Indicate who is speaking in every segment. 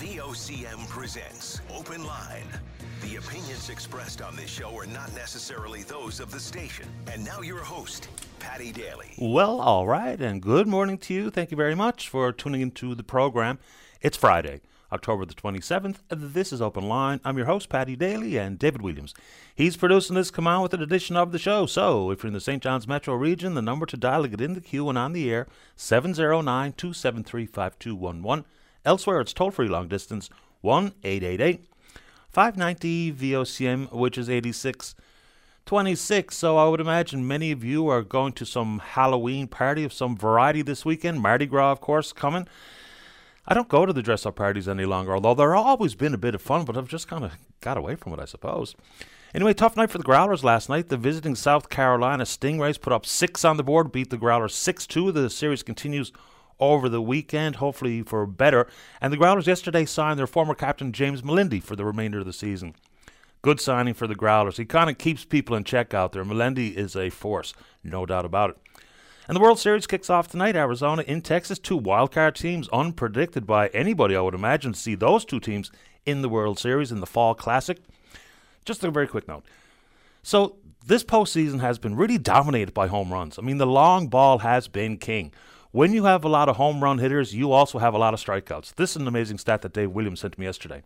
Speaker 1: VOCM presents Open Line. The opinions expressed on this show are not necessarily those of the station. And now your host, Paddy Daly.
Speaker 2: Well, all right, and good morning to you. Thank you very much for tuning into the program. It's Friday, October the 27th. This is Open Line. I'm your host, Paddy Daly, and David Williams. He's producing this come on with an edition of the show. So, if you're in the St. John's metro region, the number to dial to get in the queue and on the air, 709 273 5211. Elsewhere, it's toll free long distance, 1 888 590 VOCM, which is 86 26. So I would imagine many of you are going to some Halloween party of some variety this weekend. Mardi Gras, of course, coming. I don't go to the dress up parties any longer, although there always been a bit of fun, but I've just kind of got away from it, I suppose. Anyway, tough night for the Growlers last night. The visiting South Carolina Stingrays put up six on the board, beat the Growlers 6 2. The series continues over the weekend, hopefully for better. And the Growlers yesterday signed their former captain James Melindy for the remainder of the season. Good signing for the Growlers. He kind of keeps people in check out there. Melindy is a force, no doubt about it. And the World Series kicks off tonight. Arizona in Texas. Two wildcard teams, unpredicted by anybody, I would imagine, see those two teams in the World Series in the Fall Classic. Just a very quick note. So, this postseason has been really dominated by home runs. I mean, the long ball has been king. When you have a lot of home run hitters, you also have a lot of strikeouts. This is an amazing stat that Dave Williams sent me yesterday.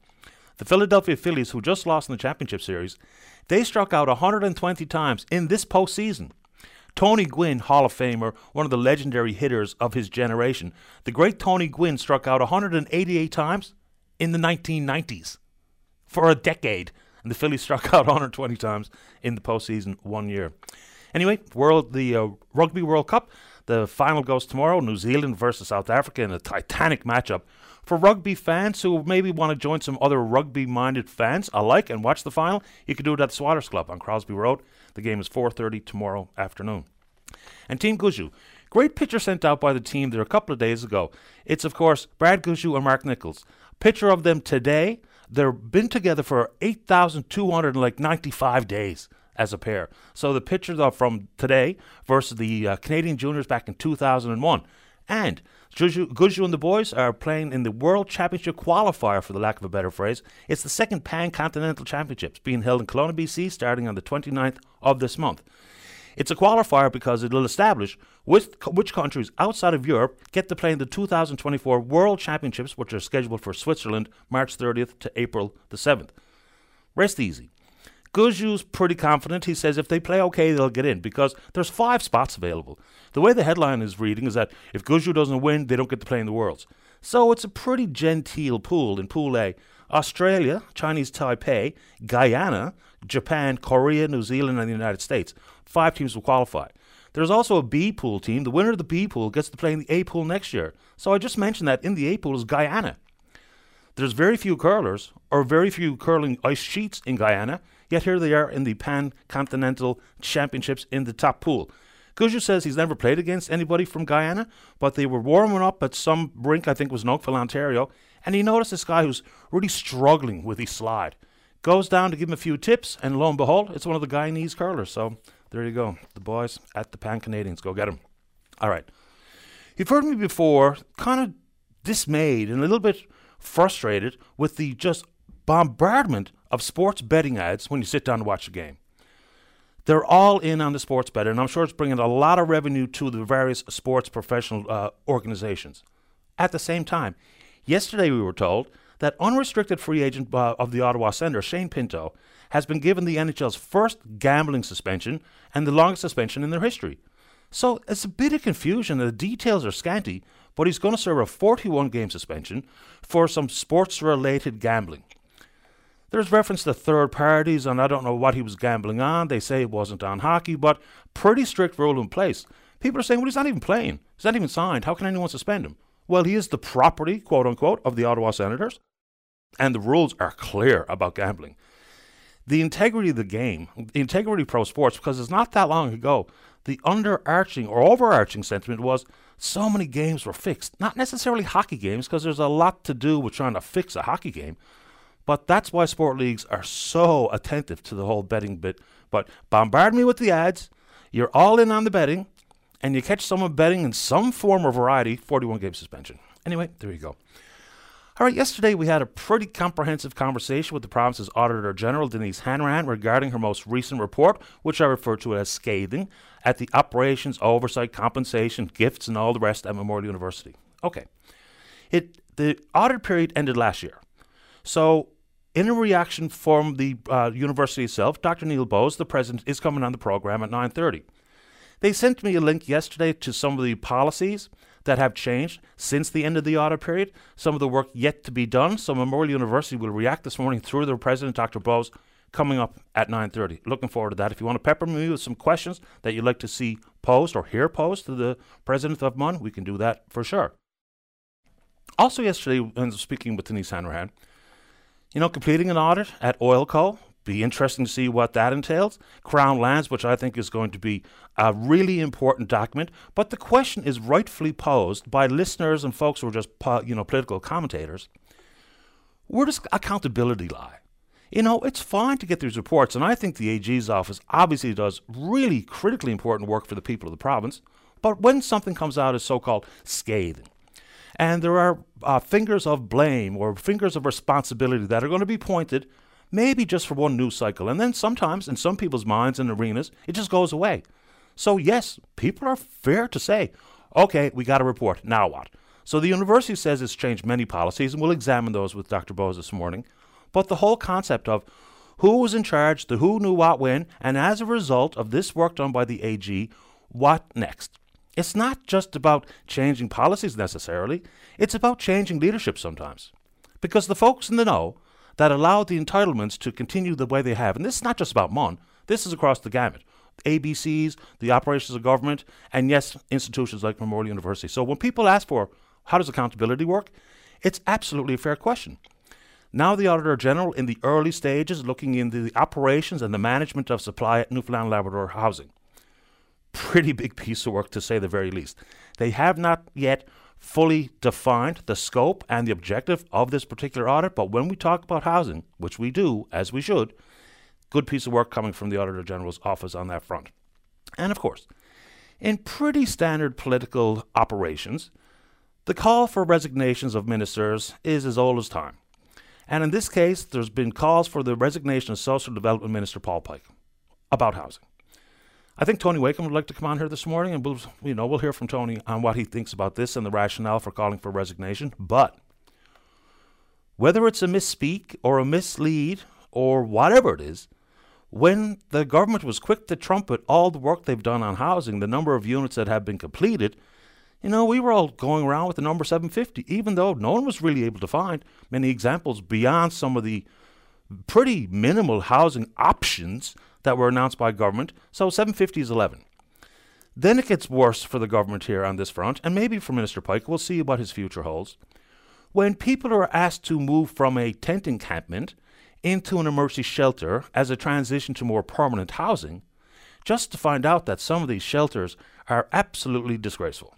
Speaker 2: The Philadelphia Phillies, who just lost in the championship series, they struck out 120 times in this postseason. Tony Gwynn, Hall of Famer, one of the legendary hitters of his generation, the great Tony Gwynn struck out 188 times in the 1990s for a decade, and the Phillies struck out 120 times in the postseason one year. Anyway, world the uh, Rugby World Cup. The final goes tomorrow New Zealand versus South Africa in a titanic matchup. For rugby fans who maybe want to join some other rugby minded fans alike and watch the final, you can do it at the Swilers Club on Crosby Road. The game is 4.30 tomorrow afternoon. And Team Gushue. Great picture sent out by the team there a couple of days ago. It's, of course, Brad Gushue and Mark Nichols. Picture of them today. They've been together for 8,295 days as a pair. So the pictures are from today versus the uh, Canadian juniors back in 2001. And Gushue and the boys are playing in the World Championship qualifier, for the lack of a better phrase. It's the second Pan Continental Championships being held in Kelowna, BC, starting on the 29th of this month. It's a qualifier because it will establish which, which countries outside of Europe get to play in the 2024 World Championships, which are scheduled for Switzerland March 30th to April the 7th. Rest easy. Gushue's pretty confident. He says if they play okay, they'll get in because there's five spots available. The way the headline is reading is that if Gushue doesn't win, they don't get to play in the Worlds. So it's a pretty genteel pool in Pool A. Australia, Chinese Taipei, Guyana, Japan, Korea, New Zealand, and the United States. Five teams will qualify. There's also a B pool team. The winner of the B pool gets to play in the A pool next year. So I just mentioned that in the A pool is Guyana. There's very few curlers or very few curling ice sheets in Guyana, Yet here they are in the Pan Continental Championships in the top pool. Gushue says he's never played against anybody from Guyana, but they were warming up at some rink, I think was Oakville, Ontario, and he noticed this guy who's really struggling with his slide. Goes down to give him a few tips, and lo and behold, it's one of the Guyanese curlers. So there you go. The boys at the Pan Canadians. Go get him. All right. You've heard me before, kind of dismayed and a little bit frustrated with the just bombardment of sports betting ads when you sit down to watch the game. They're all in on the sports betting, and I'm sure it's bringing a lot of revenue to the various sports professional uh, organizations. At the same time, yesterday we were told that unrestricted free agent uh, of the Ottawa Senator, Shane Pinto, has been given the NHL's first gambling suspension and the longest suspension in their history. So it's a bit of confusion, the details are scanty, but he's going to serve a 41 game suspension for some sports related gambling. There's reference to third parties, and I don't know what he was gambling on. They say it wasn't on hockey, but pretty strict rule in place. People are saying, well, he's not even playing. He's not even signed. How can anyone suspend him? Well, he is the property, quote unquote, of the Ottawa Senators, and the rules are clear about gambling. The integrity of the game, the integrity of pro sports, because it's not that long ago, the underarching or overarching sentiment was so many games were fixed. Not necessarily hockey games, because there's a lot to do with trying to fix a hockey game. But that's why sport leagues are so attentive to the whole betting bit. But bombard me with the ads. You're all in on the betting, and you catch someone betting in some form or variety, 41 game suspension. Anyway, there you go. All right, yesterday we had a pretty comprehensive conversation with the province's Auditor General, Denise Hanrahan, regarding her most recent report, which I refer to as scathing, at the operations, oversight, compensation, gifts, and all the rest at Memorial University. Okay. It The audit period ended last year. So, in a reaction from the uh, university itself, Dr. Neil Bose, the president, is coming on the program at 9.30. They sent me a link yesterday to some of the policies that have changed since the end of the audit period, some of the work yet to be done. So Memorial University will react this morning through their president, Dr. Bose, coming up at 9.30. Looking forward to that. If you want to pepper me with some questions that you'd like to see posed or hear posed to the president of MUN, we can do that for sure. Also yesterday, when speaking with Denise Hanrahan, you know, completing an audit at Oilco, be interesting to see what that entails. Crown Lands, which I think is going to be a really important document. But the question is rightfully posed by listeners and folks who are just you know political commentators. Where does accountability lie? You know, it's fine to get these reports, and I think the AG's office obviously does really critically important work for the people of the province. But when something comes out as so called scathing, and there are uh, fingers of blame or fingers of responsibility that are going to be pointed maybe just for one news cycle. And then sometimes, in some people's minds and arenas, it just goes away. So, yes, people are fair to say, okay, we got a report. Now what? So, the university says it's changed many policies, and we'll examine those with Dr. Bose this morning. But the whole concept of who was in charge, the who knew what when, and as a result of this work done by the AG, what next? It's not just about changing policies necessarily, it's about changing leadership sometimes. Because the folks in the know that allow the entitlements to continue the way they have. And this is not just about MUN, this is across the gamut. ABCs, the operations of government, and yes, institutions like Memorial University. So when people ask for how does accountability work, it's absolutely a fair question. Now, the Auditor General, in the early stages, looking into the operations and the management of supply at Newfoundland Labrador housing. Pretty big piece of work, to say the very least. They have not yet fully defined the scope and the objective of this particular audit. But when we talk about housing, which we do, as we should, good piece of work coming from the Auditor General's office on that front. And of course, in pretty standard political operations, the call for resignations of ministers is as old as time. And in this case, there's been calls for the resignation of Social Development Minister Paul Pike about housing. I think Tony Wakeham would like to come on here this morning, and we'll, you know, we'll hear from Tony on what he thinks about this and the rationale for calling for resignation. But whether it's a misspeak or a mislead or whatever it is, when the government was quick to trumpet all the work they've done on housing, the number of units that have been completed, you know, we were all going around with the number 750, even though no one was really able to find many examples beyond some of the pretty minimal housing options that were announced by government, so 750 is 11. Then it gets worse for the government here on this front, and maybe for Minister Pike. We'll see what his future holds. When people are asked to move from a tent encampment into an emergency shelter as a transition to more permanent housing, just to find out that some of these shelters are absolutely disgraceful.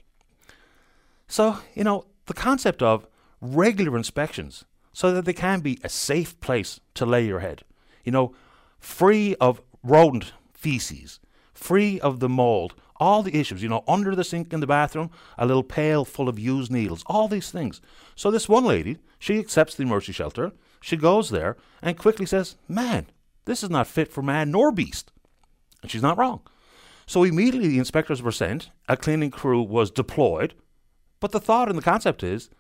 Speaker 2: So, you know, the concept of regular inspections so that they can be a safe place to lay your head, you know, free of rodent feces, free of the mold, all the issues, you know, under the sink in the bathroom, a little pail full of used needles, all these things. So this one lady, she accepts the emergency shelter, she goes there and quickly says, Man, this is not fit for man nor beast. And she's not wrong. So immediately the inspectors were sent, a cleaning crew was deployed, but the thought and the concept is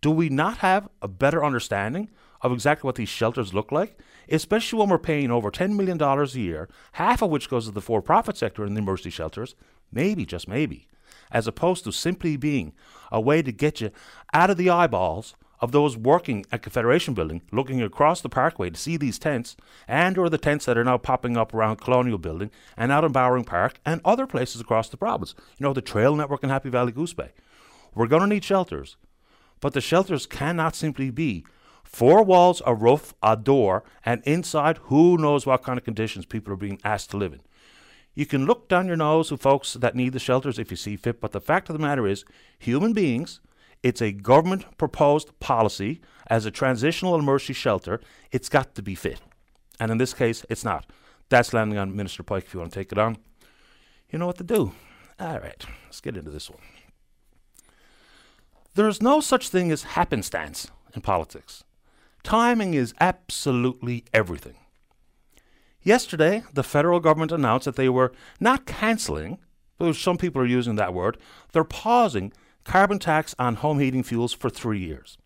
Speaker 2: do we not have a better understanding of exactly what these shelters look like, especially when we're paying over $10 million a year, half of which goes to the for profit sector in the emergency shelters, maybe, just maybe, as opposed to simply being a way to get you out of the eyeballs of those working at Confederation Building, looking across the parkway to see these tents, and or the tents that are now popping up around Colonial Building and out in Bowring Park and other places across the province. You know, the Trail Network in Happy Valley Goose Bay. We're going to need shelters, but the shelters cannot simply be Four walls, a roof, a door, and inside, who knows what kind of conditions people are being asked to live in. You can look down your nose at folks that need the shelters if you see fit, but the fact of the matter is, human beings, it's a government proposed policy as a transitional emergency shelter, it's got to be fit. And in this case, it's not. That's landing on Minister Pike if you want to take it on. You know what to do. All right, let's get into this one. There is no such thing as happenstance in politics. Timing is absolutely everything. Yesterday, the federal government announced that they were not cancelling, though some people are using that word, they're pausing carbon tax on home heating fuels for three years.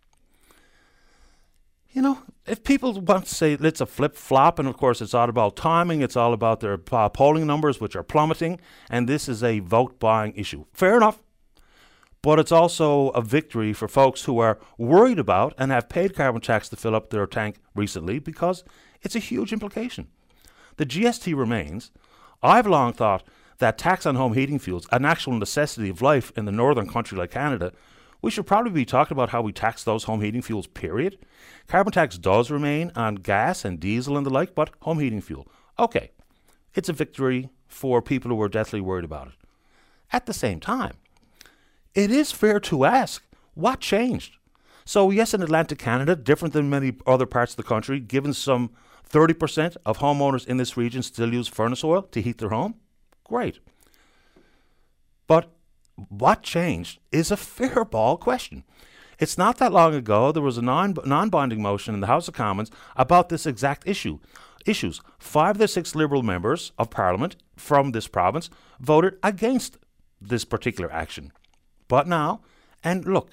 Speaker 2: You know, if people want to say it's a flip flop, and of course it's all about timing, it's all about their uh, polling numbers, which are plummeting, and this is a vote buying issue. Fair enough. But it's also a victory for folks who are worried about and have paid carbon tax to fill up their tank recently because it's a huge implication. The GST remains. I've long thought that tax on home heating fuels, an actual necessity of life in the northern country like Canada, we should probably be talking about how we tax those home heating fuels, period. Carbon tax does remain on gas and diesel and the like, but home heating fuel. Okay, it's a victory for people who are deathly worried about it. At the same time, it is fair to ask what changed? So, yes, in Atlantic Canada, different than many other parts of the country, given some 30% of homeowners in this region still use furnace oil to heat their home. Great. But what changed is a fair ball question. It's not that long ago there was a non binding motion in the House of Commons about this exact issue. Issues. Five of the six Liberal members of Parliament from this province voted against this particular action. But now, and look,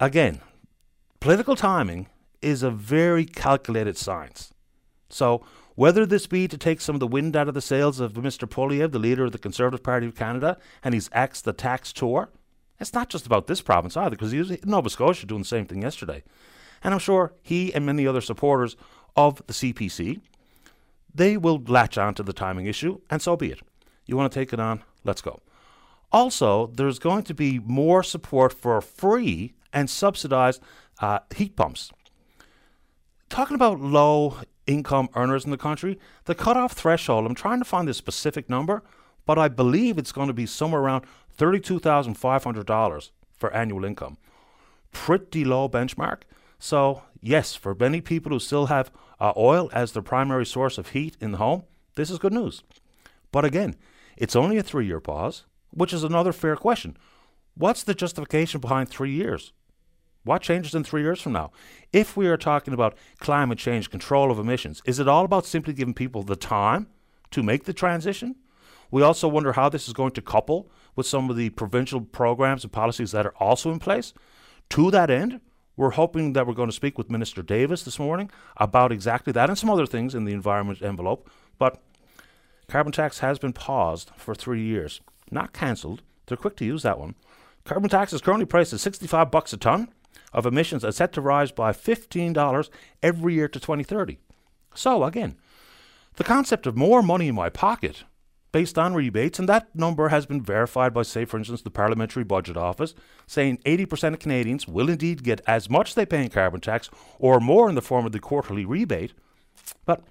Speaker 2: again, political timing is a very calculated science. So, whether this be to take some of the wind out of the sails of Mr. Poilievre, the leader of the Conservative Party of Canada, and he's axed the tax tour, it's not just about this province either, because he was in Nova Scotia doing the same thing yesterday. And I'm sure he and many other supporters of the CPC, they will latch on to the timing issue, and so be it. You want to take it on? Let's go. Also, there's going to be more support for free and subsidized uh, heat pumps. Talking about low income earners in the country, the cutoff threshold, I'm trying to find the specific number, but I believe it's going to be somewhere around $32,500 for annual income. Pretty low benchmark. So, yes, for many people who still have uh, oil as their primary source of heat in the home, this is good news. But again, it's only a three year pause which is another fair question. What's the justification behind three years? What changes in three years from now? If we are talking about climate change, control of emissions, is it all about simply giving people the time to make the transition? We also wonder how this is going to couple with some of the provincial programs and policies that are also in place. To that end, we're hoping that we're going to speak with Minister Davis this morning about exactly that and some other things in the environment envelope. But carbon tax has been paused for three years not cancelled. They're quick to use that one. Carbon tax is currently priced at 65 bucks a ton of emissions and set to rise by $15 every year to 2030. So again, the concept of more money in my pocket based on rebates, and that number has been verified by, say, for instance, the Parliamentary Budget Office, saying 80% of Canadians will indeed get as much they pay in carbon tax or more in the form of the quarterly rebate. But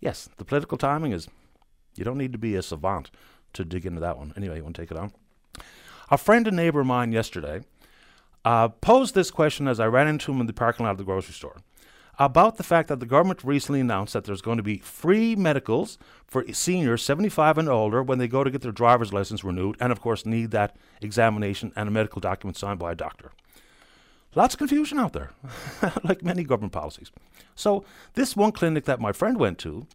Speaker 2: yes, the political timing is you don't need to be a savant to dig into that one. Anyway, you want to take it on? A friend and neighbor of mine yesterday uh, posed this question as I ran into him in the parking lot of the grocery store about the fact that the government recently announced that there's going to be free medicals for seniors 75 and older when they go to get their driver's license renewed, and of course, need that examination and a medical document signed by a doctor. Lots of confusion out there, like many government policies. So, this one clinic that my friend went to,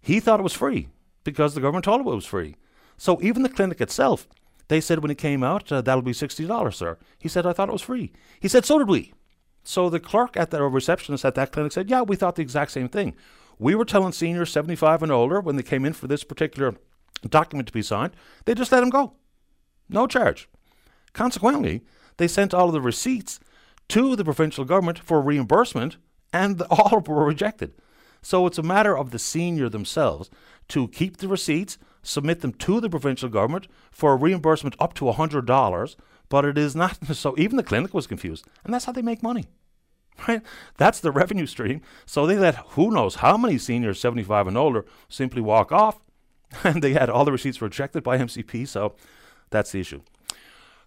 Speaker 2: he thought it was free because the government told it was free. So even the clinic itself, they said when it came out, uh, that'll be $60, sir. He said, I thought it was free. He said, so did we. So the clerk at the receptionist at that clinic said, yeah, we thought the exact same thing. We were telling seniors 75 and older when they came in for this particular document to be signed, they just let them go. No charge. Consequently, they sent all of the receipts to the provincial government for reimbursement, and all were rejected. So it's a matter of the senior themselves to keep the receipts, submit them to the provincial government for a reimbursement up to $100, but it is not so even the clinic was confused, and that's how they make money. Right? That's the revenue stream. So they let who knows how many seniors 75 and older simply walk off, and they had all the receipts rejected by MCP, so that's the issue.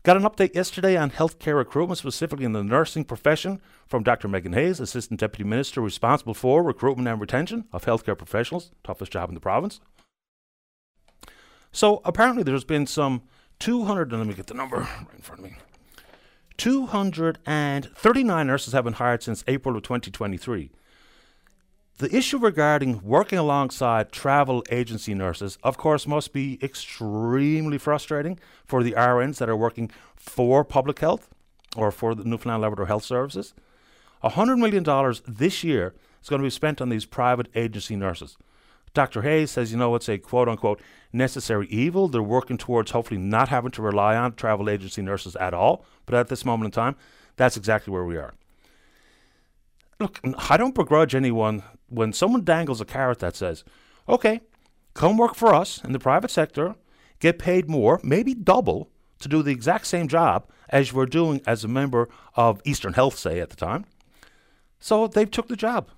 Speaker 2: Got an update yesterday on healthcare recruitment, specifically in the nursing profession, from Dr. Megan Hayes, Assistant Deputy Minister responsible for recruitment and retention of healthcare professionals, toughest job in the province. So apparently there's been some 200, and let me get the number right in front of me, 239 nurses have been hired since April of 2023. The issue regarding working alongside travel agency nurses, of course, must be extremely frustrating for the RNs that are working for public health or for the Newfoundland Labrador Health Services. $100 million this year is going to be spent on these private agency nurses. Dr. Hayes says, you know, it's a quote unquote necessary evil. They're working towards hopefully not having to rely on travel agency nurses at all. But at this moment in time, that's exactly where we are. Look, I don't begrudge anyone when someone dangles a carrot that says, okay, come work for us in the private sector, get paid more, maybe double, to do the exact same job as you were doing as a member of Eastern Health, say, at the time. So they took the job.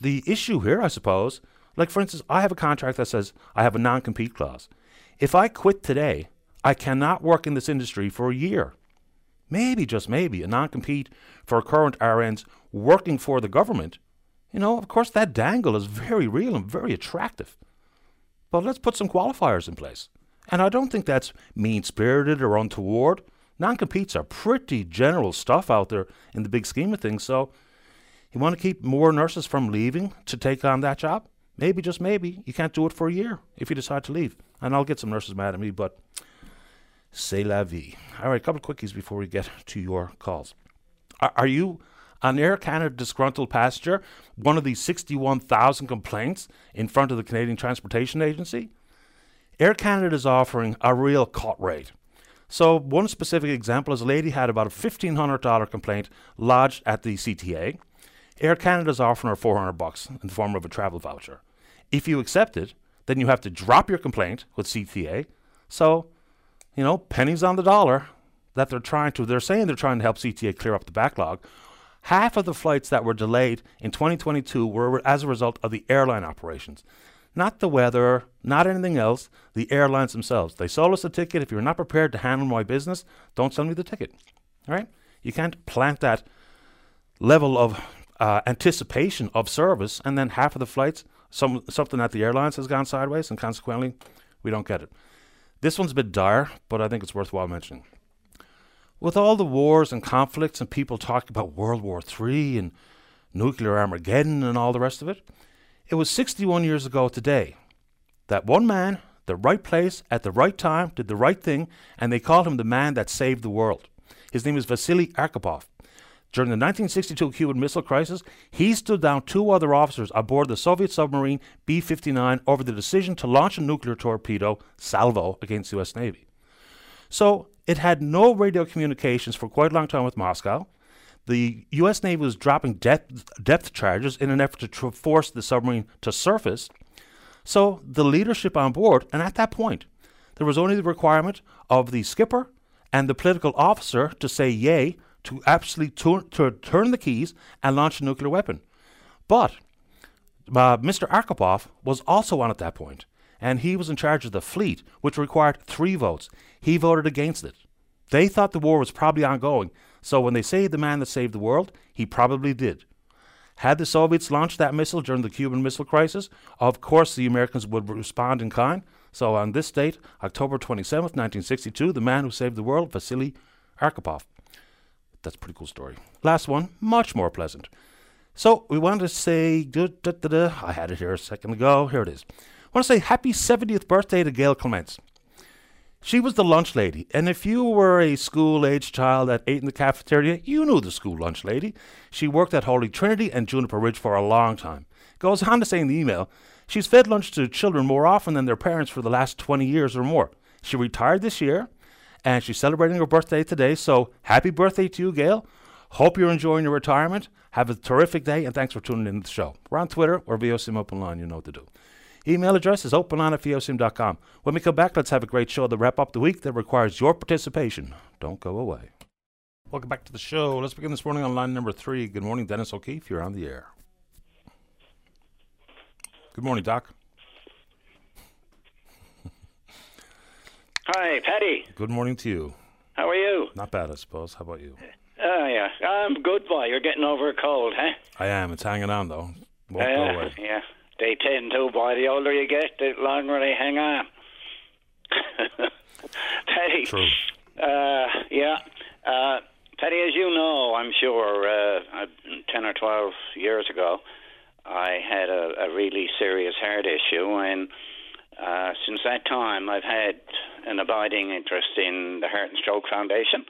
Speaker 2: The issue here, I suppose, like for instance, I have a contract that says I have a non compete clause. If I quit today, I cannot work in this industry for a year. Maybe, just maybe, a non compete for current RNs working for the government. You know, of course, that dangle is very real and very attractive. But let's put some qualifiers in place. And I don't think that's mean spirited or untoward. Non competes are pretty general stuff out there in the big scheme of things. So, you want to keep more nurses from leaving to take on that job? Maybe, just maybe, you can't do it for a year if you decide to leave. And I'll get some nurses mad at me, but c'est la vie. All right, a couple of quickies before we get to your calls. Are, are you an Air Canada disgruntled passenger, one of the 61,000 complaints in front of the Canadian Transportation Agency? Air Canada is offering a real cut rate. So, one specific example is a lady had about a $1,500 complaint lodged at the CTA. Air Canada is offering her 400 bucks in the form of a travel voucher. If you accept it, then you have to drop your complaint with CTA. So, you know, pennies on the dollar that they're trying to, they're saying they're trying to help CTA clear up the backlog. Half of the flights that were delayed in 2022 were as a result of the airline operations. Not the weather, not anything else, the airlines themselves. They sold us a ticket. If you're not prepared to handle my business, don't sell me the ticket. All right? You can't plant that level of uh, anticipation of service, and then half of the flights, some something at the airlines has gone sideways, and consequently, we don't get it. This one's a bit dire, but I think it's worthwhile mentioning. With all the wars and conflicts, and people talking about World War III and nuclear Armageddon and all the rest of it, it was 61 years ago today that one man, the right place at the right time, did the right thing, and they called him the man that saved the world. His name is Vasily Arkhipov. During the 1962 Cuban Missile Crisis, he stood down two other officers aboard the Soviet submarine B 59 over the decision to launch a nuclear torpedo, salvo, against the US Navy. So it had no radio communications for quite a long time with Moscow. The US Navy was dropping depth, depth charges in an effort to tr- force the submarine to surface. So the leadership on board, and at that point, there was only the requirement of the skipper and the political officer to say yay to turn, to turn the keys and launch a nuclear weapon. But uh, Mr. Arkhipov was also on at that point, and he was in charge of the fleet, which required three votes. He voted against it. They thought the war was probably ongoing, so when they say the man that saved the world, he probably did. Had the Soviets launched that missile during the Cuban Missile Crisis, of course the Americans would respond in kind. So on this date, October 27, 1962, the man who saved the world, Vasily Arkhipov that's a pretty cool story. Last one, much more pleasant. So we wanted to say, da, da, da, I had it here a second ago. Here it is. I want to say happy 70th birthday to Gail Clements. She was the lunch lady, and if you were a school age child that ate in the cafeteria, you knew the school lunch lady. She worked at Holy Trinity and Juniper Ridge for a long time. Goes on to say in the email, she's fed lunch to children more often than their parents for the last 20 years or more. She retired this year and she's celebrating her birthday today. So happy birthday to you, Gail. Hope you're enjoying your retirement. Have a terrific day, and thanks for tuning in to the show. We're on Twitter or VOCM Open. You know what to do. Email address is openline at VOCM.com. When we come back, let's have a great show to wrap up the week that requires your participation. Don't go away. Welcome back to the show. Let's begin this morning on line number three. Good morning, Dennis O'Keefe. You're on the air. Good morning, Doc.
Speaker 3: Hi, Paddy.
Speaker 2: Good morning to you.
Speaker 3: How are you?
Speaker 2: Not bad, I suppose. How about you?
Speaker 3: Oh, yeah. I'm good, boy. You're getting over a cold, huh?
Speaker 2: I am. It's hanging on, though. Won't
Speaker 3: uh,
Speaker 2: go away.
Speaker 3: Yeah. They tend to, by The older you get, the longer they hang on. Paddy.
Speaker 2: True.
Speaker 3: Uh, yeah. Uh, Teddy, as you know, I'm sure, uh, 10 or 12 years ago, I had a, a really serious heart issue, and uh, since that time, I've had an abiding interest in the Heart and Stroke Foundation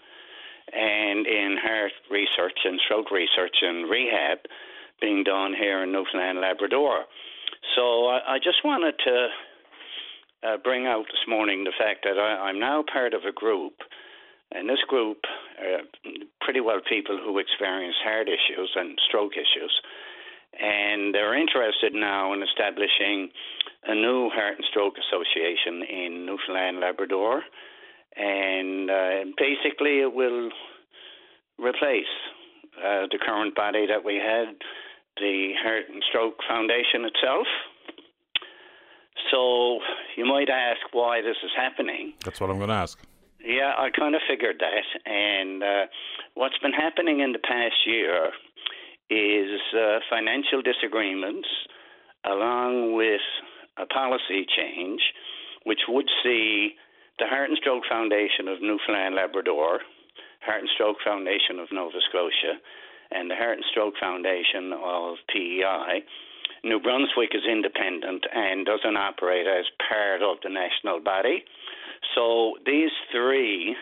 Speaker 3: and in heart research and stroke research and rehab being done here in Newfoundland Labrador. So I, I just wanted to uh, bring out this morning the fact that I, I'm now part of a group, and this group are pretty well people who experience heart issues and stroke issues, and they're interested now in establishing a new Heart and Stroke Association in Newfoundland Labrador, and uh, basically it will replace uh, the current body that we had, the Heart and Stroke Foundation itself. So you might ask why this is happening.
Speaker 2: That's what I'm going to ask.
Speaker 3: Yeah, I kind of figured that. And uh, what's been happening in the past year is uh, financial disagreements along with a policy change which would see the Heart and Stroke Foundation of Newfoundland Labrador, Heart and Stroke Foundation of Nova Scotia, and the Heart and Stroke Foundation of PEI. New Brunswick is independent and doesn't operate as part of the national body. So these three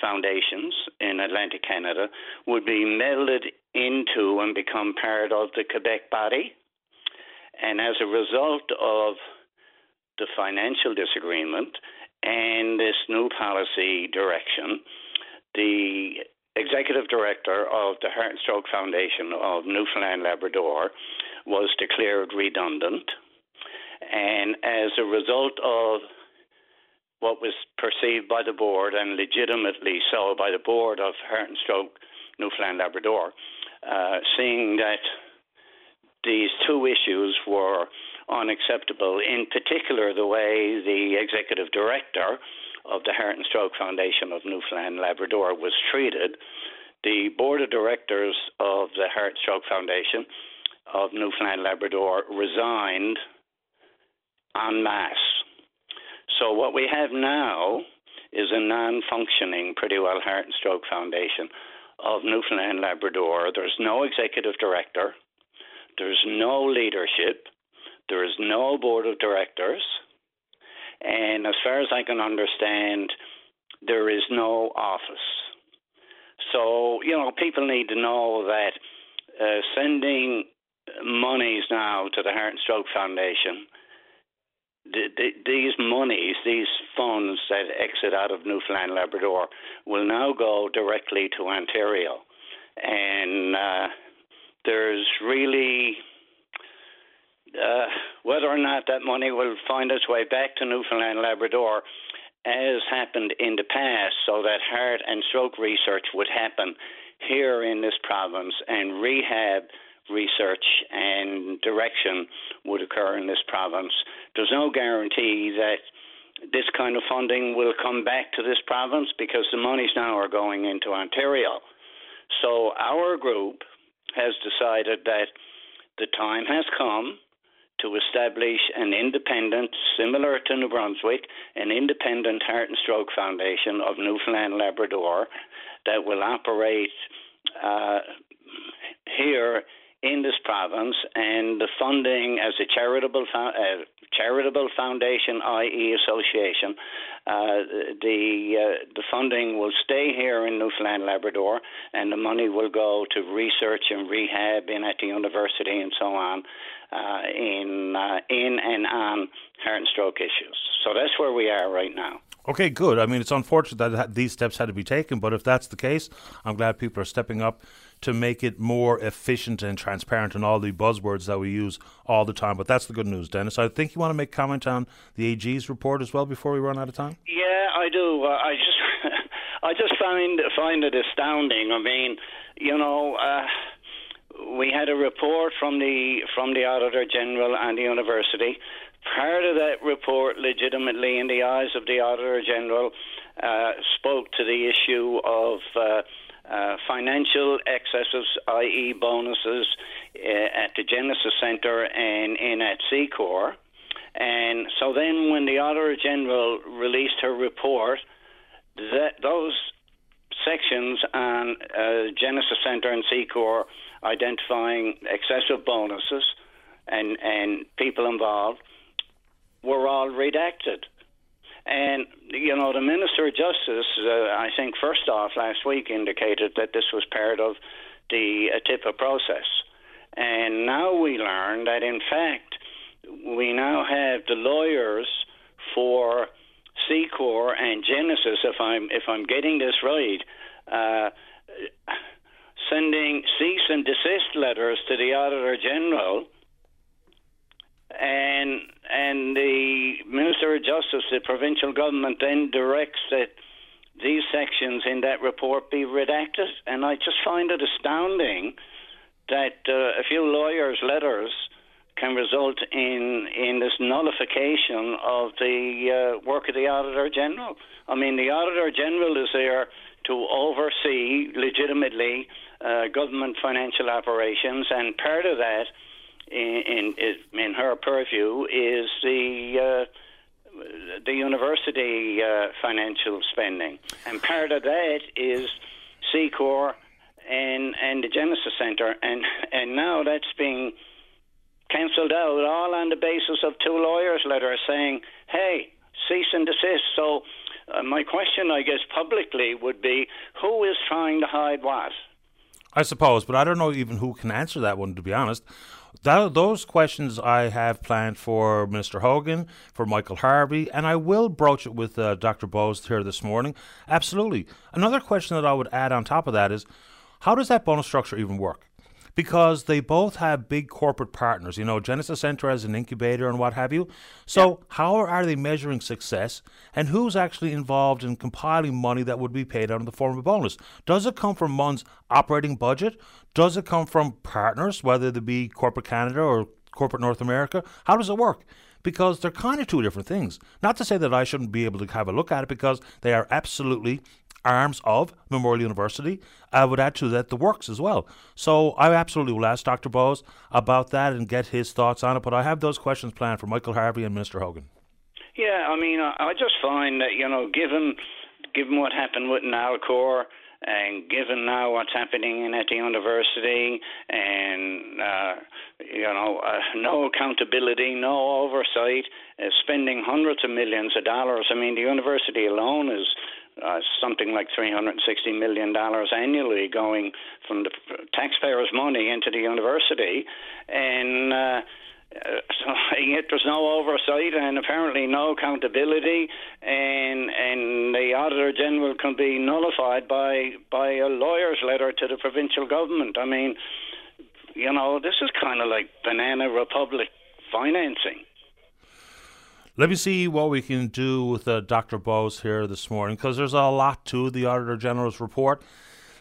Speaker 3: foundations in Atlantic Canada would be melded into and become part of the Quebec body. And as a result of the financial disagreement and this new policy direction, the executive director of the Heart and Stroke Foundation of Newfoundland Labrador was declared redundant. And as a result of what was perceived by the board and legitimately so by the board of Heart and Stroke Newfoundland Labrador, uh, seeing that these two issues were unacceptable, in particular, the way the executive director of the Heart and Stroke Foundation of Newfoundland Labrador was treated. The board of directors of the Heart and Stroke Foundation of Newfoundland Labrador resigned en masse. So, what we have now is a non functioning Pretty Well Heart and Stroke Foundation of Newfoundland Labrador. There's no executive director, there's no leadership, there is no board of directors, and as far as I can understand, there is no office. So, you know, people need to know that uh, sending monies now to the Heart and Stroke Foundation, the, the, these monies, these funds that exit out of Newfoundland Labrador, will now go directly to Ontario. And uh, there's really uh, whether or not that money will find its way back to Newfoundland Labrador, as happened in the past, so that heart and stroke research would happen here in this province and rehab research and direction would occur in this province. There's no guarantee that this kind of funding will come back to this province because the monies now are going into Ontario. So our group has decided that the time has come to establish an independent, similar to New Brunswick, an independent Heart and Stroke Foundation of Newfoundland Labrador that will operate uh, here in this province, and the funding as a charitable fo- uh, charitable foundation, i.e., association, uh, the uh, the funding will stay here in Newfoundland Labrador, and the money will go to research and rehab in at the university and so on, uh, in uh, in and on heart and stroke issues. So that's where we are right now.
Speaker 2: Okay, good. I mean, it's unfortunate that these steps had to be taken, but if that's the case, I'm glad people are stepping up to make it more efficient and transparent and all the buzzwords that we use all the time. But that's the good news, Dennis. I think you want to make comment on the AG's report as well before we run out of time.
Speaker 3: Yeah, I do. Uh, I just, I just find find it astounding. I mean, you know. Uh, we had a report from the from the Auditor General and the university. Part of that report, legitimately in the eyes of the Auditor General, uh, spoke to the issue of uh, uh, financial excesses, i.e., bonuses, uh, at the Genesis Centre and in at C-CORE. And so then, when the Auditor General released her report, that those sections on uh, Genesis Center and C-CORE identifying excessive bonuses and and people involved were all redacted. And you know, the Minister of Justice, uh, I think, first off last week indicated that this was part of the ATIPA process, and now we learn that in fact we now have the lawyers for C-CORE and Genesis, if I'm if I'm getting this right, uh, sending cease and desist letters to the Auditor General, and and the Minister of Justice, the provincial government, then directs that these sections in that report be redacted, and I just find it astounding that uh, a few lawyers' letters can result in in this nullification of the uh, work of the Auditor General. I mean, the Auditor General is there to oversee legitimately uh, government financial operations, and part of that, in in, in her purview, is the uh, the university uh, financial spending, and part of that is C-CORE and and the Genesis Center, and and now that's being cancelled out, all on the basis of two lawyers' letters saying, "Hey, cease and desist." So, uh, my question, I guess, publicly would be, who is trying to hide what?
Speaker 2: I suppose, but I don't know even who can answer that one. To be honest, that, those questions I have planned for Minister Hogan, for Michael Harvey, and I will broach it with uh, Dr. Bose here this morning. Absolutely. Another question that I would add on top of that is, how does that bonus structure even work? Because they both have big corporate partners. You know, Genesis Center as an incubator and what have you. So, yeah. how are they measuring success, and who's actually involved in compiling money that would be paid out in the form of a bonus? Does it come from MUN's operating budget? Does it come from partners, whether they be corporate Canada or corporate North America? How does it work? because they're kind of two different things. Not to say that I shouldn't be able to have a look at it because they are absolutely arms of Memorial University. I would add to that the works as well. So I absolutely will ask Dr. Bose about that and get his thoughts on it. But I have those questions planned for Michael Harvey and Mr. Hogan.
Speaker 3: Yeah, I mean, I just find that you know, given given what happened with Nalcor and given now what's happening at the university and uh, you know uh, no accountability no oversight uh, spending hundreds of millions of dollars i mean the university alone is uh, something like $360 million annually going from the taxpayers' money into the university. And uh, so yet there's no oversight and apparently no accountability, and and the auditor general can be nullified by by a lawyer's letter to the provincial government. I mean, you know, this is kind of like banana republic financing.
Speaker 2: Let me see what we can do with uh, Dr. Bose here this morning because there's a lot to the Auditor General's report.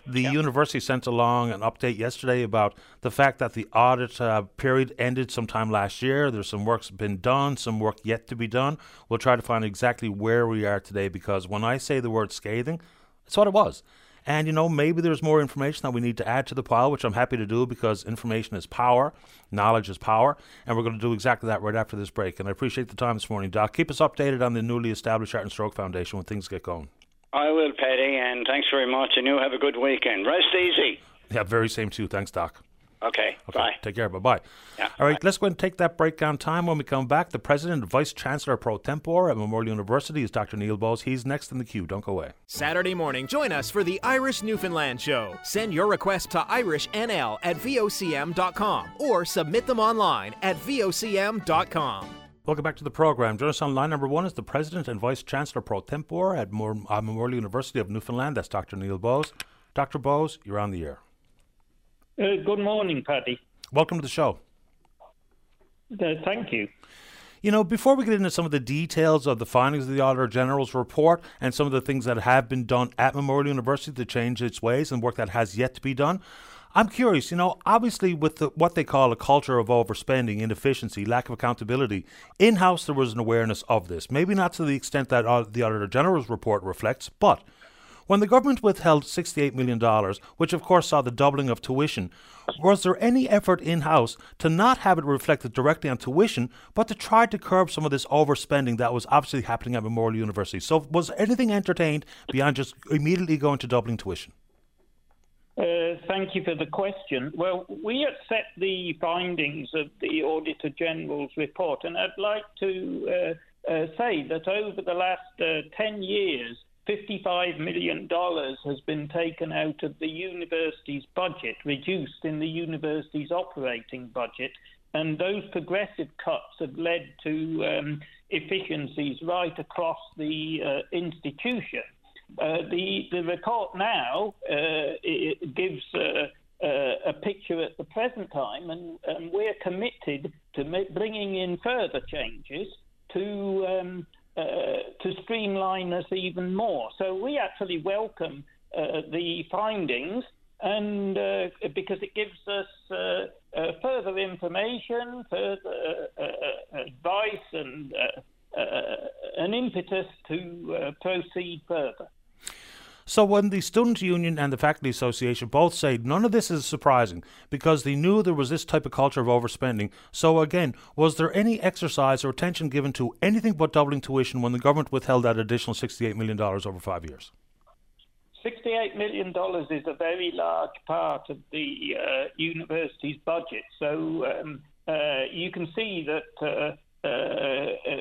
Speaker 2: The yep. university sent along an update yesterday about the fact that the audit uh, period ended sometime last year. There's some work's been done, some work yet to be done. We'll try to find exactly where we are today because when I say the word scathing, that's what it was. And, you know, maybe there's more information that we need to add to the pile, which I'm happy to do because information is power, knowledge is power. And we're going to do exactly that right after this break. And I appreciate the time this morning, Doc. Keep us updated on the newly established Heart and Stroke Foundation when things get going.
Speaker 3: I will, Paddy, and thanks very much. And you have a good weekend. Rest easy.
Speaker 2: Yeah, very same too. Thanks, Doc.
Speaker 3: Okay. okay. Bye.
Speaker 2: Take care. Bye bye.
Speaker 3: Yeah,
Speaker 2: All right.
Speaker 3: bye.
Speaker 2: Let's go and take that breakdown time. When we come back, the president and vice chancellor pro tempore at Memorial University is Dr. Neil Bose. He's next in the queue. Don't go away.
Speaker 4: Saturday morning, join us for the Irish Newfoundland Show. Send your request to IrishNL at VOCM.com or submit them online at VOCM.com.
Speaker 2: Welcome back to the program. Join us on line number one is the President and Vice Chancellor Pro Tempore at uh, Memorial University of Newfoundland. That's Dr. Neil Bose. Dr. Bose, you're on the air.
Speaker 5: Uh, good morning, Paddy.
Speaker 2: Welcome to the show.
Speaker 5: Uh, thank you.
Speaker 2: You know, before we get into some of the details of the findings of the Auditor General's report and some of the things that have been done at Memorial University to change its ways and work that has yet to be done, I'm curious, you know, obviously with the, what they call a culture of overspending, inefficiency, lack of accountability, in house there was an awareness of this. Maybe not to the extent that uh, the Auditor General's report reflects, but When the government withheld $68 million, which of course saw the doubling of tuition, was there any effort in house to not have it reflected directly on tuition, but to try to curb some of this overspending that was obviously happening at Memorial University? So, was anything entertained beyond just immediately going to doubling tuition?
Speaker 5: Uh, thank you for the question. Well, we accept the findings of the Auditor General's report, and I'd like to uh, uh, say that over the last uh, 10 years, $55 million has been taken out of the university's budget, reduced in the university's operating budget, and those progressive cuts have led to um, efficiencies right across the uh, institution. Uh, the the report now uh, gives uh, uh, a picture at the present time, and, and we're committed to bringing in further changes to um, uh, to streamline us even more. So we actually welcome uh, the findings, and uh, because it gives us uh, further information, further advice, and an impetus to proceed further.
Speaker 2: So when the student union and the faculty association both say none of this is surprising because they knew there was this type of culture of overspending. So again, was there any exercise or attention given to anything but doubling tuition when the government withheld that additional $68 million over five years?
Speaker 5: $68 million is a very large part of the uh, university's budget. So um, uh, you can see that uh, uh,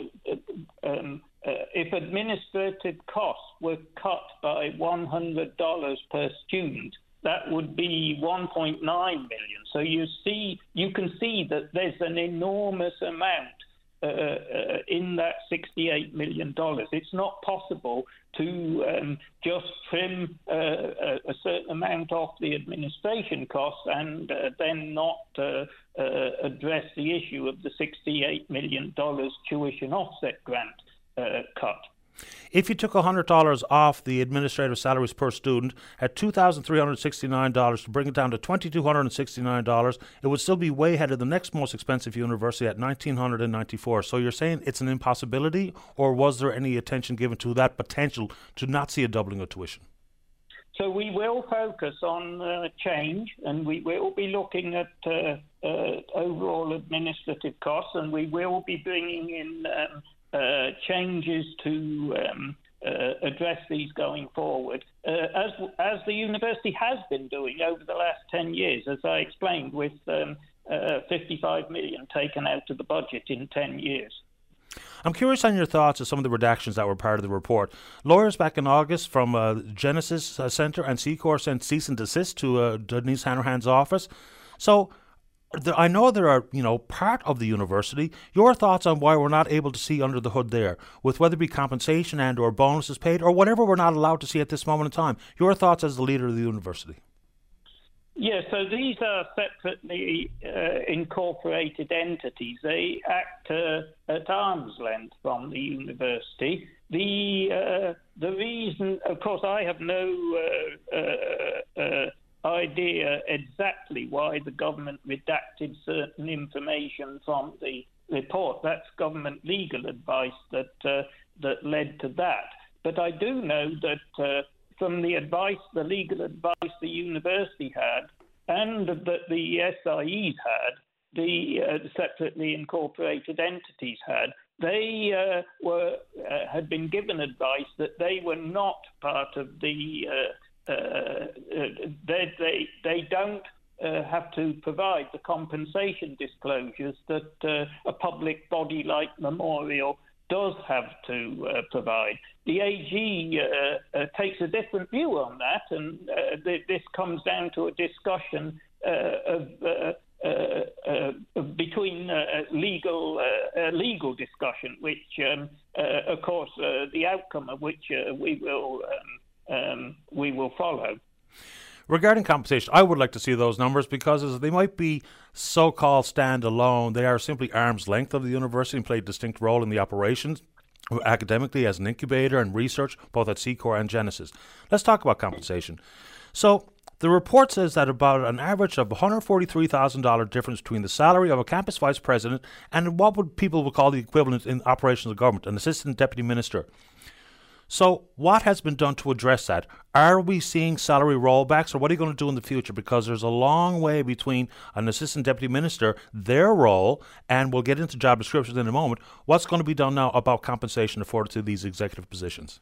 Speaker 5: uh um, uh, if administrative costs were cut by $100 per student, that would be 1.9 million. So you see, you can see that there's an enormous amount uh, uh, in that 68 million dollars. It's not possible to um, just trim uh, a, certain amount off the administration costs and uh, then not uh, uh, address the issue of the 68 million dollars tuition offset grant uh, cut.
Speaker 2: If you took $100 off the administrative salaries per student at $2,369 to bring it down to $2,269, it would still be way ahead of the next most expensive university at 1,994. So you're saying it's an impossibility, or was there any attention given to that potential to not see a doubling of tuition?
Speaker 5: So we will focus on uh, change, and we will be looking at uh, uh, overall administrative costs, and we will be bringing in um, uh, changes to um, uh, address these going forward, uh, as as the university has been doing over the last 10 years, as I explained, with um, uh, 55 million taken out of the budget in 10 years.
Speaker 2: I'm curious on your thoughts of some of the redactions that were part of the report. Lawyers back in August from uh, Genesis uh, Centre and C-CORE sent cease and desist to uh, Denise Hanrahan's office. So, I know there are, you know, part of the university. Your thoughts on why we're not able to see under the hood there, with whether it be compensation and or bonuses paid or whatever we're not allowed to see at this moment in time. Your thoughts as the leader of the university.
Speaker 5: Yeah, so these are separately uh, incorporated entities. They act uh, at arm's length from the university. The uh, the reason, of course, I have no uh, uh, uh, idea exactly why the government redacted certain information from the report. That's government legal advice that uh, that led to that. But I do know that uh, from the advice, the legal advice the university had, and that the SIEs had, the uh, separately incorporated entities had, they uh, were uh, had been given advice that they were not part of the uh, Uh, uh, they, they, they don't uh, have to provide the compensation disclosures that uh, a public body like Memorial does have to uh, provide. The AG uh, uh, takes a different view on that, and th- this comes down to a discussion of. between legal legal discussion, which, um, of course, the outcome of which we will um, um, we will follow.
Speaker 2: Regarding compensation, I would like to see those numbers because they might be so-called standalone. They are simply arm's length of the university and play a distinct role in the operations academically as an incubator and research, both at C-CORE and Genesis. Let's talk about compensation. So, the report says that about an average of $143,000 difference between the salary of a campus vice president and what would people would call the equivalent in operations of government, an assistant deputy minister. So, what has been done to address that? Are we seeing salary rollbacks, or what are you going to do in the future? Because there's a long way between an assistant deputy minister, their role, and we'll get into job descriptions in a moment. What's going to be done now about compensation afforded to these executive positions?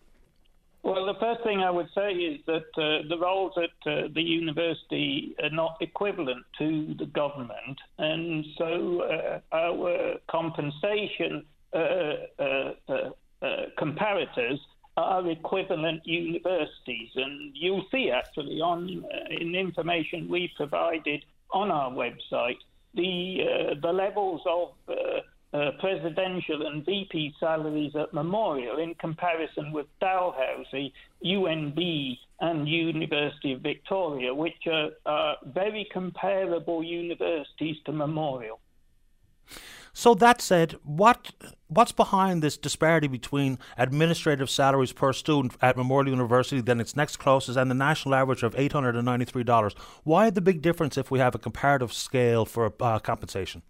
Speaker 5: Well, the first thing I would say is that uh, the roles at uh, the university are not equivalent to the government, and so uh, our compensation uh, uh, uh, comparators are equivalent universities, and you'll see actually on uh, in information we provided on our website the uh, the levels of uh, uh presidential and VP salaries at Memorial in comparison with Dalhousie, UNB, and University of Victoria, which are, are very comparable universities to Memorial.
Speaker 2: So that said, what what's behind this disparity between administrative salaries per student at Memorial University, than its next closest, and the national average of eight hundred and ninety three dollars? Why the big difference if we have a comparative scale for uh, compensation?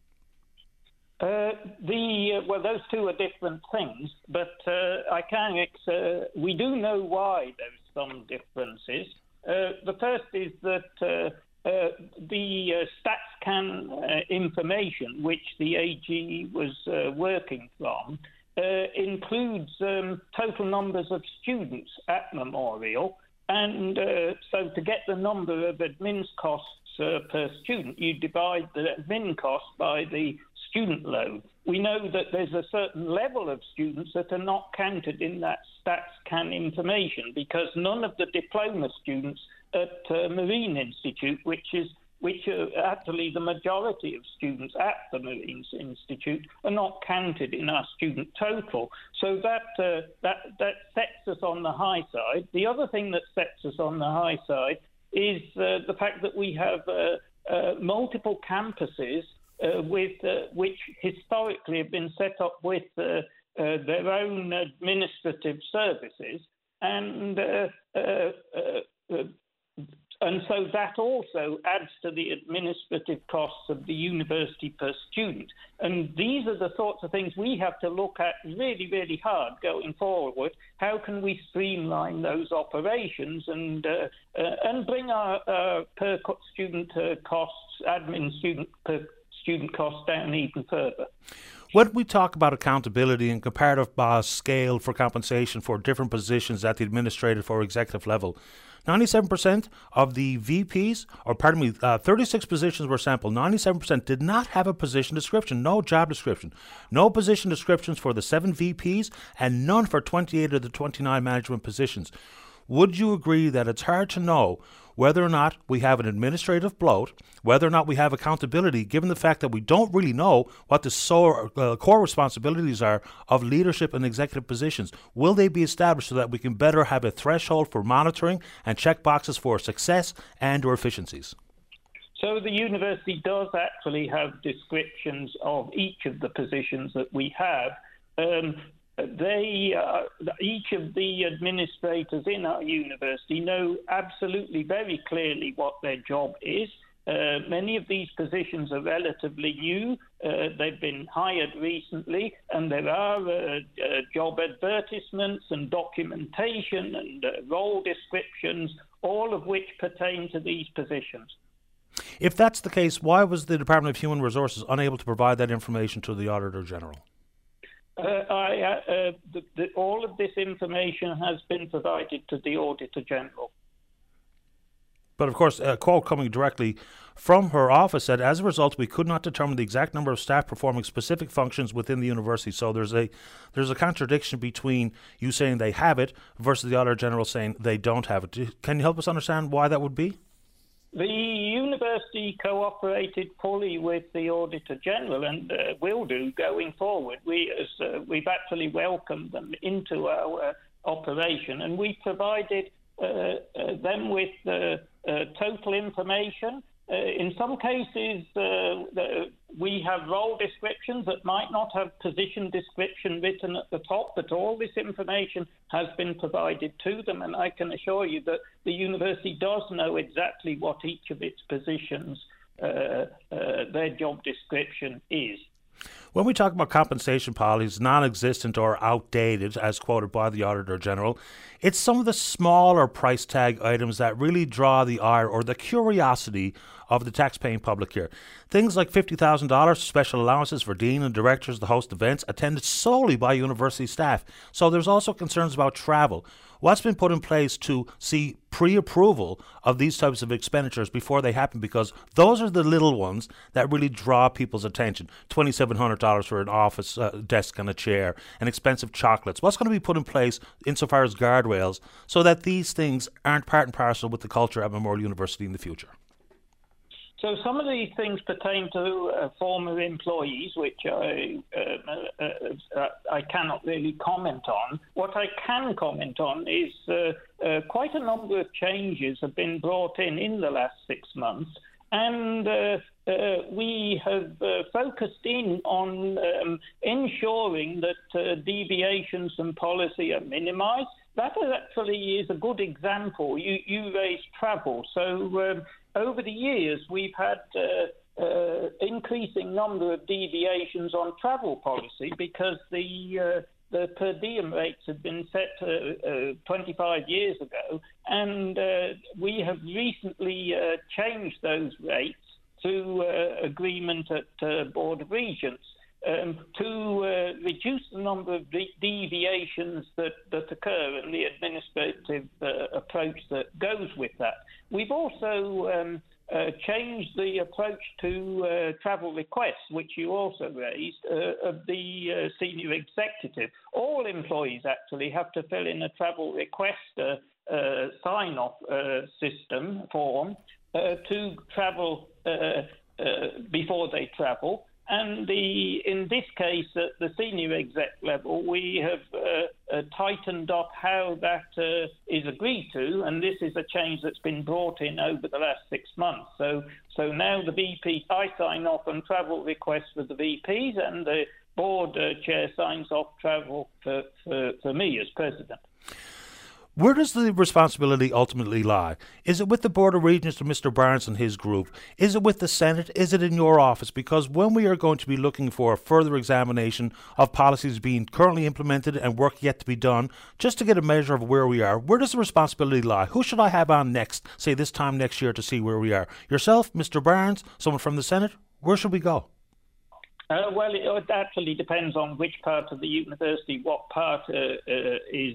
Speaker 5: Uh, the uh, well, those two are different things, but uh, I can. Uh, we do know why there's some differences. Uh, the first is that Uh, the uh, StatsCan uh, information, which the AG was working from, includes um, total numbers of students at Memorial, and so to get the number of admin costs per student, you divide the admin cost by the student load. We know that there's a certain level of students that are not counted in that StatsCan information because none of the diploma students at uh, Marine Institute, which is which are actually the majority of students at the Marine Institute, are not counted in our student total. So that uh, that that sets us on the high side. The other thing that sets us on the high side is uh, the fact that we have uh, uh, multiple campuses uh, with uh, which historically have been set up with their own administrative services, and and so that also adds to the administrative costs of the university per student. And these are the sorts of things we have to look at really, really hard going forward. How can we streamline those operations and uh, uh, and bring our uh, per student costs, admin student per student costs down even further.
Speaker 2: When we talk about accountability and comparative scale for compensation for different positions at the administrative or executive level, 97% of the VPs, or pardon me, uh, 36 positions were sampled. 97% did not have a position description, no job description, no position descriptions for the seven VPs, and none for 28 of the 29 management positions. Would you agree that it's hard to know whether or not we have an administrative bloat, whether or not we have accountability, given the fact that we don't really know what the uh, core responsibilities are of leadership and executive positions? Will they be established so that we can better have a threshold for monitoring and check boxes for success and or efficiencies?
Speaker 5: So the university does actually have descriptions of each of the positions that we have. Um, they, uh, each of the administrators in our university know absolutely very clearly what their job is. Uh, many of these positions are relatively new. Uh, they've been hired recently, and there are uh, uh job advertisements and documentation and uh, role descriptions, all of which pertain to these positions.
Speaker 2: If that's the case, why was the Department of Human Resources unable to provide that information to the Auditor General?
Speaker 5: Uh, I, uh, uh, the, the, all of this information has been provided to the Auditor General.
Speaker 2: But of course, a quote coming directly from her office said, as a result, we could not determine the exact number of staff performing specific functions within the university. So there's a there's a contradiction between you saying they have it versus the Auditor General saying they don't have it. Can you help us understand why that would be?
Speaker 5: The university cooperated fully with the Auditor General and uh, will do going forward. We, as, uh, we've actually welcomed them into our uh, operation and we provided uh, uh, them with total information uh, in some cases, uh, we have role descriptions that might not have position description written at the top, but all this information has been provided to them, and I can assure you that the university does know exactly what each of its positions, uh, uh their job description is.
Speaker 2: When we talk about compensation policies, non existent or outdated, as quoted by the Auditor General, it's some of the smaller price tag items that really draw the ire or the curiosity of the taxpaying public here. Things like $50,000 special allowances for dean and directors to host events attended solely by university staff. So there's also concerns about travel. What's been put in place to see pre approval of these types of expenditures before they happen? Because those are the little ones that really draw people's attention. $2,700 for an office uh, desk and a chair, and expensive chocolates. What's going to be put in place insofar as guardrails so that these things aren't part and parcel with the culture at Memorial University in the future?
Speaker 5: So some of these things pertain to uh, former employees, which I uh, uh, uh, I cannot really comment on. What I can comment on is uh, quite a number of changes have been brought in in the last six months, and we have focused in on um, ensuring that deviations from policy are minimised that actually is a good example. You, you raised travel. So um, over the years, we've had uh, uh, increasing number of deviations on travel policy because the uh, the per diem rates had been set uh, uh, 25 years ago, and uh, we have recently changed those rates to agreement at Board of Regents um, to uh, reduce the number of de- deviations that, that occur and the administrative uh, approach that goes with that. We've also um, uh, changed the approach to uh, travel requests, which you also raised, uh, of the uh, senior executive. All employees actually have to fill in a travel request sign off system form to travel before they travel. And the, in this case, at the senior exec level, we have uh, uh, tightened up how that uh, is agreed to, and this is a change that's been brought in over the last six months. So, so now the VP, I sign off on travel requests for the VPs, and the board uh, chair signs off travel for, for, for me as president.
Speaker 2: Where does the responsibility ultimately lie? Is it with the Board of Regents or Mr. Barnes and his group? Is it with the Senate? Is it in your office? Because when we are going to be looking for a further examination of policies being currently implemented and work yet to be done, just to get a measure of where we are, where does the responsibility lie? Who should I have on next, say this time next year, to see where we are? Yourself, Mr. Barnes, someone from the Senate? Where should we go?
Speaker 5: Uh, well, it, actually depends on which part of the university, what part uh, uh, is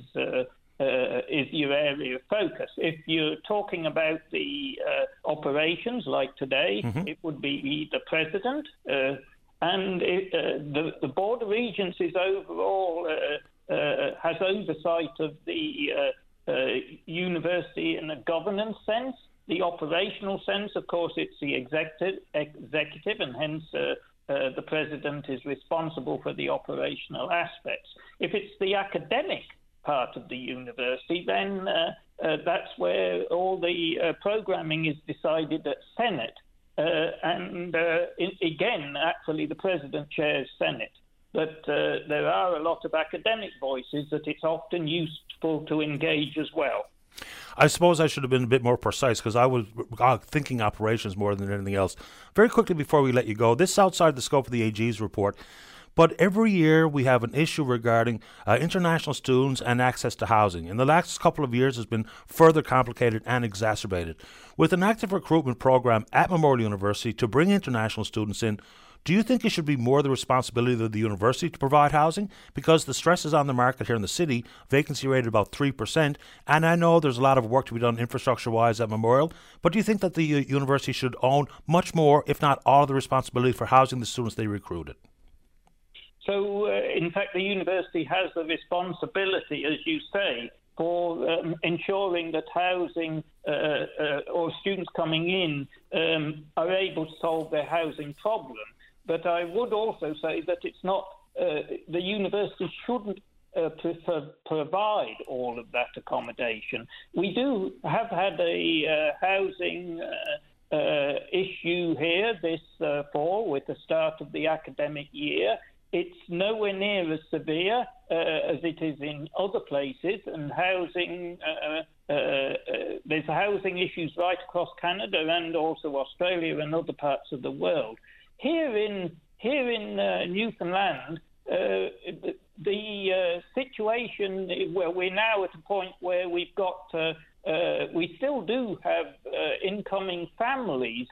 Speaker 5: uh, is your area of focus. If you're talking about the uh, operations like today, mm-hmm. it would be the president. Uh, and it, uh, the, the Board of Regents is overall uh, uh, has oversight of the university in a governance sense. The operational sense, of course, it's the executive, executive and hence the president is responsible for the operational aspects. If it's the academic part of the university, then uh, uh, that's where all the uh, programming is decided at Senate. And in, again, actually, the president chairs Senate. But there are a lot of academic voices that it's often useful to engage as well.
Speaker 2: I suppose I should have been a bit more precise because I was thinking operations more than anything else. Very quickly before we let you go, this is outside the scope of the AG's report. But every year we have an issue regarding uh, international students and access to housing. In the last couple of years, has been further complicated and exacerbated. With an active recruitment program at Memorial University to bring international students in, do you think it should be more the responsibility of the university to provide housing? Because the stress is on the market here in the city, vacancy rate about 3%, and I know there's a lot of work to be done infrastructure wise at Memorial, but do you think that the uh, university should own much more, if not all, of the responsibility for housing the students they recruited?
Speaker 5: So, uh, in fact, the university has the responsibility, as you say, for um, ensuring that housing uh, uh, or students coming in um, are able to solve their housing problem. But I would also say that it's not, uh, the university shouldn't uh, provide all of that accommodation. We do have had a uh, housing issue here this fall with the start of the academic year. It's nowhere near as severe uh, as it is in other places, and housing uh, uh, uh, there's housing issues right across Canada and also Australia and other parts of the world. here in here in uh, Newfoundland, uh, the, the uh, situation where we're now at a point where we've got uh, uh, we still do have incoming families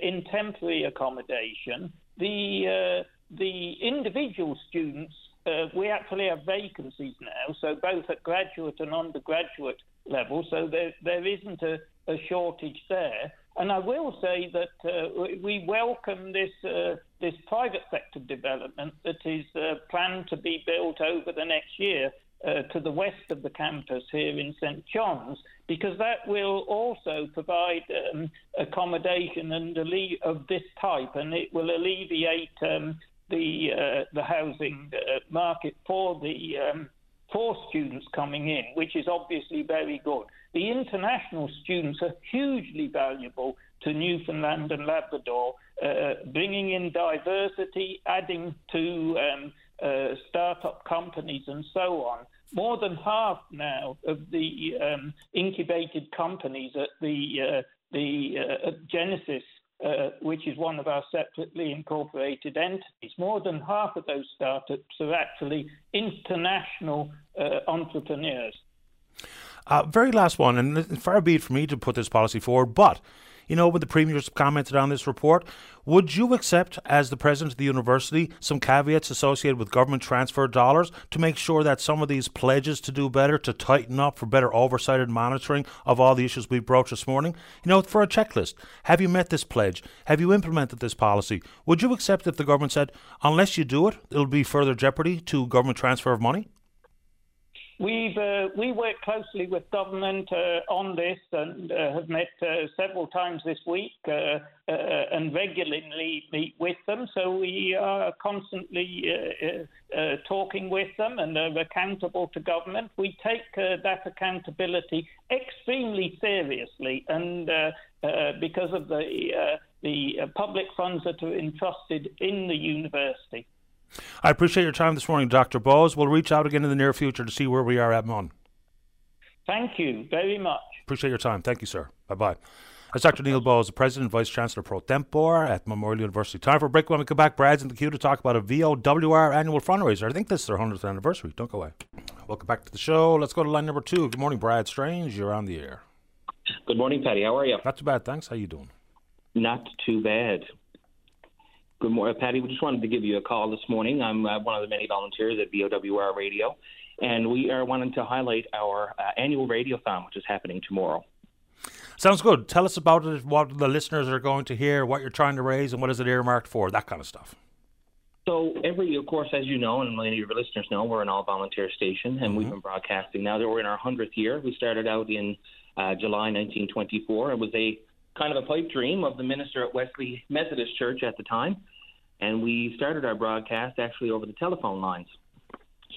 Speaker 5: in temporary accommodation. The the individual students uh, we actually have vacancies now, so both at graduate and undergraduate level, so there, there isn't a, a shortage there. And I will say that uh, we welcome this uh, this private sector development that is uh, planned to be built over the next year uh, to the west of the campus here in St John's, because that will also provide um, accommodation and of this type, and it will alleviate um, the uh, the housing uh, market for the um, for students coming in, which is obviously very good. The international students are hugely valuable to Newfoundland and Labrador, uh, bringing in diversity, adding to um, uh, startup companies, and so on. More than half now of the um, incubated companies at the uh, the uh, Genesis uh, which is one of our separately incorporated entities. More than half of those startups are actually international uh, entrepreneurs.
Speaker 2: Uh, very last one, and far be it for me to put this policy forward, but you know, when the premiers commented on this report, would you accept, as the president of the university, some caveats associated with government transfer dollars to make sure that some of these pledges to do better, to tighten up for better oversight and monitoring of all the issues we broached this morning? You know, for a checklist, have you met this pledge? Have you implemented this policy? Would you accept if the government said, unless you do it, it'll be further jeopardy to government transfer of money?
Speaker 5: We've uh, we work closely with government uh, on this and uh, have met uh, several times this week uh, uh, and regularly meet with them. So we are constantly talking with them and are accountable to government. We take that accountability extremely seriously, and because of the the public funds that are entrusted in the university.
Speaker 2: I appreciate your time this morning, Dr. Bose. We'll reach out again in the near future to see where we are at Mon.
Speaker 5: Thank you very much.
Speaker 2: Appreciate your time. Thank you, sir. Bye bye. That's Dr. Neil Bose, the President and Vice Chancellor pro tempore at Memorial University. Time for a break. When we come back, Brad's in the queue to talk about a VOWR annual fundraiser. I think this is their 100th anniversary. Don't go away. Welcome back to the show. Let's go to line number two. Good morning, Brad Strange. You're on the air.
Speaker 6: Good morning, Paddy. How are you?
Speaker 2: Not too bad, thanks. How you doing?
Speaker 6: Not too bad. Good morning, Paddy. We just wanted to give you a call this morning. I'm uh, one of the many volunteers at VOWR Radio, and we are wanting to highlight our uh, annual radiothon, which is happening tomorrow.
Speaker 2: Sounds good. Tell us about it, what the listeners are going to hear, what you're trying to raise, and what is it earmarked for, that kind of stuff.
Speaker 6: So every, of course, as you know, and many of your listeners know, we're an all-volunteer station, and mm-hmm. we've been broadcasting now that we're in our hundredth year. We started out in uh, July 1924. It was a kind of a pipe dream of the minister at Wesley Methodist Church at the time and we started our broadcast actually over the telephone lines.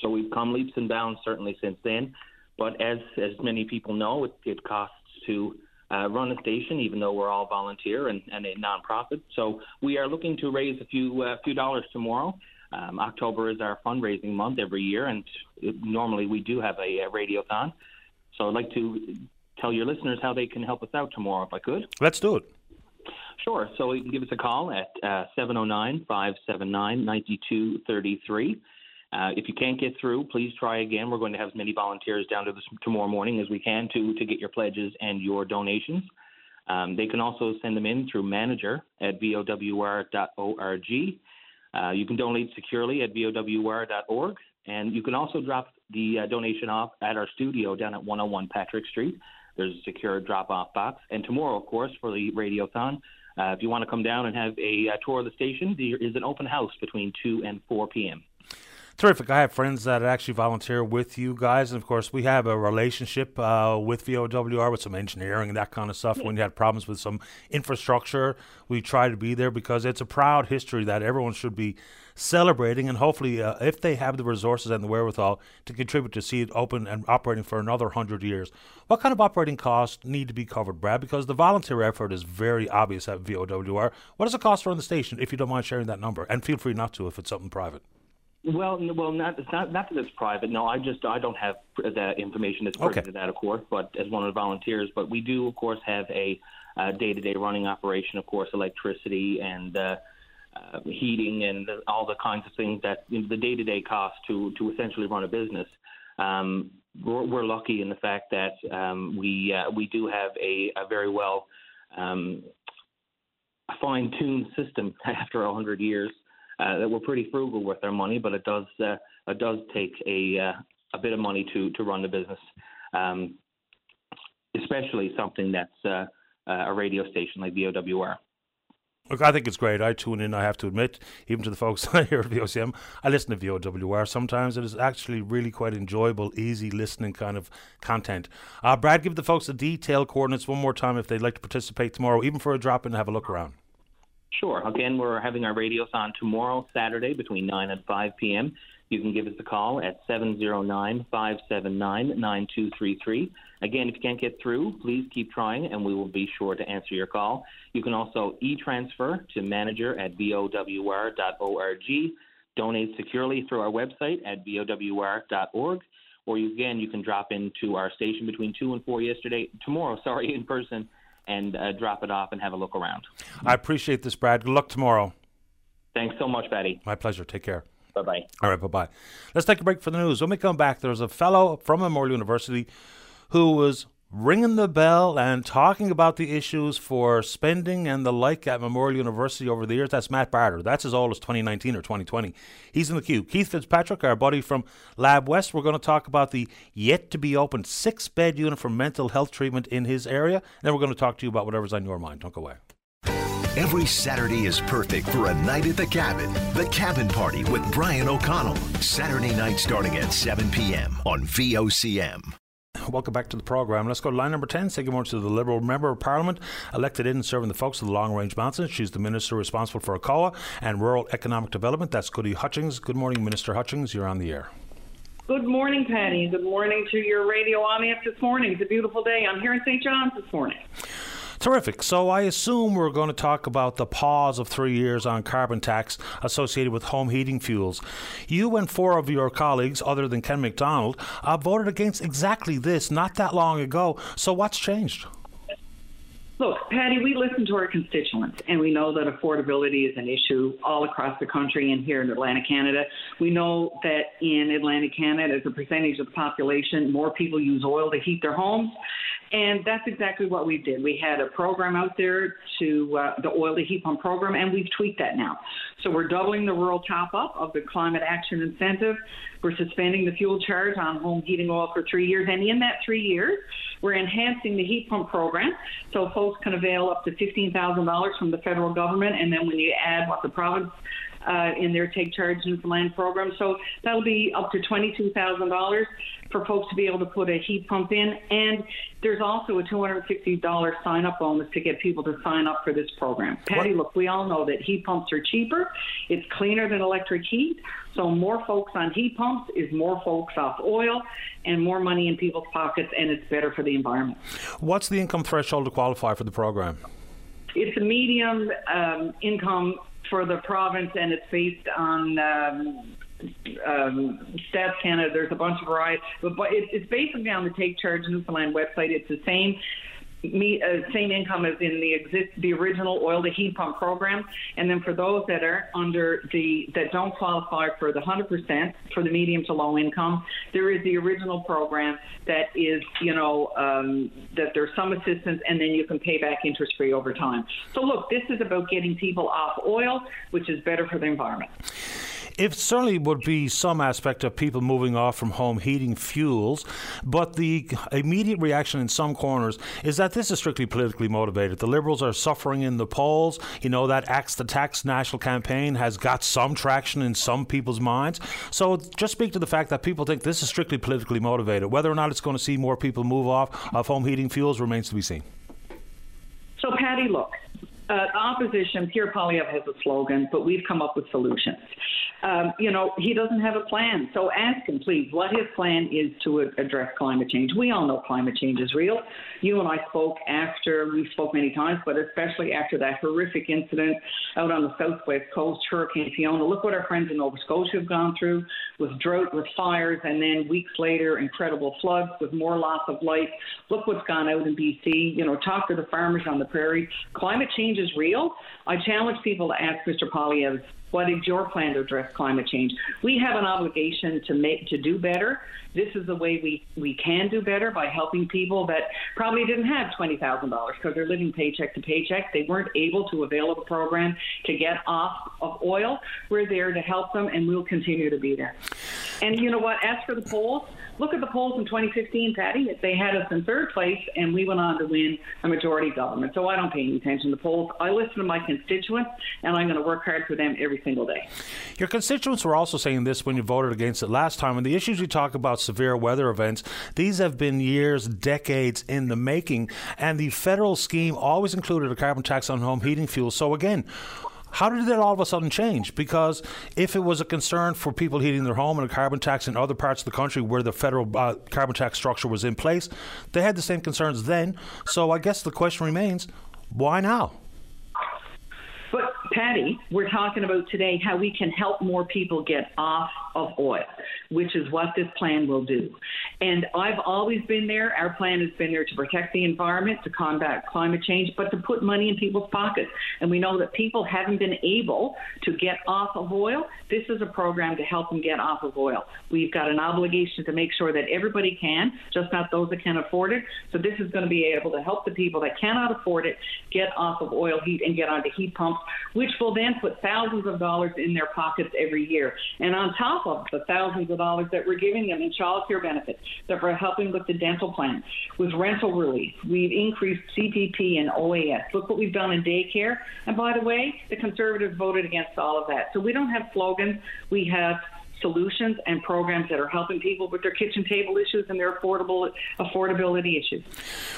Speaker 6: So we've come leaps and bounds certainly since then. But as as many people know, it, it costs to uh, run a station, even though we're all volunteer and, and a nonprofit. So we are looking to raise a few uh, few dollars tomorrow. Um, October is our fundraising month every year, and it, normally we do have a, a radiothon. So I'd like to tell your listeners how they can help us out tomorrow, if I could.
Speaker 2: Let's do it.
Speaker 6: Sure. So you can give us a call at uh, 709 579 9233. Uh, if you can't get through, please try again. We're going to have as many volunteers down to this tomorrow morning as we can to to get your pledges and your donations. Um, they can also send them in through manager at vowr.org. Uh, you can donate securely at vowr.org, and you can also drop the uh, donation off at our studio down at 101 Patrick Street. There's a secure drop-off box. And tomorrow, of course, for the radiothon, uh, if you want to come down and have a, a tour of the station, there is an open house between 2 and 4 p.m.
Speaker 2: Terrific. I have friends that actually volunteer with you guys. And of course, we have a relationship uh, with VOWR with some engineering and that kind of stuff. When you had problems with some infrastructure, we try to be there because it's a proud history that everyone should be celebrating. And hopefully, uh, if they have the resources and the wherewithal to contribute to see it open and operating for another 100 years, what kind of operating costs need to be covered, Brad? Because the volunteer effort is very obvious at VOWR. What does it cost run the station, if you don't mind sharing that number? And feel free not to if it's something private.
Speaker 6: Well, well, not it's not not that it's private. No, I just I don't have that information that's pertinent okay. to that, of course. But as one of the volunteers, but we do, of course, have a day-to-day running operation, of course, electricity and uh, uh, heating and all the kinds of things that you know, the day-to-day cost to to essentially run a business. Um, we're, we're, lucky in the fact that um, we uh, we do have a, a very well um, fine-tuned system after 100 years uh, that we're pretty frugal with our money, but it does uh, it does take a uh, a bit of money to to run the business, um, especially something that's uh, a radio station like VOWR.
Speaker 2: Look, I think it's great. I tune in, I have to admit, even to the folks here at VOCM. I listen to VOWR. Sometimes it is actually really quite enjoyable, easy listening kind of content. Uh, Brad, give the folks the detailed coordinates one more time if they'd like to participate tomorrow, even for a drop in and have a look around.
Speaker 6: Sure. Again, we're having our radiothon tomorrow, Saturday, between 9 and 5 p.m. You can give us a call at 709 579 9233. Again, if you can't get through, please keep trying and we will be sure to answer your call. You can also e transfer to manager at vowr.org, donate securely through our website at vowr.org, or you, again, you can drop into our station between 2 and 4 yesterday, tomorrow, sorry, in person and uh, drop it off and have a look around.
Speaker 2: I appreciate this, Brad. Good luck tomorrow.
Speaker 6: Thanks so much, Paddy.
Speaker 2: My pleasure. Take care.
Speaker 6: Bye bye.
Speaker 2: All right, bye bye. Let's take a break for the news. When we come back, there's a fellow from Memorial University who was ringing the bell and talking about the issues for spending and the like at Memorial University over the years. That's Matt Barter. That's as old as 2019 or 2020. He's in the queue. Keith Fitzpatrick, our buddy from Lab West, we're going to talk about the yet to be opened six bed unit for mental health treatment in his area. And then we're going to talk to you about whatever's on your mind. Don't go away.
Speaker 1: Every Saturday is perfect for a night at the cabin. The Cabin Party with Brian O'Connell. Saturday night starting at 7 p.m. on VOCM.
Speaker 2: Welcome back to the programme. Let's go to line number 10. Say good morning to the Liberal Member of Parliament, elected in and serving the folks of the Long Range Mountains. She's the Minister responsible for ACOA and Rural Economic Development. That's Gudie Hutchings. Good morning, Minister Hutchings. You're on the air.
Speaker 7: Good morning, Paddy. Good morning to your radio audience this morning. It's a beautiful day. I'm here in St. John's this morning.
Speaker 2: Terrific. So I assume we're going to talk about the pause of three years on carbon tax associated with home heating fuels. You and four of your colleagues, other than Ken McDonald, uh, voted against exactly this not that long ago. So what's changed?
Speaker 7: Look, Paddy, we listen to our constituents, and we know that affordability is an issue all across the country and here in Atlantic Canada. We know that in Atlantic Canada, as a percentage of the population, more people use oil to heat their homes. And that's exactly what we did. We had a program out there to uh, the oil to heat pump program, and we've tweaked that now. So we're doubling the rural top up of the climate action incentive. We're suspending the fuel charge on home heating oil for three years, and in that three years, we're enhancing the heat pump program so folks can avail up to $15,000 from the federal government, and then when you add what the province uh, in their Take Charge Newfoundland program. So that'll be up to $22,000 for folks to be able to put a heat pump in. And there's also a $260 sign up bonus to get people to sign up for this program. Paddy, what? look, we all know that heat pumps are cheaper, it's cleaner than electric heat. So more folks on heat pumps is more folks off oil and more money in people's pockets, and it's better for the environment.
Speaker 2: What's the income threshold to qualify for the program?
Speaker 7: It's a medium um, income for the province, and it's based on um, um, Stats Canada. There's a bunch of variety, but, but it, it's basically on the Take Charge Newfoundland website. It's the same me, uh, same income as in the exist the original oil to heat pump program, and then for those that are under the that don't qualify for the 100% for the medium to low income, there is the original program that is you know um, that there's some assistance, and then you can pay back interest free over time. So look, this is about getting people off oil, which is better for the environment.
Speaker 2: It certainly would be some aspect of people moving off from home heating fuels, but the immediate reaction in some corners is that this is strictly politically motivated. The Liberals are suffering in the polls. You know, that Axe the Tax national campaign has got some traction in some people's minds. So just speak to the fact that people think this is strictly politically motivated. Whether or not it's going to see more people move off of home heating fuels remains to be seen.
Speaker 7: So, Paddy, look, uh, opposition, Pierre Poilievre has a slogan, but we've come up with solutions. um, you know, he doesn't have a plan. So ask him, please, what his plan is to address climate change. We all know climate change is real. You and I spoke after, we spoke many times, but especially after that horrific incident out on the southwest coast, Hurricane Fiona. Look what our friends in Nova Scotia have gone through with drought, with fires, and then weeks later, incredible floods with more loss of life. Look what's gone out in BC. You know, talk to the farmers on the prairie. Climate change is real. I challenge people to ask Mr. Poilievre what is your plan to address climate change? We have an obligation to make to do better. This is the way we, we can do better by helping people that probably didn't have twenty thousand dollars because they're living paycheck to paycheck. They weren't able to avail of a program to get off of oil. We're there to help them, and we'll continue to be there. And you know what? As for the polls, look at the polls in 2015, Paddy. They had us in third place, and we went on to win a majority government. So I don't pay any attention to polls. I listen to my constituents, and I'm going to work hard for them every single day.
Speaker 2: Your constituents were also saying this when you voted against it last time. And the issues you talk about severe weather events, these have been years, decades in the making. And the federal scheme always included a carbon tax on home heating fuel. So again, how did that all of a sudden change? Because if it was a concern for people heating their home and a carbon tax in other parts of the country where the federal uh, carbon tax structure was in place, they had the same concerns then. So I guess the question remains why now?
Speaker 7: But, Paddy, we're talking about today how we can help more people get off of oil, which is what this plan will do. And I've always been there. Our plan has been there to protect the environment, to combat climate change, but to put money in people's pockets. And we know that people haven't been able to get off of oil. This is a program to help them get off of oil. We've got an obligation to make sure that everybody can, just not those that can afford it. So this is going to be able to help the people that cannot afford it get off of oil heat and get onto heat pumps, which will then put thousands of dollars in their pockets every year. And on top of the thousands of dollars that we're giving them in child care benefits, that we're helping with the dental plan, with rental relief. We've increased CPP and OAS. Look what we've done in daycare. And by the way, the Conservatives voted against all of that. So we don't have slogans. We have solutions and programs that are helping people with their kitchen table issues and their affordable affordability issues.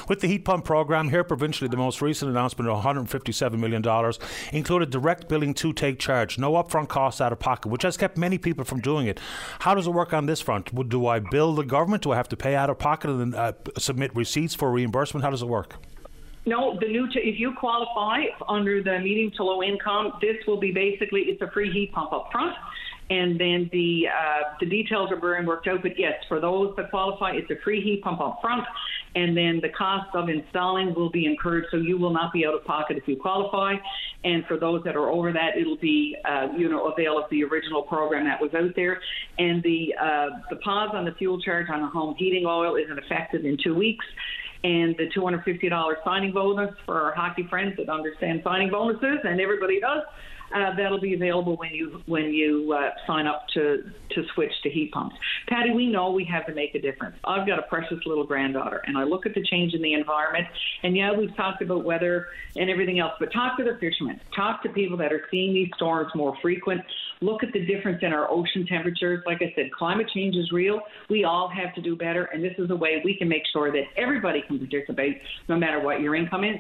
Speaker 2: With the heat pump program here provincially, the most recent announcement of $157 million included direct billing to take charge, no upfront costs out of pocket, which has kept many people from doing it. How does it work on this front? Do I bill the government? Do I have to pay out of pocket and then uh, submit receipts for reimbursement? How does it work?
Speaker 7: No, the new t- if you qualify under the medium to low income, this will be basically it's a free heat pump up front and then the uh, the details are being worked out. But yes, for those that qualify, it's a free heat pump up front, and then the cost of installing will be incurred, so you will not be out of pocket if you qualify. And for those that are over that, it'll be uh, you know avail of the original program that was out there. And the uh, the pause on the fuel charge on the home heating oil is effective in two weeks and the $250 signing bonus for our hockey friends that understand signing bonuses, and everybody does uh, that'll be available when you when you uh, sign up to to switch to heat pumps. Paddy, we know we have to make a difference. I've got a precious little granddaughter, and I look at the change in the environment. And yeah, we've talked about weather and everything else, but talk to the fishermen, talk to people that are seeing these storms more frequent. Look at the difference in our ocean temperatures. Like I said, climate change is real. We all have to do better, and this is a way we can make sure that everybody can participate, no matter what your income is.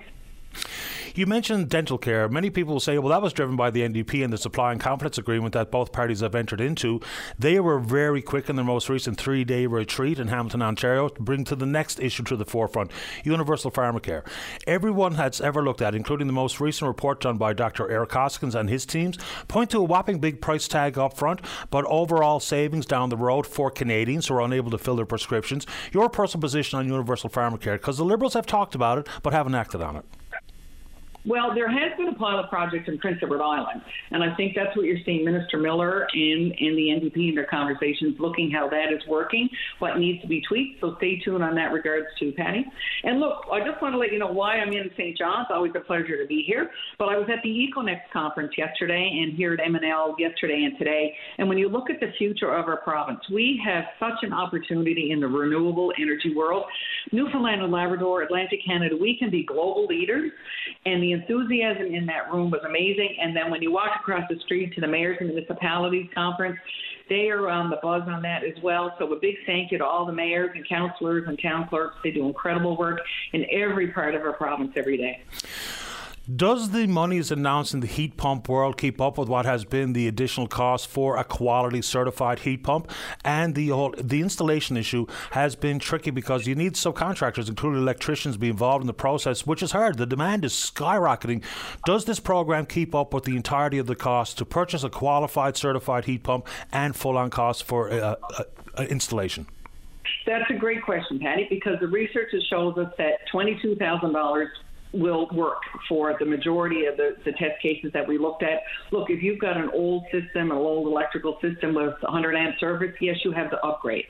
Speaker 2: You mentioned dental care. Many people say, well, that was driven by the NDP and the supply and confidence agreement that both parties have entered into. They were very quick in their most recent three day retreat in Hamilton, Ontario, to bring to the next issue to the forefront universal pharmacare. Everyone has ever looked at, including the most recent report done by Dr. Eric Hoskins and his teams, point to a whopping big price tag up front, but overall savings down the road for Canadians who are unable to fill their prescriptions. Your personal position on universal pharmacare, because the Liberals have talked about it but haven't acted on it.
Speaker 7: Well, there has been a pilot project in Prince Edward Island, and I think that's what you're seeing Minister Miller and, and the NDP in their conversations looking how that is working, what needs to be tweaked. So stay tuned on that regards to Paddy. And look, I just want to let you know why I'm in St. John's. Always a pleasure to be here. But I was at the EcoNext conference yesterday and here at MNL yesterday and today. And when you look at the future of our province, we have such an opportunity in the renewable energy world. Newfoundland and Labrador, Atlantic Canada, we can be global leaders. And the the enthusiasm in that room was amazing. And then when you walk across the street to the mayors and municipalities conference, they are on the buzz on that as well. So a big thank you to all the mayors and councillors and town clerks. They do incredible work in every part of our province every day.
Speaker 2: Does the monies announced in the heat pump world keep up with what has been the additional cost for a quality certified heat pump? And the whole, the installation issue has been tricky because you need subcontractors, including electricians, be involved in the process, which is hard. The demand is skyrocketing. Does this program keep up with the entirety of the cost to purchase a qualified certified heat pump and full on cost for uh, uh, uh, installation?
Speaker 7: That's a great question, Paddy, because the research shows us that $22,000 will work for the majority of the, the test cases that we looked at. Look, if you've got an old system, an old electrical system with 100 amp service, yes, you have to upgrade.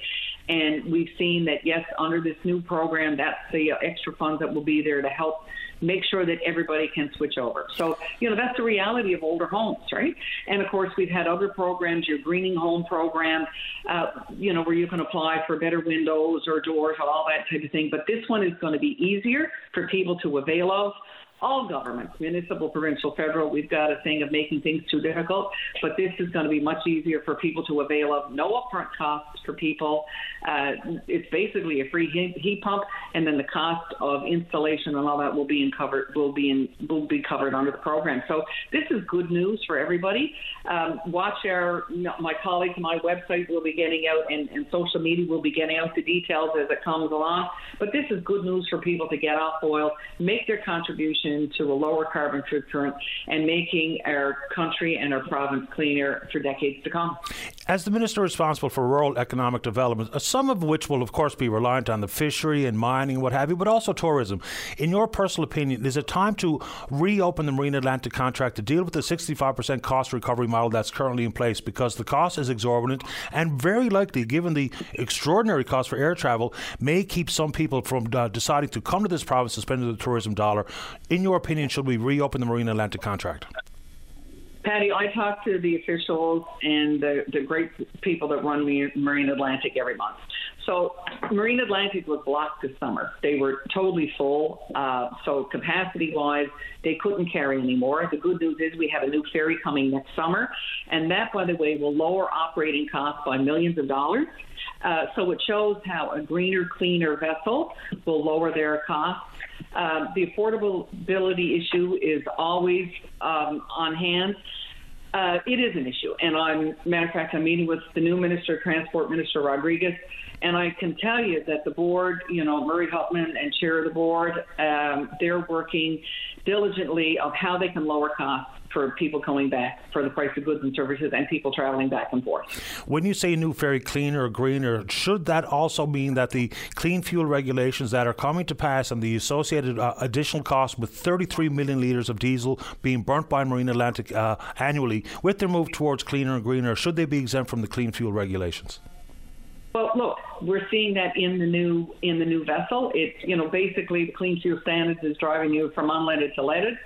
Speaker 7: And we've seen that, yes, under this new program, that's the extra funds that will be there to help make sure that everybody can switch over. So, you know, that's the reality of older homes, right? And of course, we've had other programs, your greening home program, uh, you know, where you can apply for better windows or doors, all that type of thing. But this one is going to be easier for people to avail of all governments, municipal, provincial, federal, we've got a thing of making things too difficult. But this is going to be much easier for people to avail of. No upfront costs for people. Uh, it's basically a free heat, pump, and then the cost of installation and all that will be in covered will be in will be covered under the program. So this is good news for everybody. Um, watch our my colleagues, my website will be getting out, and, and social media will be getting out the details as it comes along. But this is good news for people to get off oil, make their contribution to a lower carbon footprint and making our country and our province cleaner for decades to come.
Speaker 2: As the minister responsible for rural economic development, uh, some of which will, of course, be reliant on the fishery and mining and what have you, but also tourism, in your personal opinion, is it time to reopen the Marine Atlantic contract to deal with the 65% cost recovery model that's currently in place? Because the cost is exorbitant and very likely, given the extraordinary cost for air travel, may keep some people from uh, deciding to come to this province to spend the tourism dollar. In in your opinion, should we reopen the Marine Atlantic contract?
Speaker 7: Paddy, I talk to the officials and the, the great people that run Marine Atlantic every month. So Marine Atlantic was blocked this summer. They were totally full. Uh, so capacity wise, they couldn't carry anymore. The good news is we have a new ferry coming next summer, and that, by the way, will lower operating costs by millions of dollars. Uh, so it shows how a greener, cleaner vessel will lower their costs. Um, the affordability issue is always um, on hand. Uh, it is an issue, and I'm matter of fact, I'm meeting with the new minister, of Transport Minister Rodriguez, and I can tell you that the board, you know, Murray Hupman and chair of the board, um, they're working diligently of how they can lower costs for people coming back for the price of goods and services and people traveling back and forth.
Speaker 2: When you say new ferry cleaner or greener, should that also mean that the clean fuel regulations that are coming to pass and the associated uh, additional costs with 33 million litres of diesel being burnt by Marine Atlantic uh, annually, with their move towards cleaner and greener, should they be exempt from the clean fuel regulations?
Speaker 7: Well, look, we're seeing that in the new in the new vessel. It's you know basically the clean fuel standards is driving you from unleaded to leaded.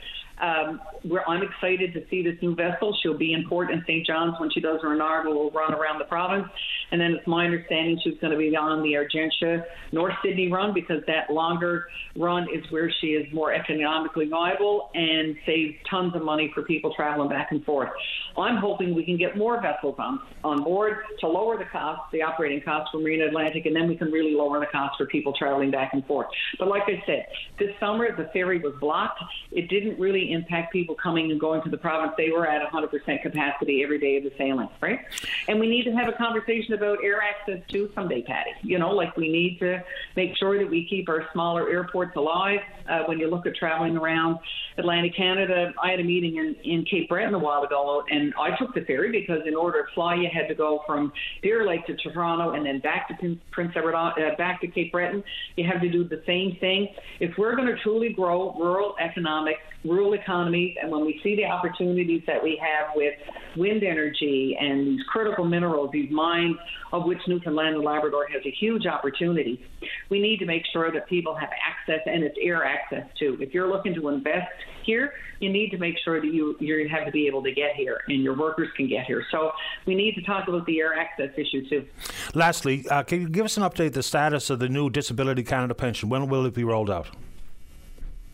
Speaker 7: Um, we're, I'm excited to see this new vessel. She'll be in port in St. John's when she does her inaugural run around the province. And then it's my understanding she's going to be on the Argentia North Sydney run because that longer run is where she is more economically viable and saves tons of money for people traveling back and forth. I'm hoping we can get more vessels on, on board to lower the cost, the operating cost for Marine Atlantic, and then we can really lower the cost for people traveling back and forth. But like I said, this summer the ferry was blocked. It didn't really impact people coming and going to the province. They were at 100% capacity every day of the sailing, right? And we need to have a conversation about air access too someday, Paddy. You know, like we need to make sure that we keep our smaller airports alive. Uh, when you look at traveling around Atlantic Canada, I had a meeting in, in Cape Breton a while ago, and I took the ferry because in order to fly, you had to go from Deer Lake to Toronto and then back to Prince Edward, uh, back to Cape Breton. You have to do the same thing. If we're going to truly grow rural economic, rural economies, and when we see the opportunities that we have with wind energy and these critical minerals, these mines of which Newfoundland and Labrador has a huge opportunity, we need to make sure that people have access, and it's air access too. If you're looking to invest here, you need to make sure that you you have to be able to get here, and your workers can get here. So we need to talk about the air access issue too.
Speaker 2: Lastly, uh, can you give us an update the status of the new Disability Canada pension? When will it be rolled out?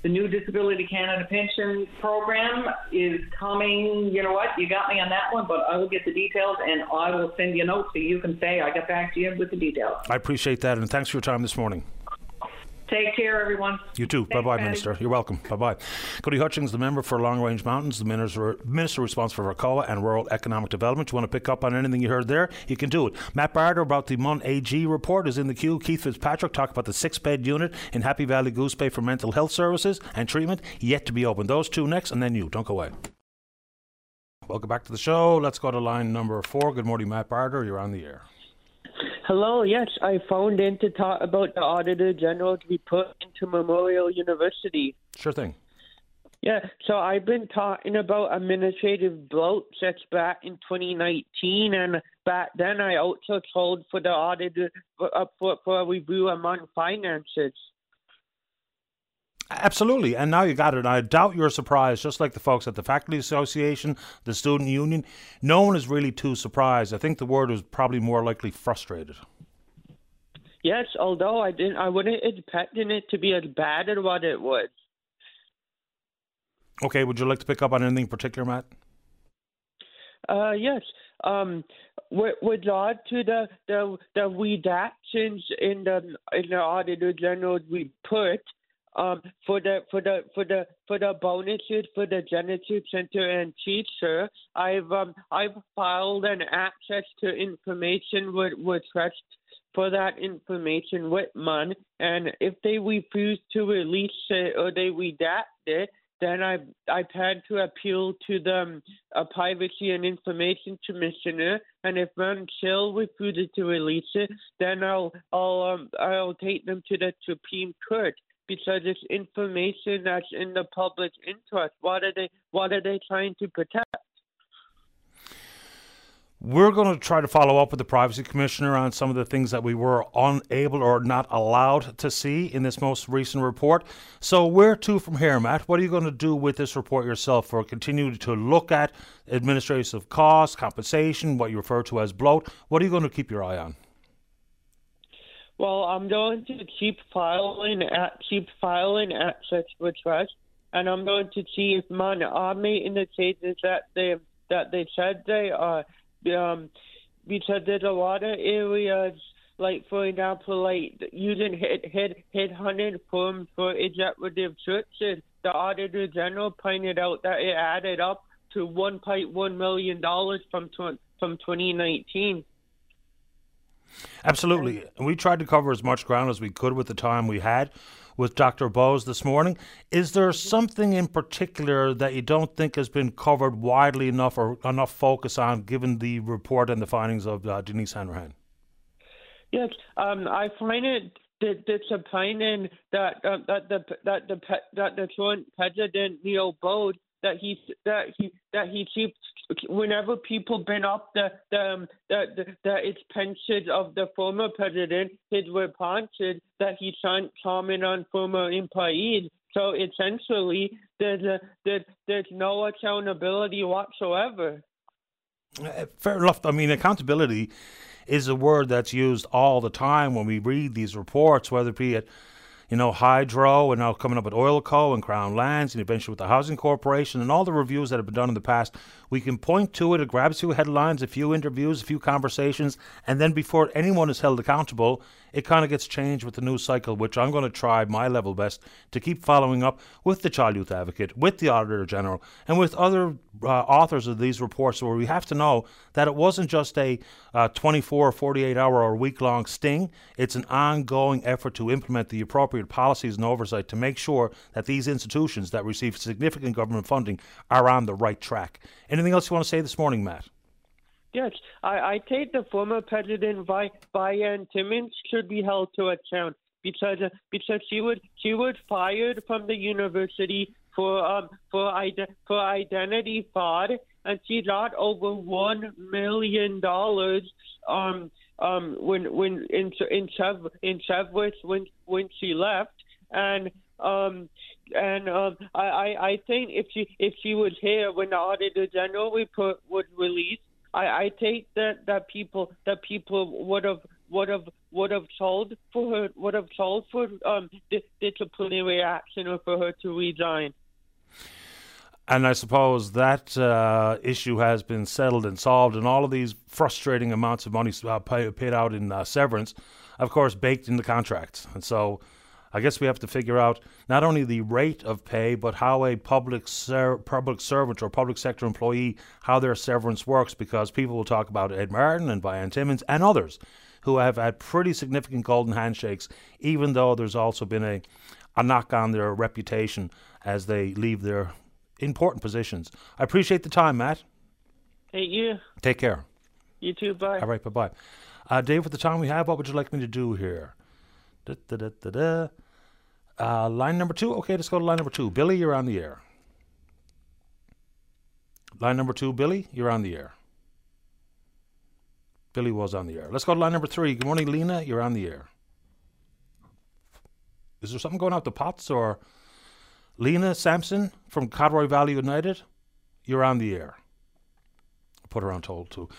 Speaker 7: the new Disability Canada pension program is coming. You know what? You got me on that one, but I will get the details and I will send you a note so you can say I got back to you with the details.
Speaker 2: I appreciate that, and thanks for your time this morning.
Speaker 7: Take care, everyone.
Speaker 2: You too. Bye bye, Minister. You're welcome. Bye bye. Gudie Hutchings, the member for Long Range Mountains, the minister, minister responsible for ACOA and rural economic development. You want to pick up on anything you heard there? You can do it. Matt Barter about the MUN AG report is in the queue. Keith Fitzpatrick talk about the six bed unit in Happy Valley Goose Bay for mental health services and treatment yet to be opened. Those two next, and then you. Don't go away. Welcome back to the show. Let's go to line number four. Good morning, Matt Barter. You're on the air.
Speaker 8: Hello, yes, I phoned in to talk about the Auditor General to be put into Memorial University.
Speaker 2: Sure thing.
Speaker 8: Yeah, so I've been talking about administrative bloat since back in 2019, and back then I also told for the auditor for, uh, for, for a review among finances.
Speaker 2: Absolutely, and now you got it. I doubt you're surprised, just like the folks at the Faculty Association, the Student Union. No one is really too surprised. I think the word is probably more likely frustrated.
Speaker 8: Yes, although I didn't, I wouldn't expect it to be as bad as what it was.
Speaker 2: Okay, would you like to pick up on anything particular, Matt?
Speaker 8: Uh, yes. Um, with regard to the the the redactions in the in the Auditor General report, um, for the for the for the for the bonuses for the Genesis Center and teacher, I've um I've filed an access to information with request for that information with MUN, and if they refuse to release it or they redact it, then I've I've had to appeal to the uh, Privacy and Information Commissioner, and if MUN still refuses to release it, then I'll I'll um, I'll take them to the Supreme Court because it's information that's in the public interest. What are they what are they trying to protect?
Speaker 2: We're going to try to follow up with the privacy commissioner on some of the things that we were unable or not allowed to see in this most recent report. So, where to from here, Matt? What are you going to do with this report yourself? Or continue to look at administrative costs, compensation, what you refer to as bloat? What are you going to keep your eye on?
Speaker 8: Well, I'm going to keep filing at keep filing at such requests, and I'm going to see if MUN are making the that they that they said they are. Um, because there's a lot of areas, like for example, like using hit hit hit hunting forms for executive searches. The Auditor General pointed out that it added up to 1.1 million dollars from tw- from 2019.
Speaker 2: Absolutely. And we tried to cover as much ground as we could with the time we had with Dr. Bose this morning. Is there something in particular that you don't think has been covered widely enough or enough focus on given the report and the findings of uh, Denise Hanrahan?
Speaker 8: Yes, um, I find it disappointing that uh, that the that the that the current president Neil Bose that he that he that he keeps whenever people bring up the the um, the, the, the expenses of the former president, his responses that he can't comment on former employees. So essentially, there's a, there, there's no accountability whatsoever.
Speaker 2: Uh, fair enough. I mean, accountability is a word that's used all the time when we read these reports, whether it be at you know, Hydro and now coming up with Oilco and Crown Lands and eventually with the Housing Corporation and all the reviews that have been done in the past. We can point to it, it grabs a few headlines, a few interviews, a few conversations, and then before anyone is held accountable, it kind of gets changed with the news cycle, which I'm going to try my level best to keep following up with the Child Youth Advocate, with the Auditor General, and with other uh, authors of these reports, where we have to know that it wasn't just a uh, 24 or 48 hour or week long sting. It's an ongoing effort to implement the appropriate policies and oversight to make sure that these institutions that receive significant government funding are on the right track. Anything else you want to say this morning, Matt?
Speaker 8: Yes, I, I think the former president, Vianne Timmons, should be held to account because because she was she was fired from the university for um for for identity fraud, and she got over one million dollars um um when when in in Chev in Chevrolet when when she left, and um and um I, I I think if she if she was here when the auditor general report was released I, I think that, that people that people would have would have would have told for her would have told for um disciplinary action or for her to resign.
Speaker 2: And I suppose that uh, issue has been settled and solved, and all of these frustrating amounts of money uh, paid out in uh, severance, of course, baked in the contracts. And so I guess we have to figure out not only the rate of pay, but how a public ser- public servant or public sector employee, how their severance works, because people will talk about Ed Martin and Vianne Timmons and others who have had pretty significant golden handshakes, even though there's also been a, a knock on their reputation as they leave their important positions. I appreciate the time, Matt.
Speaker 8: Hey, you.
Speaker 2: Take care.
Speaker 8: You too. Bye.
Speaker 2: All right, bye bye. Uh, Dave, with the time we have, what would you like me to do here? Da, da, da, da, da. Uh, line number two. Okay, let's go to line number two. Billy, you're on the air. Line number two, Billy, you're on the air. Billy was on the air. Let's go to line number three. Good morning, Lena. You're on the air. Is there something going out the pots or Lena Sampson from Codroy Valley United? You're on the air. Put her on hold too.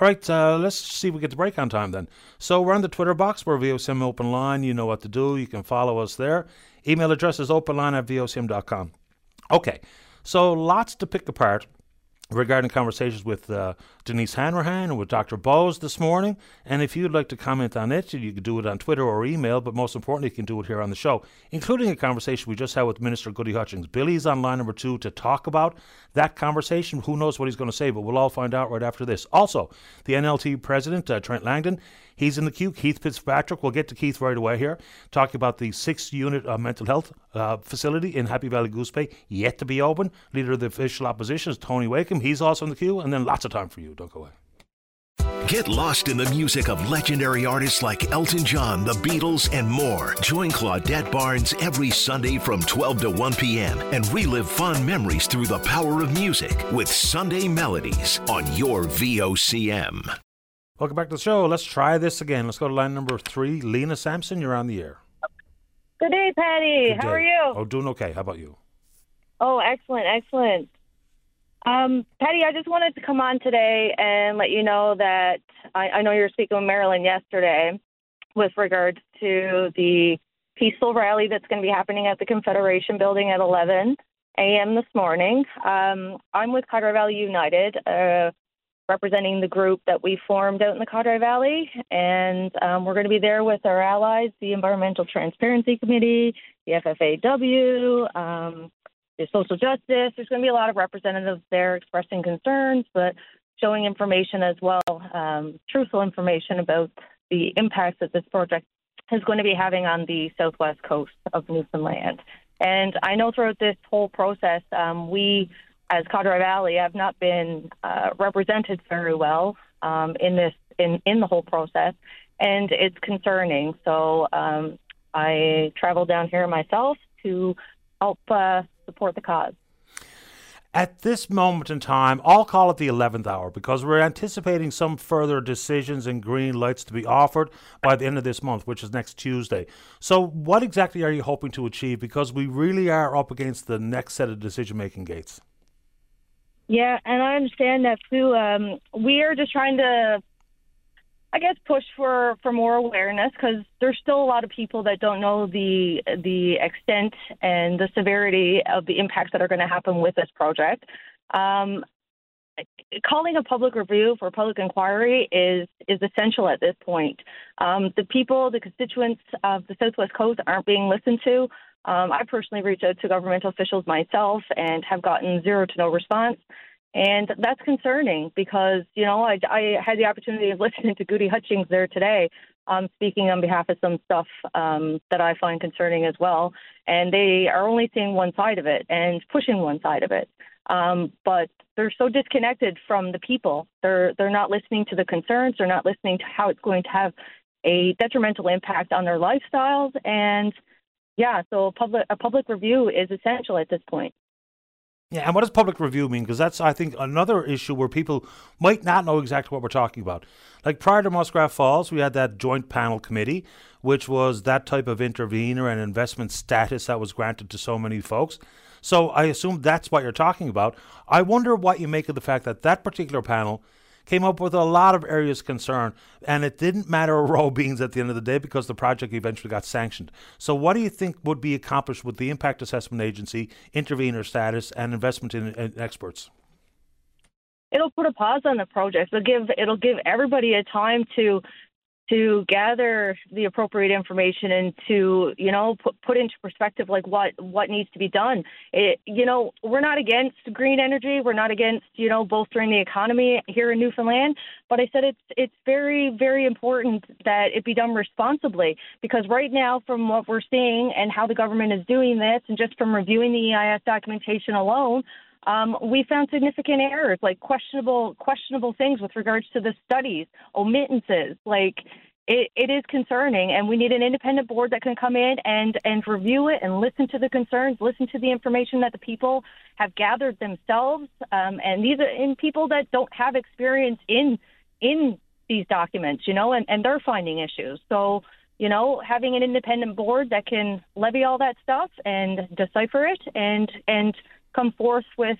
Speaker 2: All right, uh, let's see if we get the break on time then. So we're on the Twitter box. We're VOCM Open Line. You know what to do. You can follow us there. Email address is openline at VOCM.com. Okay, so lots to pick apart regarding conversations with uh, Denise Hanrahan with Dr. Bose this morning. And if you'd like to comment on it, you can do it on Twitter or email, but most importantly, you can do it here on the show, including a conversation we just had with Minister Gudie Hutchings. Billy's on line number two to talk about that conversation. Who knows what he's going to say, but we'll all find out right after this. Also, the NLT president, uh, Trent Langdon, He's in the queue. Keith Fitzpatrick. We'll get to Keith right away here. Talking about the six unit uh, mental health uh, facility in Happy Valley Goose Bay, yet to be open. Leader of the official opposition is Tony Wakeham. He's also in the queue. And then lots of time for you. Don't go away.
Speaker 1: Get lost in the music of legendary artists like Elton John, the Beatles, and more. Join Claudette Barnes every Sunday from 12 to 1 p.m. and relive fond memories through the power of music with Sunday Melodies on your VOCM.
Speaker 2: Welcome back to the show. Let's try this again. Let's go to line number three. Lena Sampson, you're on the air.
Speaker 9: Good day, Paddy.
Speaker 2: Good
Speaker 9: How
Speaker 2: day.
Speaker 9: are you?
Speaker 2: Oh, doing okay. How about you?
Speaker 9: Oh, excellent, excellent. Um, Paddy, I just wanted to come on today and let you know that I, I know you were speaking with Marilyn yesterday with regards to the peaceful rally that's going to be happening at the Confederation Building at 11 a.m. this morning. Um, I'm with Codroy Valley United, uh, representing the group that we formed out in the Codroy Valley, and um, we're going to be there with our allies, the Environmental Transparency Committee, the FFAW, um, social justice. There's going to be a lot of representatives there expressing concerns, but showing information as well, um, truthful information about the impacts that this project is going to be having on the southwest coast of Newfoundland. And I know throughout this whole process, um, we, as Codroy Valley, have not been uh, represented very well um, in this in, in the whole process, and it's concerning. So um, I traveled down here myself to help uh, support the cause.
Speaker 2: At this moment in time, I'll call it the 11th hour because we're anticipating some further decisions and green lights to be offered by the end of this month, which is next Tuesday. So, what exactly are you hoping to achieve? Because we really are up against the next set of decision making gates.
Speaker 9: Yeah, and I understand that too. Um, we are just trying to, I guess, push for for more awareness because there's still a lot of people that don't know the the extent and the severity of the impacts that are going to happen with this project. Um, calling a public review for public inquiry is is essential at this point. Um, the people, the constituents of the Southwest Coast aren't being listened to. Um, I personally reached out to governmental officials myself and have gotten zero to no response. And that's concerning because, you know, I, I had the opportunity of listening to Gudie Hutchings there today, um, speaking on behalf of some stuff um, that I find concerning as well. And they are only seeing one side of it and pushing one side of it. Um, but they're so disconnected from the people. They're they're not listening to the concerns. They're not listening to how it's going to have a detrimental impact on their lifestyles and yeah, so a public a public review is essential at this point.
Speaker 2: Yeah, and what does public review mean? Because that's, I think, another issue where people might not know exactly what we're talking about. Like prior to Muskrat Falls, we had that joint panel committee, which was that type of intervener and investment status that was granted to so many folks. So I assume that's what you're talking about. I wonder what you make of the fact that that particular panel came up with a lot of areas of concern, and it didn't matter a row beans at the end of the day because the project eventually got sanctioned. So, what do you think would be accomplished with the Impact Assessment Agency, intervener status, and investment in, in experts?
Speaker 9: It'll put a pause on the project. It'll give it'll give everybody a time to to gather the appropriate information and to you know put, put into perspective like what what needs to be done. It, you know we're not against green energy. We're not against you know bolstering the economy here in Newfoundland. But I said it's it's very very important that it be done responsibly because right now from what we're seeing and how the government is doing this and just from reviewing the EIS documentation alone um, we found significant errors, like questionable questionable things with regards to the studies, omittances. Like it, it is concerning, and we need an independent board that can come in and and review it and listen to the concerns, listen to the information that the people have gathered themselves, um, and these are in people that don't have experience in in these documents, you know, and, and they're finding issues. So you know, having an independent board that can levy all that stuff and decipher it and and come forth with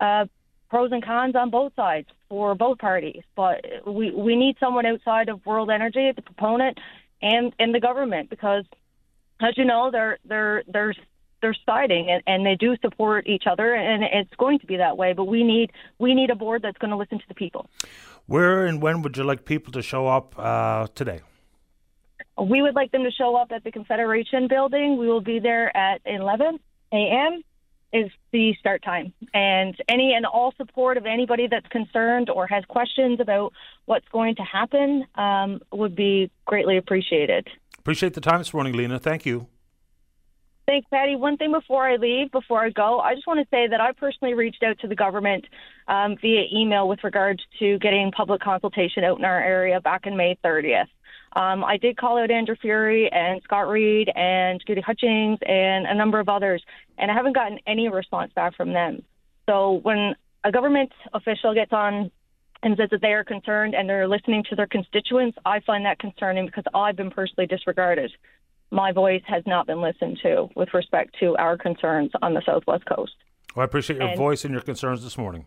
Speaker 9: uh, pros and cons on both sides for both parties. But we we need someone outside of World Energy, the proponent, and and the government because, as you know, they're they're they're they're siding and, and they do support each other and it's going to be that way. But we need we need a board that's going to listen to the people.
Speaker 2: Where and when would you like people to show up uh, today?
Speaker 9: We would like them to show up at the confederation building. We will be there at 11 a.m is the start time. And any and all support of anybody that's concerned or has questions about what's going to happen um, would be greatly appreciated.
Speaker 2: Appreciate the time this morning, Lena. Thank you.
Speaker 9: Thanks, Paddy. One thing before I leave, before I go, I just want to say that I personally reached out to the government um, via email with regards to getting public consultation out in our area back in May 30th. Um, I did call out Andrew Furey and Scott Reid and Judy Hutchings and a number of others, and I haven't gotten any response back from them. So when a government official gets on and says that they are concerned and they're listening to their constituents, I find that concerning because I've been personally disregarded. My voice has not been listened to with respect to our concerns on the Southwest Coast.
Speaker 2: Well, I appreciate your and, voice and your concerns this morning.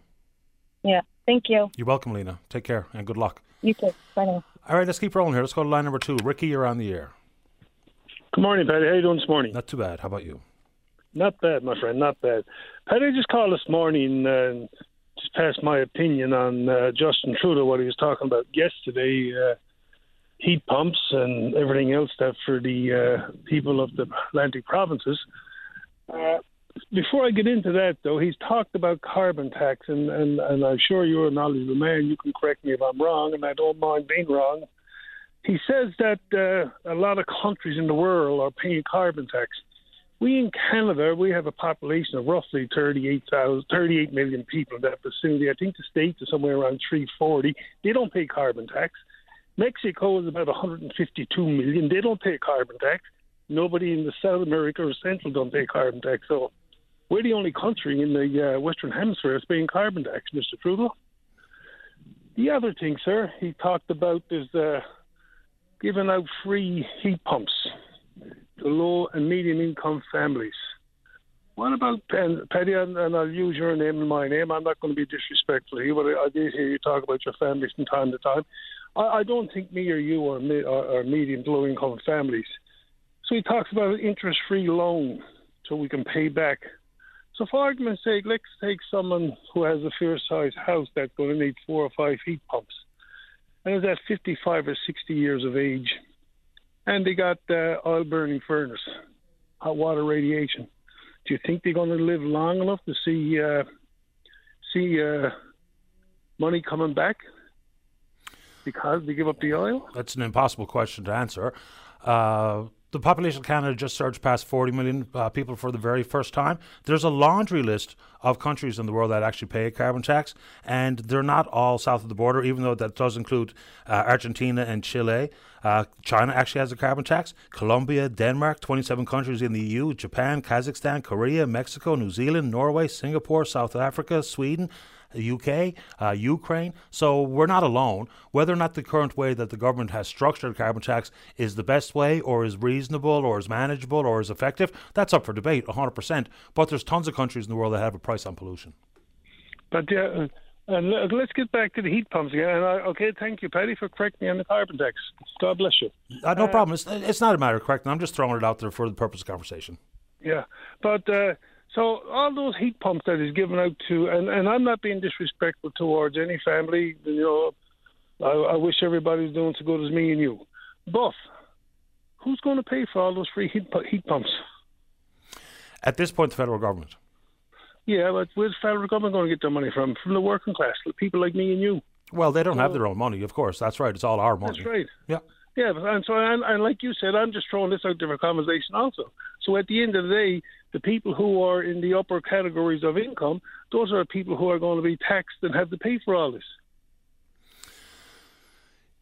Speaker 9: Yeah, thank you.
Speaker 2: You're welcome, Lena. Take care and good luck.
Speaker 9: You too. Bye now.
Speaker 2: All right, let's keep rolling here. Let's go to line number two. Ricky, you're on the air.
Speaker 10: Good morning, Paddy. How you doing this morning?
Speaker 2: Not too bad. How about you?
Speaker 10: Not bad, my friend. Not bad. Paddy, I just called this morning and just passed my opinion on uh, Justin Trudeau, what he was talking about yesterday, uh, heat pumps and everything else that for the uh, people of the Atlantic provinces. Uh, before I get into that, though, he's talked about carbon tax, and, and, and I'm sure you're a knowledgeable man. You can correct me if I'm wrong, and I don't mind being wrong. He says that uh, a lot of countries in the world are paying carbon tax. We in Canada, we have a population of roughly 38,000, 38 million people in that vicinity. I think the states are somewhere around 340. They don't pay carbon tax. Mexico is about 152 million. They don't pay carbon tax. Nobody in the South America or Central don't pay carbon tax. So we're the only country in the uh, Western Hemisphere that's paying carbon tax, Mr. Trudeau. The other thing, sir, he talked about is uh, giving out free heat pumps to low and medium income families. What about Paddy? And, and, I'll use your name and my name. I'm not going to be disrespectful here, but I, I did hear you talk about your families from time to time. I, I don't think me or you are, are, are medium low income families. So he talks about an interest free loan so we can pay back so, for argument's sake, let's take someone who has a fair sized house that's going to need four or five heat pumps, and is at 55 or 60 years of age, and they got uh, oil burning furnace, hot water radiation. Do you think they're going to live long enough to see uh, see uh, money coming back because they give up the oil?
Speaker 2: That's an impossible question to answer. The population of Canada just surged past 40 million uh, people for the very first time. There's a laundry list of countries in the world that actually pay a carbon tax, and they're not all south of the border, even though that does include uh, Argentina and Chile. Uh, China actually has a carbon tax. Colombia, Denmark, 27 countries in the EU, Japan, Kazakhstan, Korea, Mexico, New Zealand, Norway, Singapore, South Africa, Sweden, the UK, uh, Ukraine. So we're not alone. Whether or not the current way that the government has structured carbon tax is the best way, or is reasonable, or is manageable, or is effective, that's up for debate, 100%. But there's tons of countries in the world that have a price on pollution.
Speaker 10: But yeah. Uh, and let's get back to the heat pumps again. And I, okay, thank you, Paddy, for correcting me on the carbon tax. God bless you.
Speaker 2: Uh, no uh, problem. It's, it's not a matter of correcting. I'm just throwing it out there for the purpose of conversation.
Speaker 10: Yeah, but uh, so all those heat pumps that is given out to, and, and I'm not being disrespectful towards any family, you know, I, I wish everybody was doing so good as me and you. But who's going to pay for all those free heat, heat pumps?
Speaker 2: At this point, the federal government.
Speaker 10: Yeah, but where's the federal government going to get their money from? From the working class, people like me and you.
Speaker 2: Well, they don't have their own money, of course. That's right. It's all our money.
Speaker 10: That's right.
Speaker 2: Yeah.
Speaker 10: Yeah, and so and, and like you said, I'm just throwing this out there for conversation also. So at the end of the day, the people who are in the upper categories of income, those are people who are going to be taxed and have to pay for all this.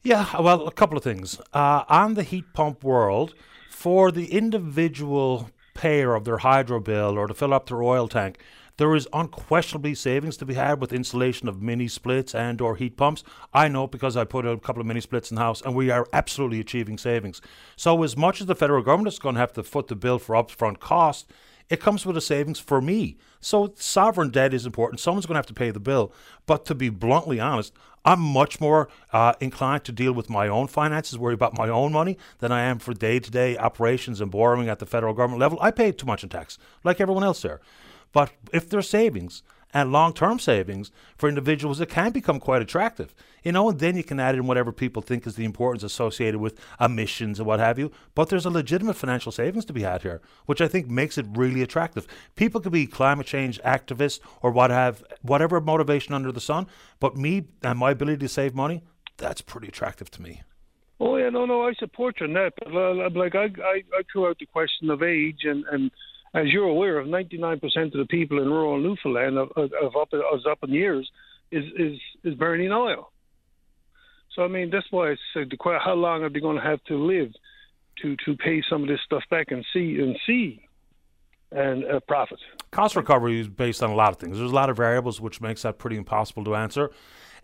Speaker 2: Yeah, well, a couple of things. Uh, on the heat pump world, for the individual payer of their hydro bill or to fill up their oil tank, there is unquestionably savings to be had with installation of mini splits and or heat pumps. I know because I put a couple of mini splits in the house and we are absolutely achieving savings. So as much as the federal government is going to have to foot the bill for upfront cost, it comes with a savings for me. So sovereign debt is important. Someone's going to have to pay the bill. But to be bluntly honest, I'm much more uh, inclined to deal with my own finances, worry about my own money, than I am for day to day operations and borrowing at the federal government level. I pay too much in tax, like everyone else there. But if there's savings and long term savings for individuals, it can become quite attractive. You know, and then you can add in whatever people think is the importance associated with emissions and what have you. But there's a legitimate financial savings to be had here, which I think makes it really attractive. People could be climate change activists or what have whatever motivation under the sun, but me and my ability to save money, that's pretty attractive to me.
Speaker 10: Oh yeah, no, no, I support you on that. But uh, like I, I, I threw out the question of age and and as you're aware of, 99% of the people in rural Newfoundland of, of, of up, of up in years is, is, is burning oil. So I mean, that's why I said how long are they going to have to live to to pay some of this stuff back and see and see and uh, profit?
Speaker 2: Cost recovery is based on a lot of things. There's a lot of variables which makes that pretty impossible to answer.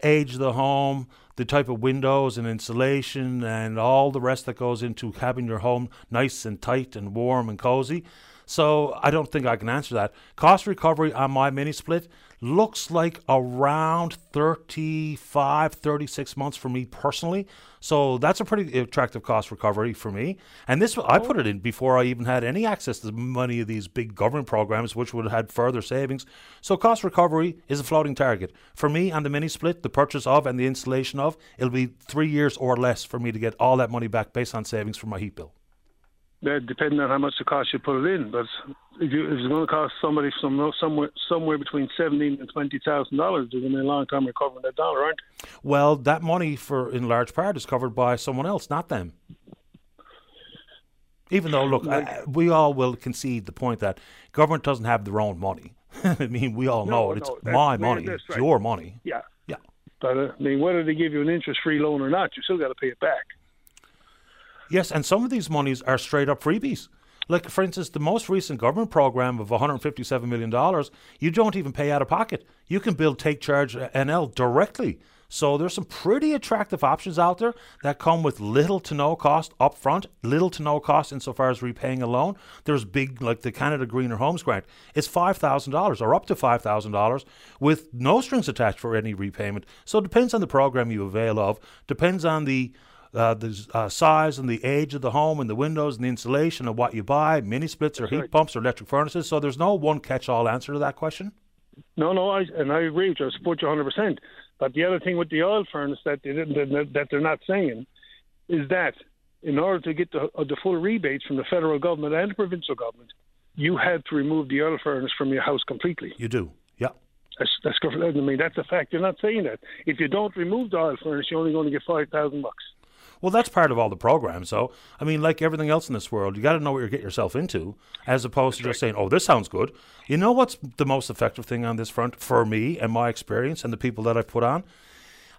Speaker 2: Age of the home, the type of windows and insulation, and all the rest that goes into having your home nice and tight and warm and cozy. So I don't think I can answer that. Cost recovery on my mini split looks like around 35, 36 months for me personally. So that's a pretty attractive cost recovery for me. And this, I put it in before I even had any access to many of these big government programs, which would have had further savings. So cost recovery is a floating target. For me on the mini split, the purchase of and the installation of, it'll be three years or less for me to get all that money back based on savings from my heat bill
Speaker 10: uh, depending on how much it costs you put it in. But if, you, if it's going to cost somebody some, somewhere somewhere between seventeen and twenty thousand dollars, they're going to be a long time recovering that dollar, aren't they?
Speaker 2: Well, that money, for in large part, is covered by someone else, not them. Even though, look, like, I, we all will concede the point that government doesn't have their own money. I mean, we all know it. It's
Speaker 10: no,
Speaker 2: my money.
Speaker 10: Right.
Speaker 2: It's your money.
Speaker 10: Yeah.
Speaker 2: Yeah.
Speaker 10: But uh, I mean, whether they give you an interest-free loan or not, you still got to pay it back.
Speaker 2: Yes, and some of these monies are straight up freebies. Like, for instance, the most recent government program of $157 million, you don't even pay out of pocket. You can build Take Charge uh, NL directly. So there's some pretty attractive options out there that come with little to no cost upfront, little to no cost insofar as repaying a loan. There's big, like the Canada Greener Homes Grant. It's $5,000 or up to $5,000 with no strings attached for any repayment. So it depends on the program you avail of, depends on the uh, the uh, size and the age of the home and the windows and the insulation of what you buy, mini splits or heat right. pumps or electric furnaces. So there's no one catch-all answer to that question.
Speaker 10: No, no, I, and I agree with you. I support you 100%. But the other thing with the oil furnace that, they, that they're not saying is that in order to get the, uh, the full rebates from the federal government and the provincial government, you had to remove the oil furnace from your house completely.
Speaker 2: You do, yeah.
Speaker 10: That's, that's I mean that's a fact. You're not saying that. If you don't remove the oil furnace, you're only going to get five thousand bucks.
Speaker 2: Well, that's part of all the programs. So, I mean, like everything else in this world, you got to know what you're getting yourself into, as opposed to just saying, "Oh, this sounds good." You know what's the most effective thing on this front for me and my experience and the people that I've put on,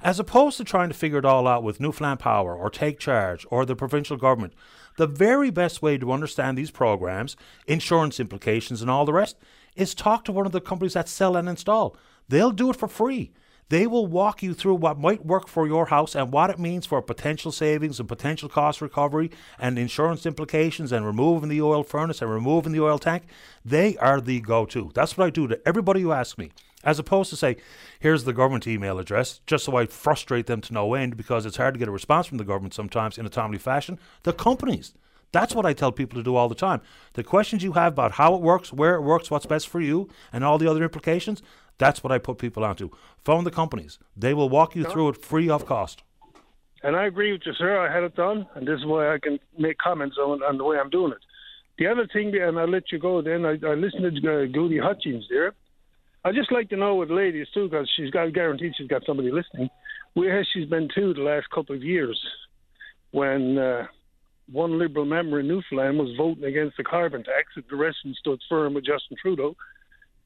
Speaker 2: as opposed to trying to figure it all out with Newfoundland Power or Take Charge or the provincial government. The very best way to understand these programs, insurance implications, and all the rest, is talk to one of the companies that sell and install. They'll do it for free. They will walk you through what might work for your house and what it means for potential savings and potential cost recovery and insurance implications and removing the oil furnace and removing the oil tank. They are the go to. That's what I do to everybody who asks me. As opposed to say, here's the government email address, just so I frustrate them to no end because it's hard to get a response from the government sometimes in a timely fashion. The companies. That's what I tell people to do all the time. The questions you have about how it works, where it works, what's best for you, and all the other implications, that's what I put people onto. Phone the companies. They will walk you through it free of cost.
Speaker 10: And I agree with you, sir. I had it done, and this is why I can make comments on, on the way I'm doing it. The other thing, and I'll let you go then, I, I listened to uh, Gudie Hutchins there. I'd just like to know with ladies, too, because she's got guaranteed she's got somebody listening, where has she been to the last couple of years when uh, one Liberal member in Newfoundland was voting against the carbon tax, and the rest of them stood firm with Justin Trudeau.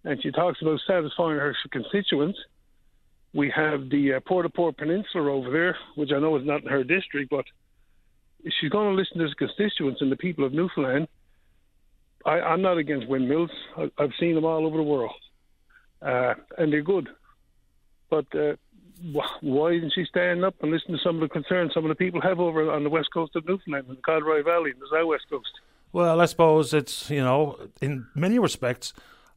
Speaker 10: And she talks about satisfying her constituents. We have the uh, Port-au-Port Peninsula over there, which I know is not in her district, but she's going to listen to the constituents and the people of Newfoundland, I, I'm not against windmills. I, I've seen them all over the world, uh, and they're good. But uh, why isn't she standing up and listening to some of the concerns some of the people have over on the west coast of Newfoundland, in the Codroy Valley, and the south west coast?
Speaker 2: Well, I suppose it's, you know, in many respects,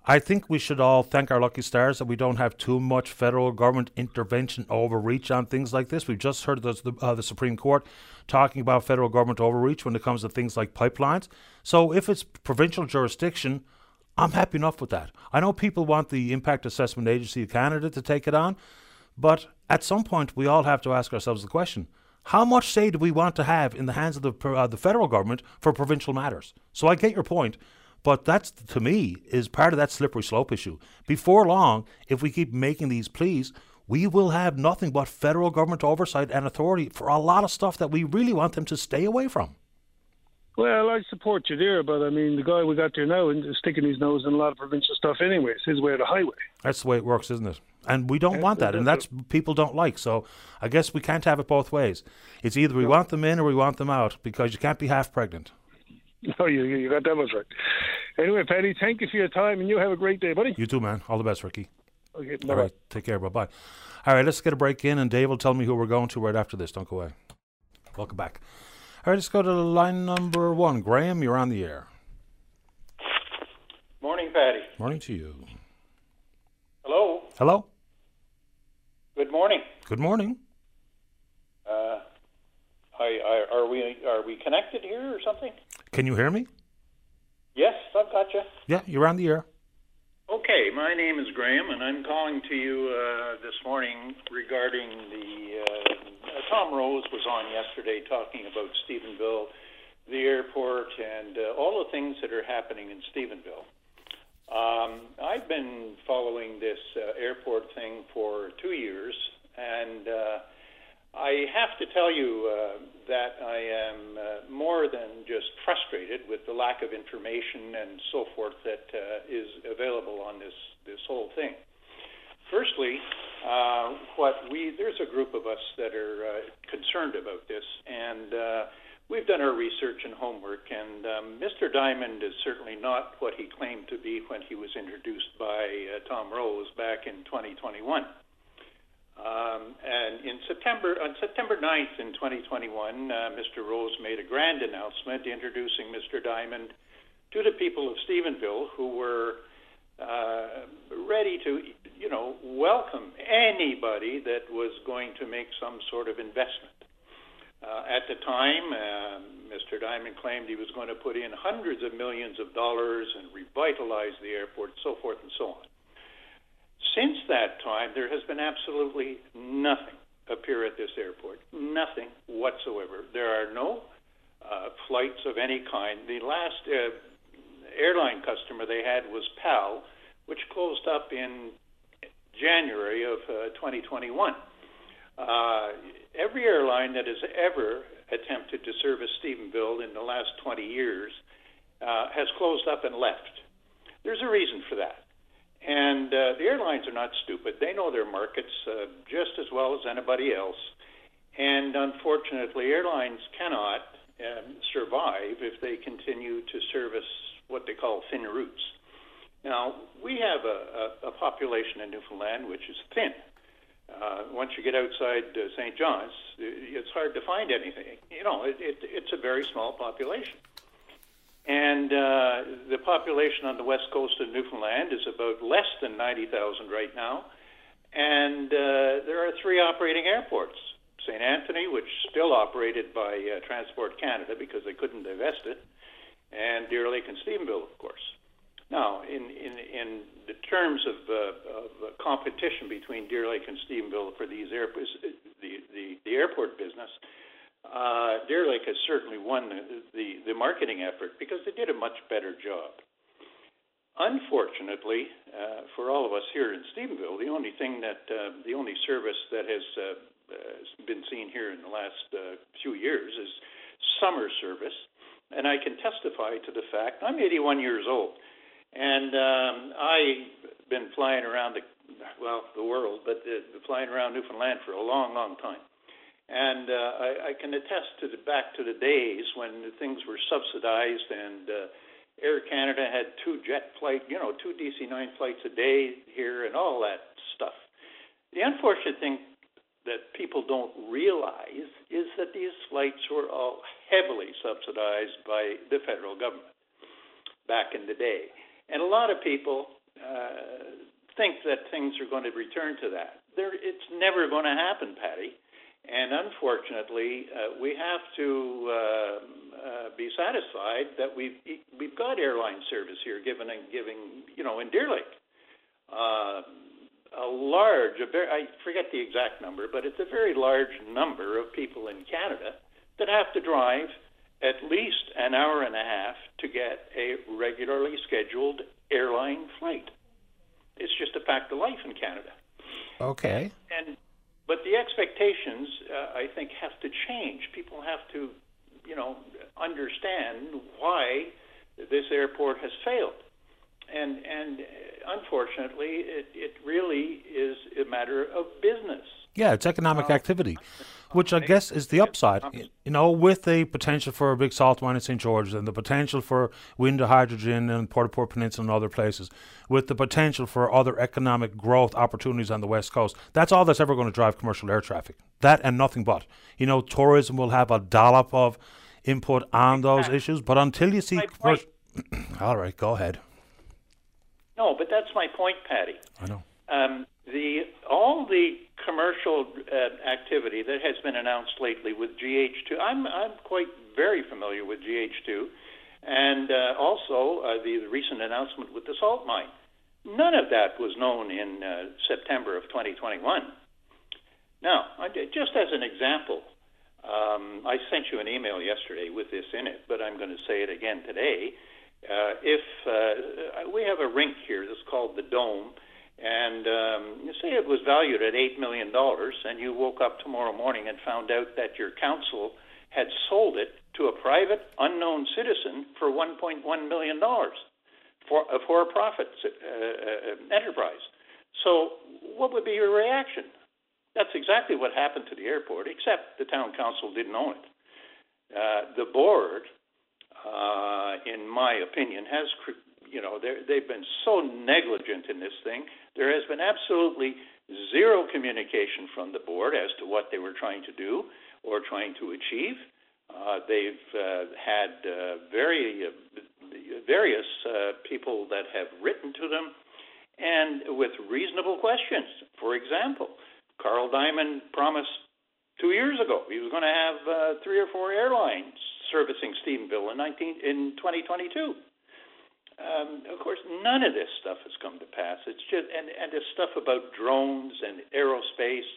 Speaker 2: I think we should all thank our lucky stars that we don't have too much federal government intervention overreach on things like this. We've just heard the, uh, the Supreme Court talking about federal government overreach when it comes to things like pipelines. So if it's provincial jurisdiction, I'm happy enough with that. I know people want the Impact Assessment Agency of Canada to take it on, but at some point, we all have to ask ourselves the question how much say do we want to have in the hands of the, uh, the federal government for provincial matters? So I get your point, but that's, to me, is part of that slippery slope issue. Before long, if we keep making these pleas, we will have nothing but federal government oversight and authority for a lot of stuff that we really want them to stay away from.
Speaker 10: Well, I support you there, but I mean, the guy we got there now is sticking his nose in a lot of provincial stuff anyway. It's his way of the highway.
Speaker 2: That's the way it works, isn't it? And we don't want that, and that's people don't like. So I guess we can't have it both ways. It's either we no. want them in or we want them out because you can't be half pregnant.
Speaker 10: No, you you got that much right. Anyway, Paddy, thank you for your time, and you have a great day, buddy.
Speaker 2: You too, man. All the best, Ricky.
Speaker 10: Okay,
Speaker 2: bye. All right, take care. Bye bye. All right, let's get a break in, and Dave will tell me who we're going to right after this. Don't go away. Welcome back. All right, let's go to line number one. Graham, you're on the air.
Speaker 11: Morning, Paddy.
Speaker 2: Morning to you.
Speaker 11: Hello.
Speaker 2: Hello.
Speaker 11: Good morning.
Speaker 2: Good morning.
Speaker 11: Uh, I, I, are we are we connected here or something?
Speaker 2: Can you hear me?
Speaker 11: Yes, I've got you.
Speaker 2: Yeah, you're on the air.
Speaker 11: Okay, my name is Graham, and I'm calling to you uh, this morning regarding the. Uh, Tom Rose was on yesterday talking about Stephenville, the airport, and uh, all the things that are happening in Stephenville. Um, I've been following this uh, airport thing for two years, and uh, I have to tell you uh, that I am uh, more than just frustrated with the lack of information and so forth that uh, is available on this this whole thing. Firstly, uh, what we there's a group of us that are uh, concerned about this, and uh, We've done our research and homework, and um, Mr. Diamond is certainly not what he claimed to be when he was introduced by uh, Tom Rose back in 2021. Um, and in September, on September 9th in 2021, uh, Mr. Rose made a grand announcement introducing Mr. Diamond to the people of Stephenville, who were uh, ready to, you know, welcome anybody that was going to make some sort of investment. Uh, at the time, uh, Mr. Diamond claimed he was going to put in hundreds of millions of dollars and revitalize the airport, so forth and so on. Since that time, there has been absolutely nothing appear at this airport. Nothing whatsoever. There are no uh, flights of any kind. The last uh, airline customer they had was PAL, which closed up in January of uh, 2021. Uh, every airline that has ever attempted to service Stephenville in the last 20 years uh, has closed up and left. There's a reason for that. And uh, the airlines are not stupid. They know their markets uh, just as well as anybody else. And unfortunately, airlines cannot um, survive if they continue to service what they call thin routes. Now, we have a, a, a population in Newfoundland which is thin. Uh, once you get outside uh, St. John's, it's hard to find anything. You know, it, it, it's a very small population. And uh, the population on the west coast of Newfoundland is about less than 90,000 right now. And uh, there are three operating airports St. Anthony, which is still operated by uh, Transport Canada because they couldn't divest it, and Deer Lake and Stephenville, of course. Now, in, in, in the terms of, uh, of competition between Deer Lake and Stephenville for these airports, the, the, the airport business. Uh, Deer Lake has certainly won the, the, the marketing effort because they did a much better job. Unfortunately, uh, for all of us here in Stephenville, the only thing that uh, the only service that has uh, uh, been seen here in the last uh, few years is summer service, and I can testify to the fact I'm 81 years old, and um, I've been flying around the well the world, but uh, flying around Newfoundland for a long, long time. And uh, I, I can attest to the back to the days when things were subsidized and uh, Air Canada had two jet flight, you know, two DC-9 flights a day here and all that stuff. The unfortunate thing that people don't realize is that these flights were all heavily subsidized by the federal government back in the day. And a lot of people uh, think that things are going to return to that. There, it's never going to happen, Paddy. And unfortunately, uh, we have to uh, uh, be satisfied that we've we've got airline service here, given and giving you know in Deer Lake. Uh, a large, a very, I forget the exact number, but it's a very large number of people in Canada that have to drive at least an hour and a half to get a regularly scheduled airline flight. It's just a fact of life in Canada.
Speaker 2: Okay.
Speaker 11: And but the expectations, uh, I think, have to change. People have to, you know, understand why this airport has failed. And and unfortunately, it, it really is a matter of business.
Speaker 2: Yeah, it's economic activity, which I guess is the upside. You know, with the potential for a big salt mine in St. George's and the potential for wind to hydrogen in Port Port Peninsula and other places, with the potential for other economic growth opportunities on the West Coast, that's all that's ever going to drive commercial air traffic. That and nothing but. You know, tourism will have a dollop of input on those issues, but until you see. Commercial- all right, go ahead.
Speaker 11: No, but that's my point, Paddy.
Speaker 2: I know.
Speaker 11: Um, the all the commercial uh, activity that has been announced lately with GH2, I'm I'm quite very familiar with GH2, and uh, also uh, the, recent announcement with the salt mine. None of that was known in uh, September of 2021. Now, just as an example, um, I sent you an email yesterday with this in it, but I'm going to say it again today. Uh, if uh, we have a rink here that's called the Dome, and um, you say it was valued at eight million dollars, and you woke up tomorrow morning and found out that your council had sold it to a private unknown citizen for 1.1 million dollars for a for-profit uh, uh, enterprise. So, what would be your reaction? That's exactly what happened to the airport, except the town council didn't own it. Uh, the board, uh, in my opinion, has you know they've been so negligent in this thing. There has been absolutely zero communication from the board as to what they were trying to do or trying to achieve. Uh, they've uh, had uh, very uh, various uh, people that have written to them, and with reasonable questions. For example, Carl Diamond promised two years ago he was going to have uh, three or four airlines servicing Stephenville in 19 in 2022. Um, of course, none of this stuff has come to pass. It's just and and this stuff about drones and aerospace.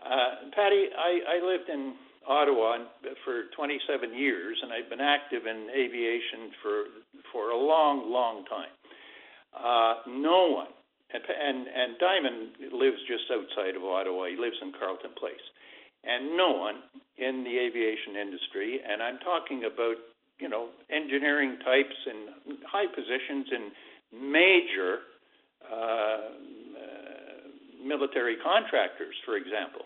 Speaker 11: Uh, Paddy, I, I lived in Ottawa for 27 years, and I've been active in aviation for for a long, long time. Uh, no one, and, and and Diamond lives just outside of Ottawa. He lives in Carleton Place, and no one in the aviation industry, and I'm talking about you know, engineering types and high positions in major uh, uh, military contractors, for example.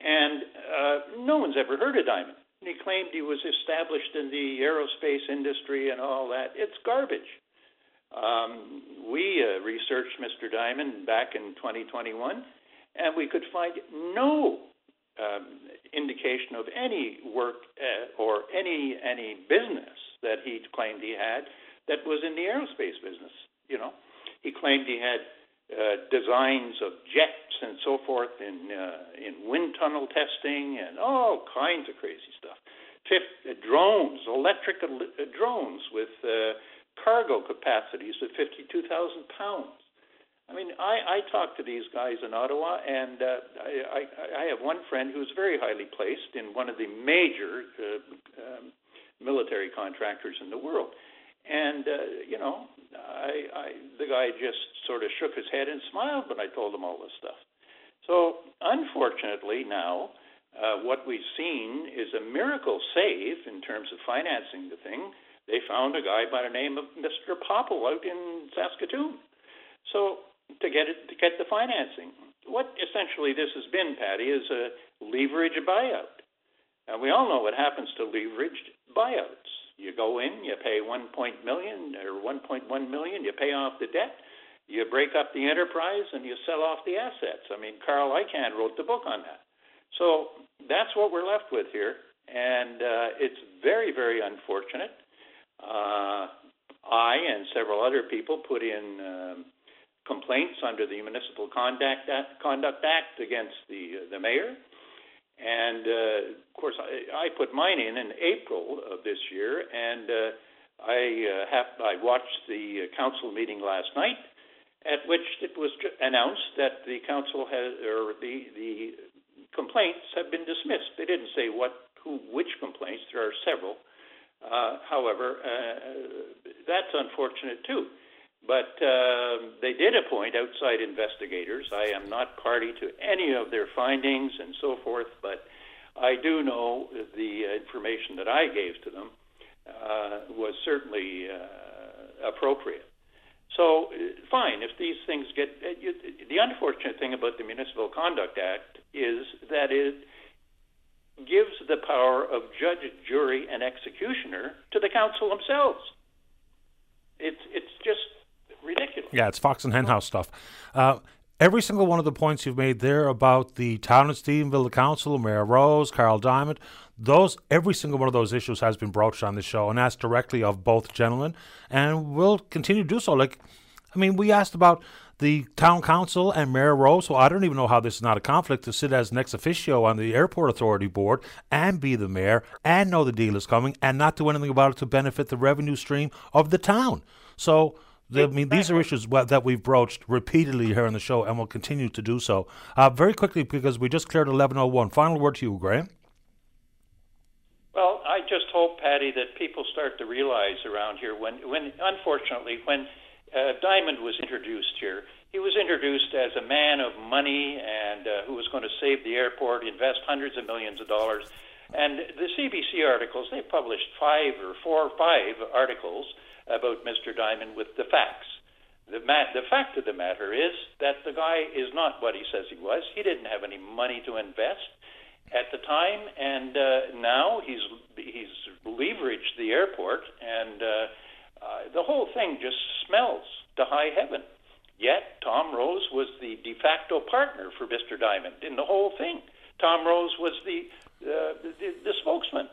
Speaker 11: And uh, no one's ever heard of Diamond. And he claimed he was established in the aerospace industry and all that. It's garbage. Um, we uh, researched Mr. Diamond back in 2021, and we could find no um, indication of any work uh, or any any business that he claimed he had that was in the aerospace business. You know, he claimed he had uh, designs of jets and so forth in uh, in wind tunnel testing and all kinds of crazy stuff. Fifth, uh, drones, electric uh, drones with uh, cargo capacities of 52,000 pounds. I mean, I, I talk to these guys in Ottawa, and uh, I, I, I have one friend who's very highly placed in one of the major uh, um, military contractors in the world. And uh, you know, I, I the guy just sort of shook his head and smiled when I told him all this stuff. So unfortunately, now uh, what we've seen is a miracle save in terms of financing the thing. They found a guy by the name of Mr. Popple out in Saskatoon. So to get it to get the financing, what essentially this has been, Paddy, is a leverage buyout. And we all know what happens to leveraged buyouts. You go in, you pay one point million or 1.1 million, you pay off the debt, you break up the enterprise, and you sell off the assets. I mean, Carl Icahn wrote the book on that. So that's what we're left with here, and uh, it's very, very unfortunate. Uh, I and several other people put in um, complaints under the Municipal Conduct Act, Conduct Act against the the mayor. And uh, of course, I, I put mine in in April of this year, and uh, I uh, have I watched the council meeting last night, at which it was announced that the council has or the the complaints have been dismissed. They didn't say what who which complaints. There are several. Uh, however, uh, that's unfortunate too. But uh, they did appoint outside investigators. I am not party to any of their findings and so forth, but I do know the information that I gave to them uh, was certainly uh, appropriate. So, uh, fine, if these things get. Uh, you, the unfortunate thing about the Municipal Conduct Act is that it gives the power of judge, jury, and executioner to the council themselves. It's, it's just ridiculous.
Speaker 2: Yeah, it's Fox and Henhouse stuff. Uh, every single one of the points you've made there about the town of Stephenville, the council, Mayor Rose, Carl Diamond, those every single one of those issues has been broached on the show and asked directly of both gentlemen, and will continue to do so. Like, I mean, we asked about the town council and Mayor Rose, so I don't even know how this is not a conflict to sit as ex officio on the airport authority board and be the mayor and know the deal is coming and not do anything about it to benefit the revenue stream of the town. So I mean, these are issues that we've broached repeatedly here on the show, and will continue to do so. Uh, very quickly, because we just cleared 11:01. Final word to you, Graham.
Speaker 11: Well, I just hope, Paddy, that people start to realize around here when, when unfortunately, when uh, Diamond was introduced here, he was introduced as a man of money and uh, who was going to save the airport, invest hundreds of millions of dollars. And the CBC articles, they published five or four or five articles about Mr. Diamond with the facts. The, ma- the fact of the matter is that the guy is not what he says he was. He didn't have any money to invest at the time, and uh, now he's he's leveraged the airport, and uh, uh, the whole thing just smells to high heaven. Yet Tom Rose was the de facto partner for Mr. Diamond in the whole thing. Tom Rose was the uh, the, the spokesman.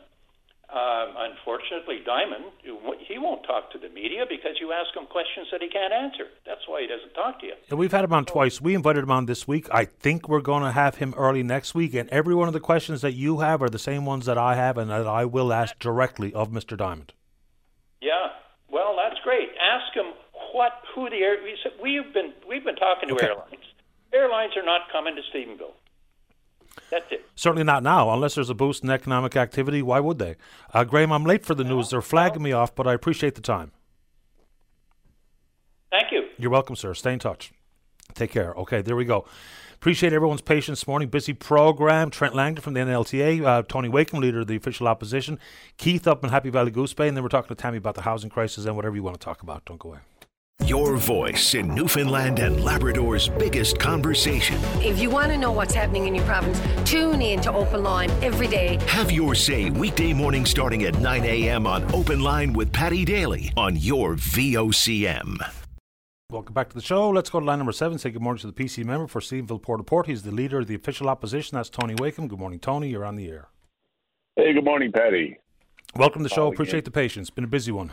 Speaker 11: Um, unfortunately, Diamond, he won't talk to the media because you ask him questions that he can't answer. That's why he doesn't talk to you.
Speaker 2: And we've had him on twice. We invited him on this week. I think we're going to have him early next week. And every one of the questions that you have are the same ones that I have and that I will ask directly of Mr. Diamond.
Speaker 11: Yeah, well, that's great. Ask him what, who the air. We've been we've been talking to okay. airlines. Airlines are not coming to Stephenville. That's it.
Speaker 2: Certainly not now, unless there's a boost in economic activity. Why would they? Uh, Graham, I'm late for the news. They're flagging me off, but I appreciate the time.
Speaker 11: Thank you.
Speaker 2: You're welcome, sir. Stay in touch. Take care. Okay, there we go. Appreciate everyone's patience this morning. Busy program. Trent Langdon from the NLTA, uh, Tony Wakeham, leader of the official opposition, Keith up in Happy Valley Goose Bay, and then we're talking to Tammy about the housing crisis and whatever you want to talk about. Don't go away.
Speaker 1: Your voice in Newfoundland and Labrador's biggest conversation.
Speaker 12: If you want to know what's happening in your province, tune in to Open Line every day.
Speaker 1: Have your say weekday morning starting at 9 a.m. on Open Line with Paddy Daly on your VOCM.
Speaker 2: Welcome back to the show. Let's go to line number seven. Say good morning to the PC member for Stephenville Port Port. He's the leader of the official opposition. That's Tony Wakeham. Good morning, Tony. You're on the air.
Speaker 13: Hey, good morning, Paddy.
Speaker 2: Welcome to the show. Appreciate the patience. Been a busy one.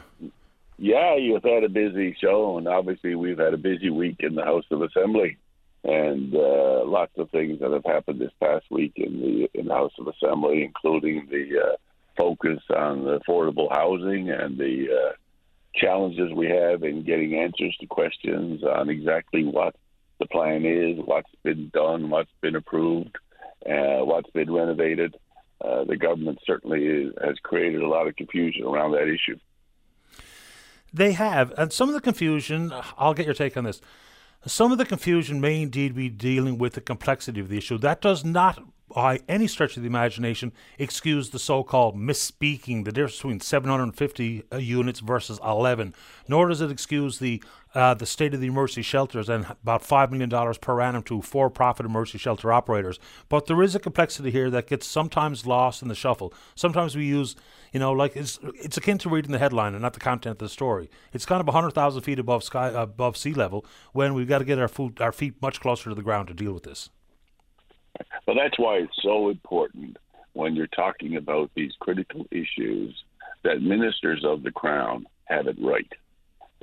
Speaker 13: Yeah, you've had a busy show, and obviously we've had a busy week in the House of Assembly, and uh, lots of things that have happened this past week in the in the House of Assembly, including the uh, focus on affordable housing and the uh, challenges we have in getting answers to questions on exactly what the plan is, what's been done, what's been approved, uh, what's been renovated. Uh, the government certainly is, has created a lot of confusion around that issue.
Speaker 2: They have, and some of the confusion. I'll get your take on this. Some of the confusion may indeed be dealing with the complexity of the issue. That does not by any stretch of the imagination, excuse the so called misspeaking, the difference between 750 uh, units versus 11, nor does it excuse the uh, the state of the emergency shelters and about $5 million per annum to for profit emergency shelter operators. But there is a complexity here that gets sometimes lost in the shuffle. Sometimes we use, you know, like it's, it's akin to reading the headline and not the content of the story. It's kind of 100,000 feet above, sky, above sea level when we've got to get our, food, our feet much closer to the ground to deal with this.
Speaker 13: But that's why it's so important when you're talking about these critical issues that ministers of the crown have it right.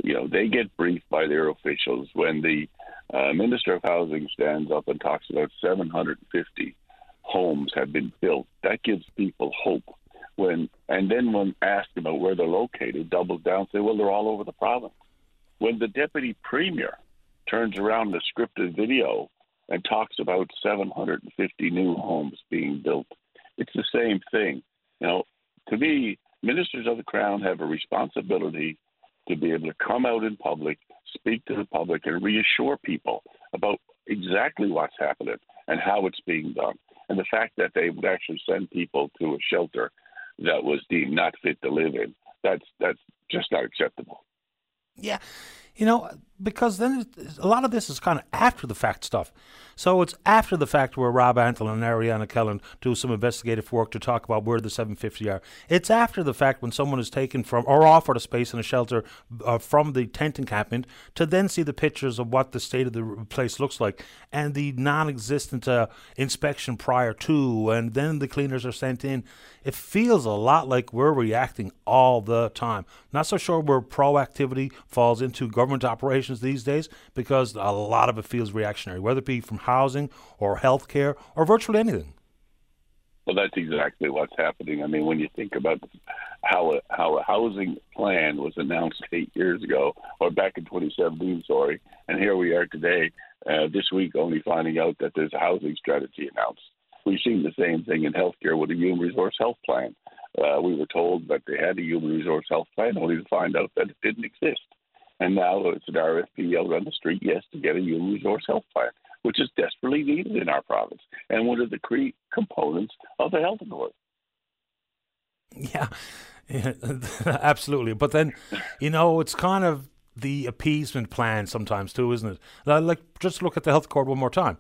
Speaker 13: You know, they get briefed by their officials when the uh, minister of housing stands up and talks about 750 homes have been built. That gives people hope. When and then when asked about where they're located, doubles down, say, well, they're all over the province. When the deputy premier turns around the scripted video and talks about 750 new homes being built. It's the same thing. You know, to me, ministers of the crown have a responsibility to be able to come out in public, speak to the public, and reassure people about exactly what's happening and how it's being done. And the fact that they would actually send people to a shelter that was deemed not fit to live in, that's that's just not acceptable.
Speaker 2: Yeah. You know, because then a lot of this is kind of after the fact stuff. So it's after the fact where Rob Antle and Ariana Kelland do some investigative work to talk about where the 750 are. It's after the fact when someone is taken from or offered a space in a shelter uh, from the tent encampment to then see the pictures of what the state of the place looks like and the non-existent uh, inspection prior to, and then the cleaners are sent in. It feels a lot like we're reacting all the time. Not so sure where proactivity falls into government operations these days because a lot of it feels reactionary, whether it be from housing or healthcare or virtually anything.
Speaker 13: Well, that's exactly what's happening. I mean, when you think about how a, how a housing plan was announced eight years ago, or back in 2017, sorry, and here we are today, uh, this week, only finding out that there's a housing strategy announced. We've seen the same thing in healthcare with a human resource health plan. Uh, we were told that they had a human resource health plan, only to find out that it didn't exist. And now it's an RFP out on the street, yes, to get a human resource health plan, which is desperately needed in our province and one of the key components of the health accord.
Speaker 2: Yeah, yeah absolutely. But then, you know, it's kind of the appeasement plan sometimes too, isn't it? Like, just look at the health accord one more time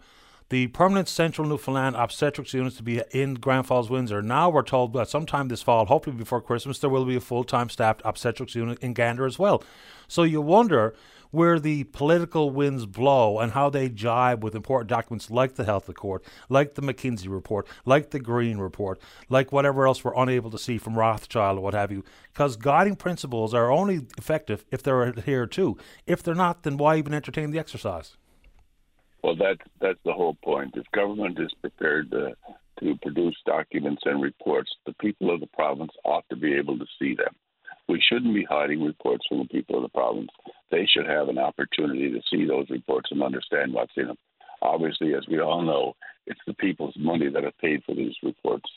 Speaker 2: the permanent central Newfoundland obstetrics units to be in Grand Falls, Windsor. Now we're told that sometime this fall, hopefully before Christmas, there will be a full time staffed obstetrics unit in Gander as well. So you wonder where the political winds blow and how they jibe with important documents like the Health Accord, like the McKinsey report, like the Green report, like whatever else we're unable to see from Rothschild or what have you. Because guiding principles are only effective if they're adhered to. If they're not, then why even entertain the exercise?
Speaker 13: Well, that's that's the whole point. If government is prepared to to produce documents and reports, the people of the province ought to be able to see them. We shouldn't be hiding reports from the people of the province. They should have an opportunity to see those reports and understand what's in them. Obviously, as we all know, it's the people's money that have paid for these reports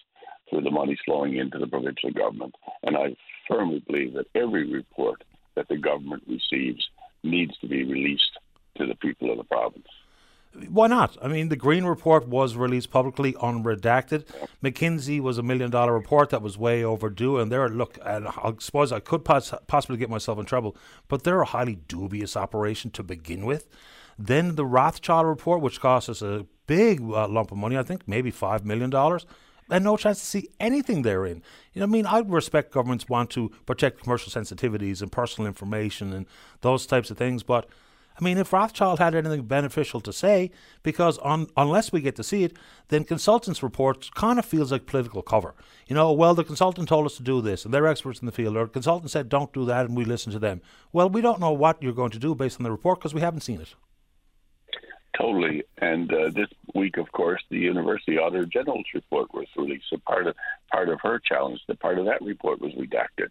Speaker 13: through the money flowing into the provincial government. And I firmly believe that every report that the government receives needs to be released to the people of the province.
Speaker 2: Why not? I mean, the Green Report was released publicly unredacted. McKinsey was a million dollar report that was way overdue, and there, look, and I suppose I could pos- possibly get myself in trouble, but they're a highly dubious operation to begin with. Then the Rothschild report, which cost us a big uh, lump of money, I think maybe $5 million, and no chance to see anything therein. You know, I mean, I respect governments want to protect commercial sensitivities and personal information and those types of things, but I mean, if Rothschild had anything beneficial to say, because on, unless we get to see it, then consultants' reports kind of feels like political cover. You know, well, the consultant told us to do this, and they're experts in the field, or the consultant said don't do that, and we listen to them. Well, we don't know what you're going to do based on the report because we haven't seen it.
Speaker 13: Totally. And uh, this week, of course, the University Auditor General's report was released. So part of part of her challenge, the part of that report was redacted.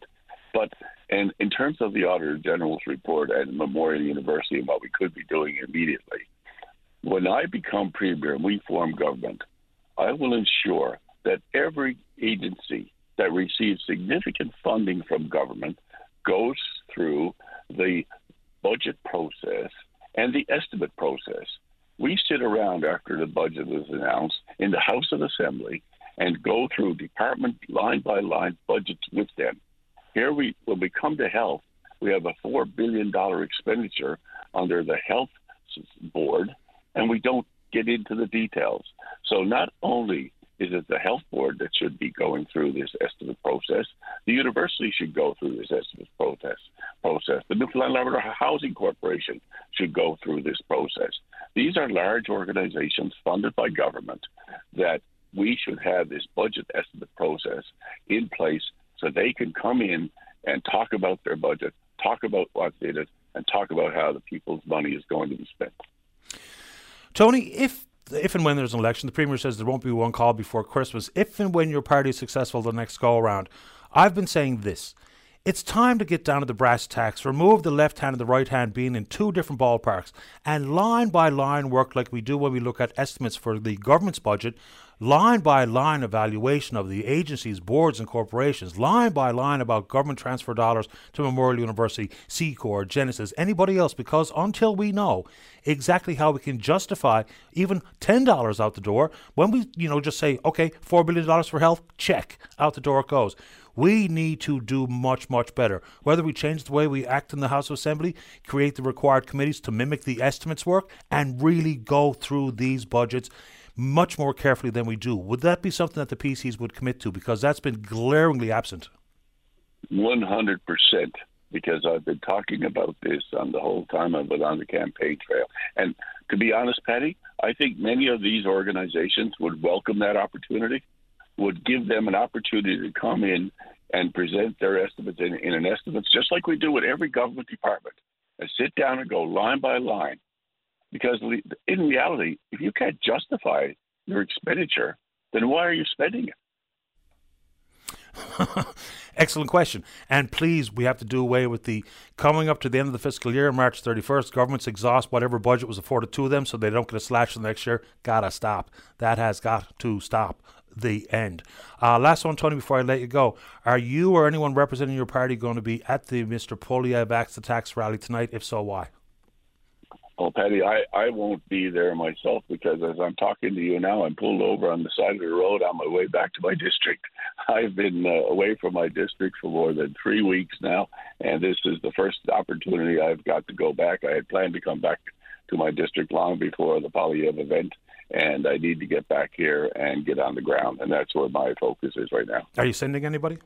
Speaker 13: But and in terms of the Auditor General's report at Memorial University and what we could be doing immediately, when I become premier and we form government, I will ensure that every agency that receives significant funding from government goes through the budget process and the estimate process. We sit around after the budget is announced in the House of Assembly and go through department line by line budgets with them. Here we when we come to health, we have a four billion dollar expenditure under the health board, and we don't get into the details. So not only is it the health board that should be going through this estimate process, the university should go through this estimate process. Process. The Newfoundland Labrador Housing Corporation should go through this process. These are large organizations funded by government that we should have this budget estimate process in place so they can come in and talk about their budget, talk about in it, and talk about how the people's money is going to be spent.
Speaker 2: Tony, if if and when there's an election, the Premier says there won't be one call before Christmas. If and when your party is successful the next go around, I've been saying this. It's time to get down to the brass tacks, remove the left hand and the right hand being in two different ballparks, and line by line work like we do when we look at estimates for the government's budget, line by line evaluation of the agencies, boards, and corporations, line by line about government transfer dollars to Memorial University, C-CORE, Genesis, anybody else, because until we know exactly how we can justify even $10 out the door, when we, you know, just say, okay, $4 billion for health, check, out the door it goes. We need to do much, much better. Whether we change the way we act in the House of Assembly, create the required committees to mimic the estimates work, and really go through these budgets much more carefully than we do. Would that be something that the PCs would commit to? Because that's been glaringly absent.
Speaker 13: 100%, because I've been talking about this on the whole time I've been on the campaign trail. And to be honest, Paddy, I think many of these organizations would welcome that opportunity would give them an opportunity to come in and present their estimates in, in an estimates, just like we do with every government department, and sit down and go line by line. Because in reality, if you can't justify your expenditure, then why are you spending
Speaker 2: it? Excellent question. And please, we have to do away with the coming up to the end of the fiscal year, March 31st, governments exhaust whatever budget was afforded to them so they don't get a slash the next year. Gotta stop. That has got to stop the end. Uh, last one, Tony, before I let you go. Are you or anyone representing your party going to be at the Mr. Poilievre's Axe the Tax rally tonight? If so, why?
Speaker 13: Well, Paddy, I, I won't be there myself because as I'm talking to you now, I'm pulled over on the side of the road on my way back to my district. I've been uh, away from my district for more than three weeks now, and this is the first opportunity I've got to go back. I had planned to come back to my district long before the Poilievre event, and I need to get back here and get on the ground, and that's where my focus is right now.
Speaker 2: Are you sending anybody?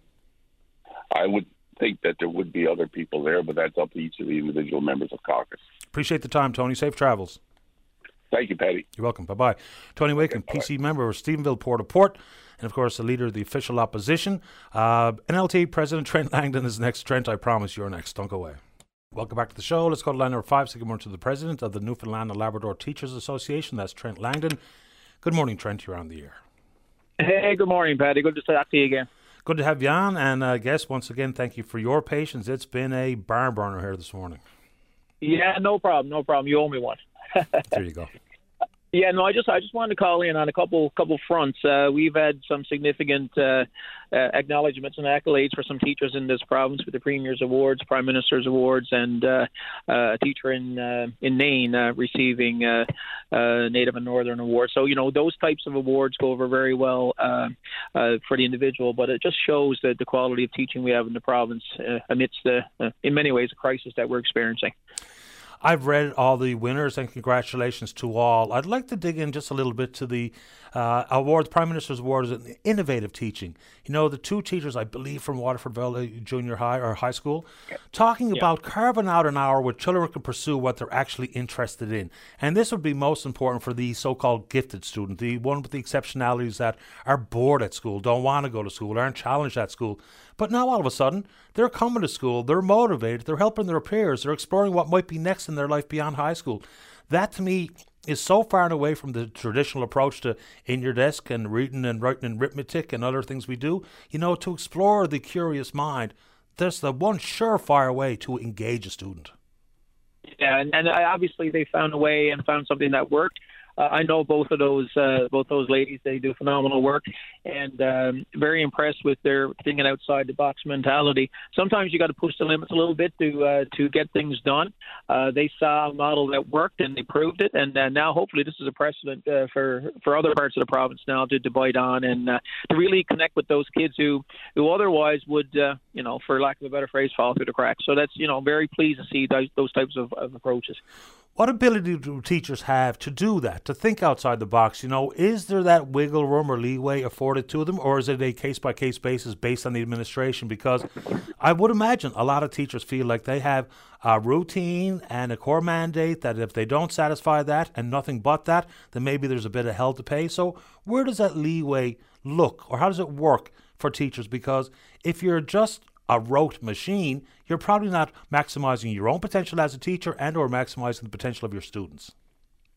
Speaker 13: I would think that there would be other people there, but that's up to each of the individual members of caucus.
Speaker 2: Appreciate the time, Tony. Safe travels.
Speaker 13: Thank you, Paddy.
Speaker 2: You're welcome. Bye bye. Tony Wakeham, okay, PC member of Stephenville Port au Port, and of course, the leader of the official opposition. Uh, NLT President Trent Langdon is next. Trent, I promise you're next. Don't go away. Welcome back to the show. Let's go to line number five. Say good morning to the president of the Newfoundland and Labrador Teachers Association. That's Trent Langdon. Good morning, Trent. You're on the air.
Speaker 14: Hey, good morning, Paddy. Good to talk to you again.
Speaker 2: Good to have you on. And I uh, guess once again, thank you for your patience. It's been a barn burner here this morning.
Speaker 14: Yeah, no problem. No problem. You owe me one.
Speaker 2: there you go.
Speaker 14: Yeah, no, I just I just wanted to call in on a couple couple fronts. Uh, we've had some significant uh, uh, acknowledgments and accolades for some teachers in this province with the Premier's Awards, Prime Minister's Awards, and uh, uh, a teacher in uh, in Nain receiving a uh Native and Northern Awards. So you know those types of awards go over very well uh, uh, for the individual, but it just shows that the quality of teaching we have in the province uh, amidst the, uh, in many ways, a crisis that we're experiencing.
Speaker 2: I've read all the winners and congratulations to all. I'd like to dig in just a little bit to the uh, award, Prime Minister's Award in innovative teaching. You know, the two teachers, I believe, from Waterford Valley Junior High or High School, talking yeah. about carving out an hour where children can pursue what they're actually interested in. And this would be most important for the so called gifted student, the one with the exceptionalities that are bored at school, don't want to go to school, aren't challenged at school. But now all of a sudden, they're coming to school, they're motivated, they're helping their peers, they're exploring what might be next in their life beyond high school. That to me is so far and away from the traditional approach to in your desk and reading and writing and arithmetic and other things we do. You know, to explore the curious mind, that's the one surefire way to engage a student.
Speaker 14: Yeah, and, and obviously they found a way and found something that worked. Uh, I know both of those uh, both those ladies. They do phenomenal work, and um, very impressed with their thinking outside the box mentality. Sometimes you got to push the limits a little bit to uh, to get things done. Uh, they saw a model that worked, and they proved it. And uh, now, hopefully, this is a precedent uh, for for other parts of the province now to, to bite on and uh, to really connect with those kids who who otherwise would, uh, you know, for lack of a better phrase, fall through the cracks. So that's you know very pleased to see those, those types of, of approaches.
Speaker 2: What ability do teachers have to do that, to think outside the box? You know, is there that wiggle room or leeway afforded to them, or is it a case by case basis based on the administration? Because I would imagine a lot of teachers feel like they have a routine and a core mandate that if they don't satisfy that and nothing but that, then maybe there's a bit of hell to pay. So, where does that leeway look, or how does it work for teachers? Because if you're just a rote machine, you're probably not maximizing your own potential as a teacher and or maximizing the potential of your students.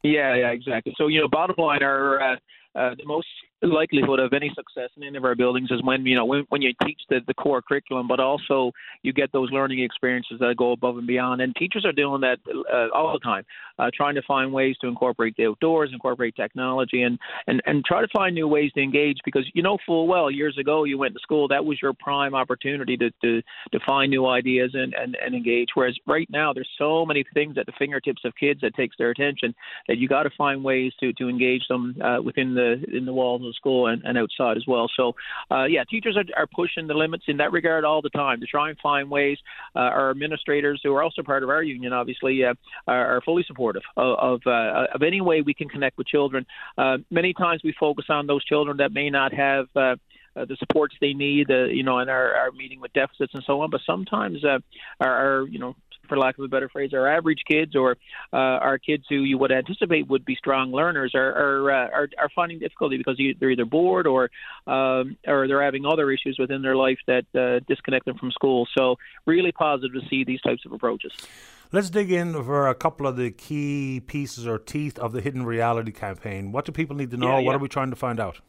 Speaker 14: Yeah, yeah, exactly. So, you know, bottom line, our uh, uh, the most likelihood of any success in any of our buildings is when you know when, when you teach the, the core curriculum, but also you get those learning experiences that go above and beyond. And teachers are doing that uh, all the time, uh, trying to find ways to incorporate the outdoors, incorporate technology, and, and and try to find new ways to engage. Because you know full well years ago you went to school, that was your prime opportunity to to, to find new ideas and, and and engage. Whereas right now there's so many things at the fingertips of kids that takes their attention that you got to find ways to to engage them uh, within the in the walls of school and, and outside as well. So, uh, yeah, teachers are, are pushing the limits in that regard all the time to try and find ways. Uh, our administrators, who are also part of our union, obviously, uh, are, are fully supportive of of, uh, of any way we can connect with children. Uh, many times we focus on those children that may not have. Uh, uh, the supports they need, uh, you know, in our, our meeting with deficits and so on. But sometimes uh, our, our, you know, for lack of a better phrase, our average kids or uh, our kids who you would anticipate would be strong learners are are uh, are, are finding difficulty because they're either bored or um, or they're having other issues within their life that uh, disconnect them from school. So really positive to see these types of approaches.
Speaker 2: Let's dig in for a couple of the key pieces or teeth of the Hidden Reality campaign. What do people need to know?
Speaker 14: Yeah, yeah.
Speaker 2: What are we trying to find out?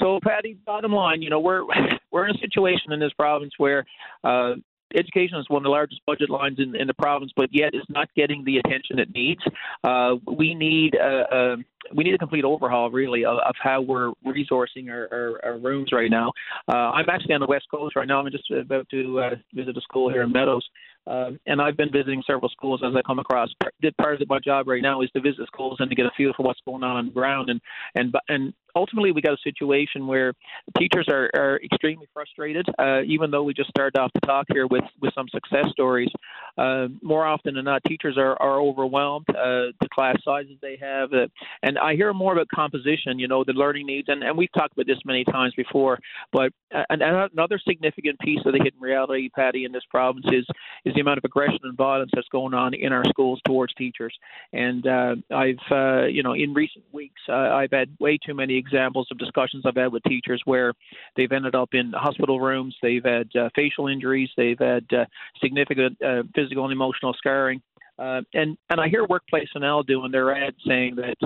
Speaker 14: So, Paddy, bottom line, you know, we're we're in a situation in this province where uh, education is one of the largest budget lines in, in the province, but yet it's not getting the attention it needs. Uh, we need a, a, we need a complete overhaul, really, of, of how we're resourcing our, our, our rooms right now. Uh, I'm actually on the west coast right now. I'm just about to uh, visit a school here in Meadows. Um, and I've been visiting several schools as I come across. Did Part of my job right now is to visit schools and to get a feel for what's going on on the ground. And and and ultimately, we got a situation where teachers are, are extremely frustrated. Uh, even though we just started off the talk here with with some success stories, uh, more often than not, teachers are are overwhelmed. Uh, the class sizes they have, uh, and I hear more about composition. You know, the learning needs, and and we've talked about this many times before. But uh, another significant piece of the hidden reality, Paddy, in this province is is the amount of aggression and violence that's going on in our schools towards teachers. And uh, I've, uh, you know, in recent weeks, uh, I've had way too many examples of discussions I've had with teachers where they've ended up in hospital rooms, they've had uh, facial injuries, they've had uh, significant uh, physical and emotional scarring. Uh, and and I hear workplace NL doing their ads saying that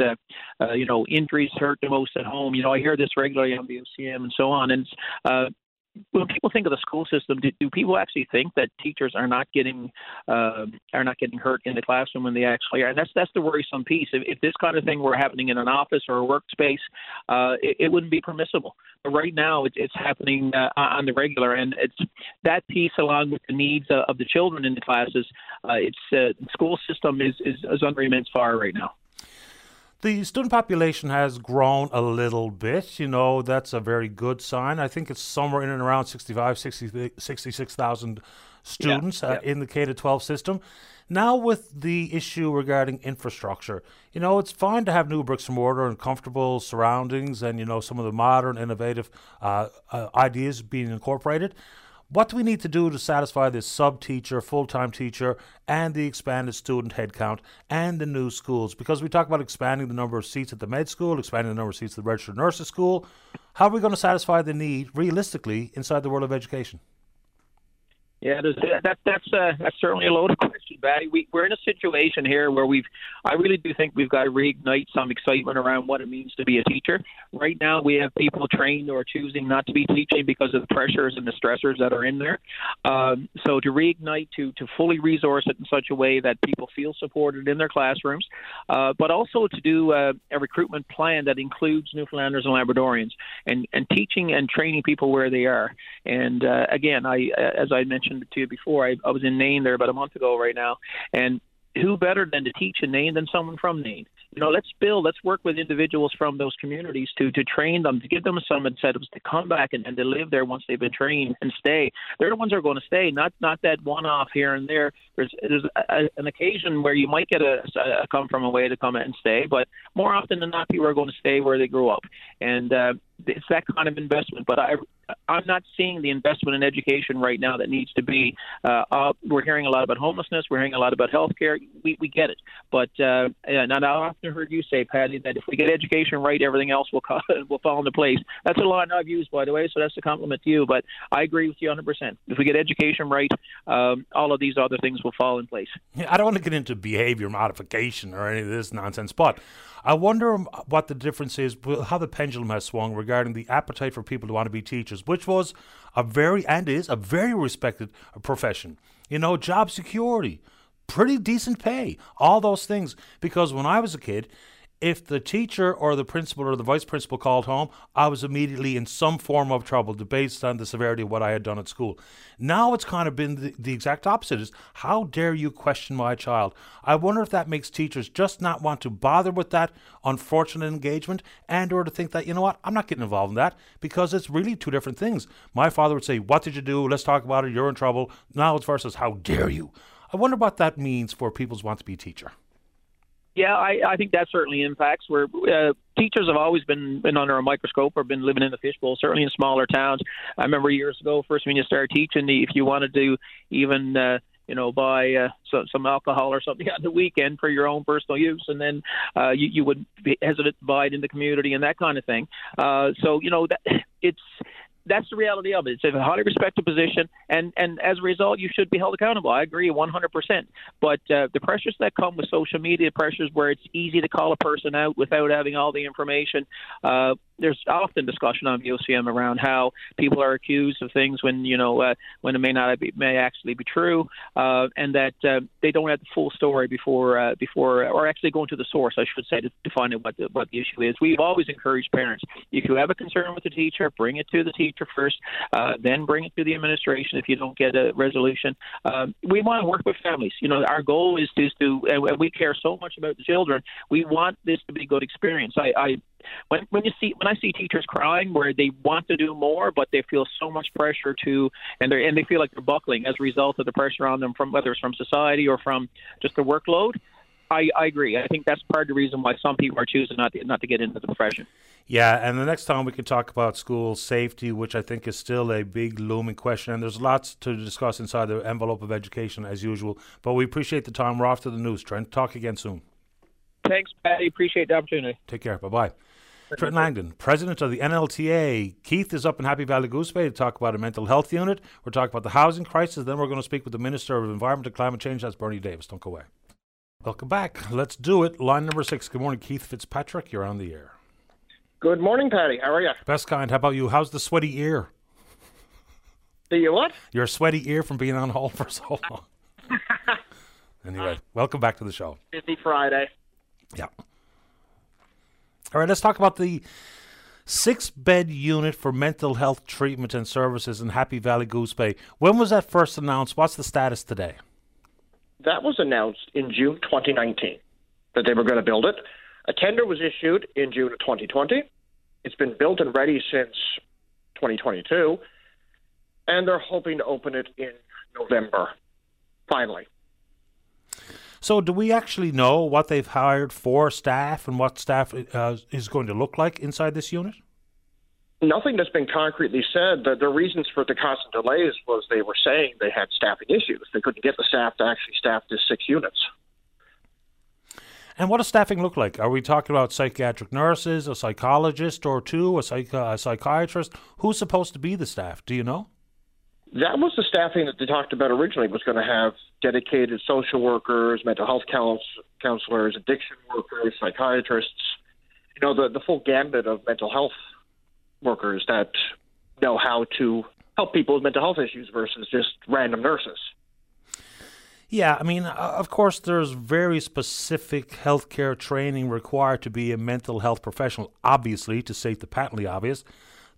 Speaker 14: uh, uh, you know injuries hurt the most at home. You know I hear this regularly on VOCM and so on. And uh, when people think of the school system, do, do people actually think that teachers are not getting uh, are not getting hurt in the classroom when they actually are? And that's that's the worrisome piece. If, if this kind of thing were happening in an office or a workspace, uh, it, it wouldn't be permissible. But right now, it's it's happening uh, on the regular, and it's that piece along with the needs uh, of the children in the classes. Uh, it's uh, the school system is, is is under immense fire right now.
Speaker 2: The student population has grown a little bit. You know, that's a very good sign. I think it's somewhere in and around 65, 60, 66,000 students
Speaker 14: Yeah,
Speaker 2: uh, in the K to 12 system. Now, with the issue regarding infrastructure, you know, it's fine to have new bricks and mortar and comfortable surroundings and, you know, some of the modern, innovative uh, uh, ideas being incorporated. What do we need to do to satisfy this sub teacher, full time teacher, and the expanded student headcount and the new schools? Because we talk about expanding the number of seats at the med school, expanding the number of seats at the registered nurses school. How are we going to satisfy the need realistically inside the world of education?
Speaker 14: Yeah, that, that's uh, that's certainly a loaded question, Paddy. We, we're in a situation here where we've, I really do think we've got to reignite some excitement around what it means to be a teacher. Right now, we have people trained or choosing not to be teaching because of the pressures and the stressors that are in there. Um, so to reignite, to to fully resource it in such a way that people feel supported in their classrooms, uh, but also to do uh, a recruitment plan that includes Newfoundlanders and Labradorians, and and teaching and training people where they are. And uh, again, I as I mentioned mentioned to you before, I, I was in Nain there about a month ago right now, and who better than to teach in Nain than someone from Nain? You know, let's build, let's work with individuals from those communities to to train them, to give them some incentives to come back and, and to live there once they've been trained and stay. They're the ones who are going to stay, not not that one off here and there. There's there's a, an occasion where you might get a, a come from away to come and stay, but more often than not, people are going to stay where they grew up, and uh, it's that kind of investment. But I I'm not seeing the investment in education right now that needs to be. Uh, uh, we're hearing a lot about homelessness. We're hearing a lot about health care. We, we get it. But uh, and Often heard you say, Paddy, that if we get education right, everything else will, will fall into place. That's a line I've used, by the way, so that's a compliment to you. But I agree with you 100%. If we get education right, um, all of these other things will fall in place.
Speaker 2: Yeah, I don't want to get into behavior modification or any of this nonsense, but I wonder what the difference is, how the pendulum has swung regarding the appetite for people to want to be teachers, which was a very, and is, a very respected profession. You know, job security, pretty decent pay, all those things. Because when I was a kid, if the teacher or the principal or the vice principal called home, I was immediately in some form of trouble based on the severity of what I had done at school. Now it's kind of been the, the exact opposite is how dare you question my child? I wonder if that makes teachers just not want to bother with that unfortunate engagement and or to think that, you know what, I'm not getting involved in that because it's really two different things. My father would say, What did you do? Let's talk about it. You're in trouble. Now it's versus how dare you? I wonder what that means for people who want to be a teacher.
Speaker 14: Yeah, I, I think that certainly impacts. Where uh, teachers have always been been under a microscope or been living in the fishbowl. Certainly in smaller towns. I remember years ago, first when you started teaching, if you wanted to even uh, you know, buy uh, so, some alcohol or something on the weekend for your own personal use, and then uh, you, you would be hesitant to buy it in the community and that kind of thing. Uh, so, you know, that it's that's the reality of it. It's a highly respected position, and and as a result, you should be held accountable. I agree 100%. But uh, the pressures that come with social media pressures, where it's easy to call a person out without having all the information, uh, there's often discussion on VOCM around how people are accused of things when you know uh, when it may not be, may actually be true, uh, and that uh, they don't have the full story before uh, before or actually going to the source, I should say, to, find out what the, what the issue is. We've always encouraged parents if you have a concern with the teacher, bring it to the teacher first, uh, then bring it to the administration if you don't get a resolution. Um, we want to work with families. You know, our goal is to, is to and we care so much about the children. We want this to be a good experience. I, I when when you see when I see teachers crying where they want to do more but they feel so much pressure to and they and they feel like they're buckling as a result of the pressure on them from whether it's from society or from just the workload. I, I agree. I think that's part of the reason why some people are choosing not to, not to get into the profession.
Speaker 2: Yeah, and the next time we can talk about school safety, which I think is still a big looming question, and there's lots to discuss inside the envelope of education as usual. But we appreciate the time. We're off to the news. Trent, talk again soon.
Speaker 14: Thanks, Paddy. Appreciate the opportunity.
Speaker 2: Take care. Bye bye. Trent Langdon, president of the NLTA. Keith is up in Happy Valley Goose Bay to talk about a mental health unit. We're talking about the housing crisis. Then we're going to speak with the Minister of Environment and Climate Change. That's Bernie Davis. Don't go away. Welcome back. Let's do it. Line number six. Good morning, Keith Fitzpatrick. You're on the air.
Speaker 15: Good morning, Paddy. How are you?
Speaker 2: Best kind. How about you? How's the sweaty ear?
Speaker 15: Do you uh, what?
Speaker 2: Your sweaty ear from being on hold for so long. anyway, welcome back to the show.
Speaker 15: Busy Friday.
Speaker 2: Yeah. All right, let's talk about the six bed unit for mental health treatment and services in Happy Valley Goose Bay. When was that first announced? What's the status today?
Speaker 15: That was announced in June 2019 that they were going to build it. A tender was issued in June of 2020. It's been built and ready since 2022, and they're hoping to open it in November, finally.
Speaker 2: So, do we actually know what they've hired for staff and what staff uh, is going to look like inside this unit?
Speaker 15: Nothing that's been concretely said. The, the reasons for the constant delays was they were saying they had staffing issues. They couldn't get the staff to actually staff the six units.
Speaker 2: And what does staffing look like? Are we talking about psychiatric nurses, a psychologist or two, a, psych- a psychiatrist? Who's supposed to be the staff? Do you know?
Speaker 15: that was the staffing that they talked about originally was going to have dedicated social workers, mental health counsel- counselors, addiction workers, psychiatrists, you know, the, the full gambit of mental health workers that know how to help people with mental health issues versus just random nurses.
Speaker 2: Yeah, I mean, of course, there's very specific healthcare training required to be a mental health professional, obviously, to state the patently obvious.